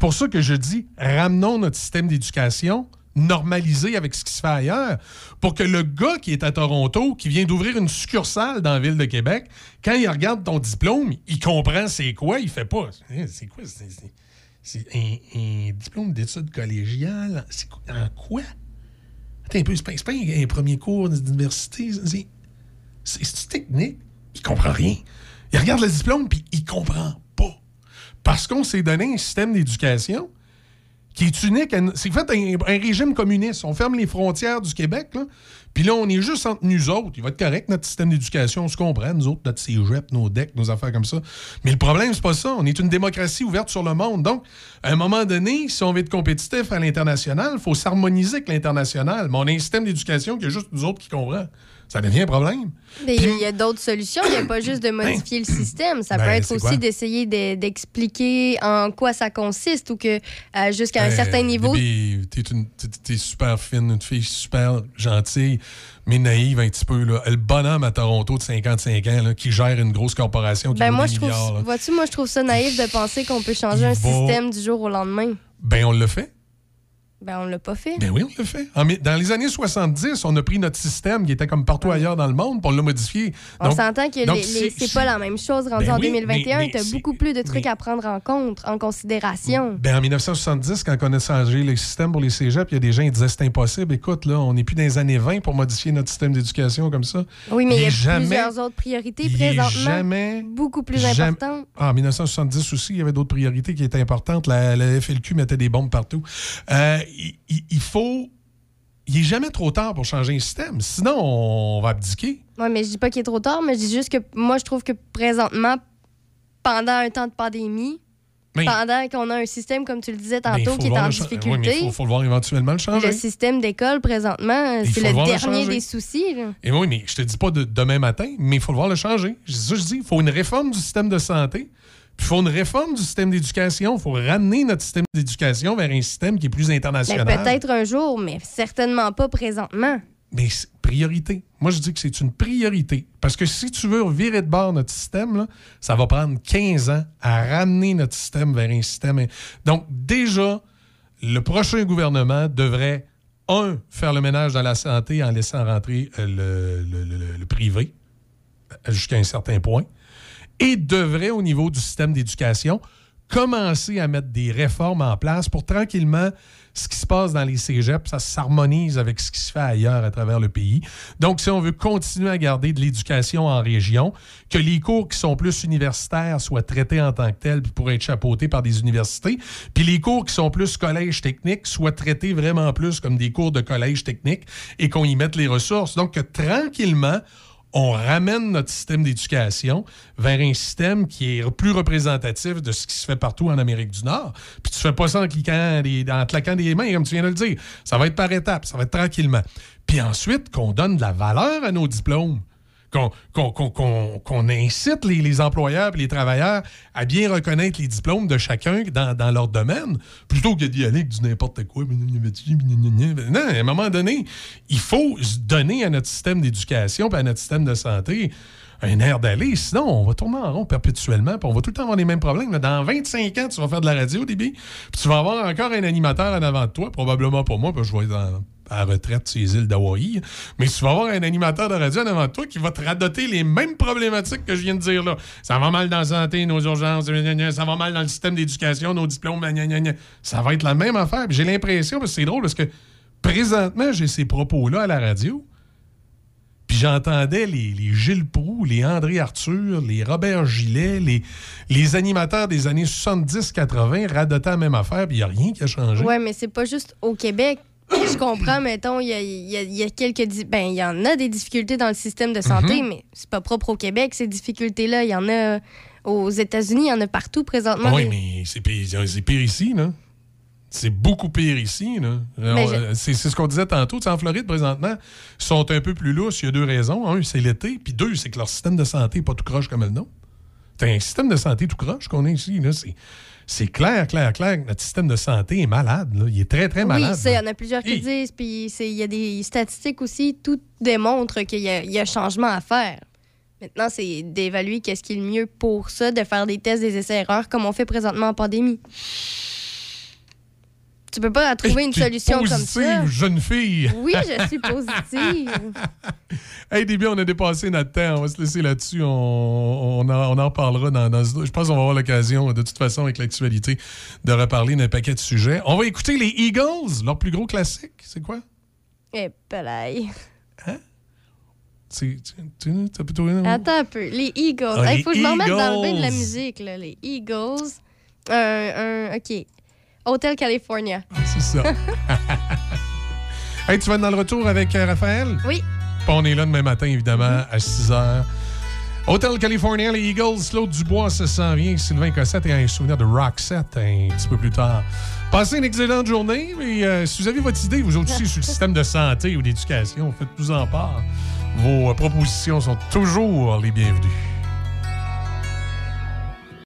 pour ça que je dis ramenons notre système d'éducation normalisé avec ce qui se fait ailleurs pour que le gars qui est à Toronto, qui vient d'ouvrir une succursale dans la ville de Québec, quand il regarde ton diplôme, il comprend c'est quoi, il fait pas. C'est quoi? C'est- un, diplôme d'études collégiales. C'est quoi- en quoi? Attends un peu, c'est pas, pas un, premier cours d'université. c'est- technique? Il comprend rien. Il regarde le diplôme puis il comprend. Parce qu'on s'est donné un système d'éducation qui est unique. C'est fait un, un régime communiste. On ferme les frontières du Québec, là. Puis là, on est juste entre nous autres. Il va être correct, notre système d'éducation, on se comprend. Nous autres, notre cégep, nos decks, nos affaires comme ça. Mais le problème, c'est pas ça. On est une démocratie ouverte sur le monde. Donc, à un moment donné, si on veut être compétitif à l'international, il faut s'harmoniser avec l'international. Mais on a un système d'éducation qui est juste nous autres qui comprend. Ça devient un problème. Mais il y a- d'autres solutions. Il n'y a pas juste de modifier le système. Ça Ben, peut être aussi d'essayer de- d'expliquer en quoi ça consiste ou que euh, jusqu'à un Euh, certain niveau. T'es t'es super fine, une fille super gentille, mais naïve un petit peu. Là. Le bonhomme à Toronto de 55 ans là, qui gère une grosse corporation qui Ben moi je trouve, vois-tu, moi je trouve ça naïf de penser qu'on peut changer Il un va- système du jour au lendemain. Ben, on le fait. Ben, on l'a pas fait. Ben oui, on l'a fait. En dans les années 70, on a pris notre système qui était comme partout ailleurs dans le monde, pour on l'a modifié. On Donc- s'entend que donc les- les- c'est- c'est pas la même chose rendu Ben en oui, 2021. mais- mais Tu as beaucoup plus de trucs à prendre en compte, en considération. Ben, en 1970, quand on a changé le système pour les cégeps, il y a des gens qui disaient c'est impossible. Écoute, là, on n'est plus dans les années 20 pour modifier notre système d'éducation comme ça. Oui, mais il y a jamais- plusieurs autres priorités présentement. jamais- beaucoup plus jamais- importantes. Ah, en 1970 aussi, il y avait d'autres priorités qui étaient importantes. La, la FLQ mettait des bombes partout. Euh, il, il- il faut. Il n'est jamais trop tard pour changer un système. Sinon, on va abdiquer. Oui, mais je dis pas qu'il est trop tard, mais je dis juste que moi, je trouve que présentement, pendant un temps de pandémie, Mais- pendant qu'on a un système, comme tu le disais tantôt, qui est en difficulté, Oui, mais il faut, faut le voir éventuellement le changer. le système d'école, présentement, c'est le dernier des soucis. là. Et oui, mais je te dis pas de demain matin, mais il faut le voir le changer. C'est ça que je dis. Il faut une réforme du système de santé. Il faut une réforme du système d'éducation. Il faut ramener notre système d'éducation vers un système qui est plus Ben, international. Peut-être un jour, mais certainement pas présentement. Mais priorité. Moi, je dis que c'est une priorité. Parce que si tu veux virer de bord notre système, là, ça va prendre 15 ans à ramener notre système vers un système. Donc, déjà, le prochain gouvernement devrait, un, faire le ménage dans la santé en laissant rentrer euh, le, le- le- le privé euh, jusqu'à un certain point, et devrait, au niveau du système d'éducation, commencer à mettre des réformes en place pour tranquillement ce qui se passe dans les cégeps, ça s'harmonise avec ce qui se fait ailleurs à travers le pays. Donc, si on veut continuer à garder de l'éducation en région, que les cours qui sont plus universitaires soient traités en tant que tels puis pour être chapeautés par des universités, puis les cours qui sont plus collège technique soient traités vraiment plus comme des cours de collège technique et qu'on y mette les ressources. Donc, que tranquillement, on ramène notre système d'éducation vers un système qui est plus représentatif de ce qui se fait partout en Amérique du Nord. Puis tu fais pas ça en, cliquant en claquant des mains, comme tu viens de le dire. Ça va être par étapes, ça va être tranquillement. Puis ensuite, qu'on donne de la valeur à nos diplômes. Qu'on incite les, les employeurs et les travailleurs à bien reconnaître les diplômes de chacun dans, leur domaine, plutôt que d'y aller avec du n'importe quoi. Non, à un moment donné, il faut donner à notre système d'éducation et à notre système de santé un air d'aller. Sinon, on va tourner en rond perpétuellement puis on va tout le temps avoir les mêmes problèmes. Dans 25 ans, tu vas faire de la radio, DB, puis tu vas avoir encore un animateur en avant de toi, probablement pas moi, que je vais être en- à la retraite sur les îles d'Hawaï. Mais tu vas avoir un animateur de radio en avant de toi qui va te radoter les mêmes problématiques que je viens de dire là. Ça va mal dans la santé, nos urgences, ça va mal dans le système d'éducation, nos diplômes, ça va être la même affaire. J'ai l'impression, parce que c'est drôle, parce que présentement, j'ai ces propos-là à la radio. Puis j'entendais les, les Gilles Proux, les André Arthur, les Robert Gillet, les, les animateurs des années 70-80 radoter la même affaire, puis il n'y a rien qui a changé. Ouais, mais c'est pas juste au Québec. Je comprends, mettons, il y a, il y a- il y a quelques. Ben, il y en a des difficultés dans le système de santé, Mhm. mais c'est pas propre au Québec, ces difficultés-là. Il y en a aux États-Unis, il y en a partout présentement. Oui, mais c'est pire, c'est pire ici, là. C'est beaucoup pire ici, On- je- C'est c'est ce qu'on disait tantôt. Tu sais, en Floride, présentement, ils sont un peu plus lousses. Il y a deux raisons. Un, c'est l'été. Puis deux, c'est que leur système de santé n'est pas tout croche comme le nôtre. T'as un système de santé tout croche qu'on a ici, là. C'est- clair, clair, clair que notre système de santé est malade, là. Il est très, très malade. Oui, il y en a plusieurs qui disent. Puis c'est- il y a des statistiques aussi. Tout démontre qu'il y, y a changement à faire. Maintenant, c'est d'évaluer qu'est-ce qui est le mieux pour ça, de faire des tests, des essais-erreurs, comme on fait présentement en pandémie. Tu peux pas trouver une solution comme positive, ça. jeune fille. Oui, je suis positive. Hey, début, on a dépassé notre temps. On va se laisser là-dessus. On, on, en, on en reparlera dans, dans- Je pense qu'on va avoir l'occasion, de toute façon, avec l'actualité, de reparler d'un paquet de sujets. On va écouter les Eagles, leur plus gros classique. C'est quoi? Eh, pelaille. C'est. une- Attends un peu. Les Eagles. Ah, Il les faut que je me remette dans le bain de la musique, là. Les Eagles. Un, un, OK. Hotel California. C'est ça. hey, tu vas être dans le retour avec euh, Raphaël? Oui. Puis on est là demain matin, évidemment, à 6 h. Hôtel California, les Eagles, Claude Dubois, ça s'en vient. Sylvain Cossette et un souvenir de Roxette un petit peu plus tard. Passez une excellente journée. Et euh, si vous avez votre idée, vous autres aussi, sur le système de santé ou d'éducation, faites-nous en part. Vos euh, propositions sont toujours les bienvenues.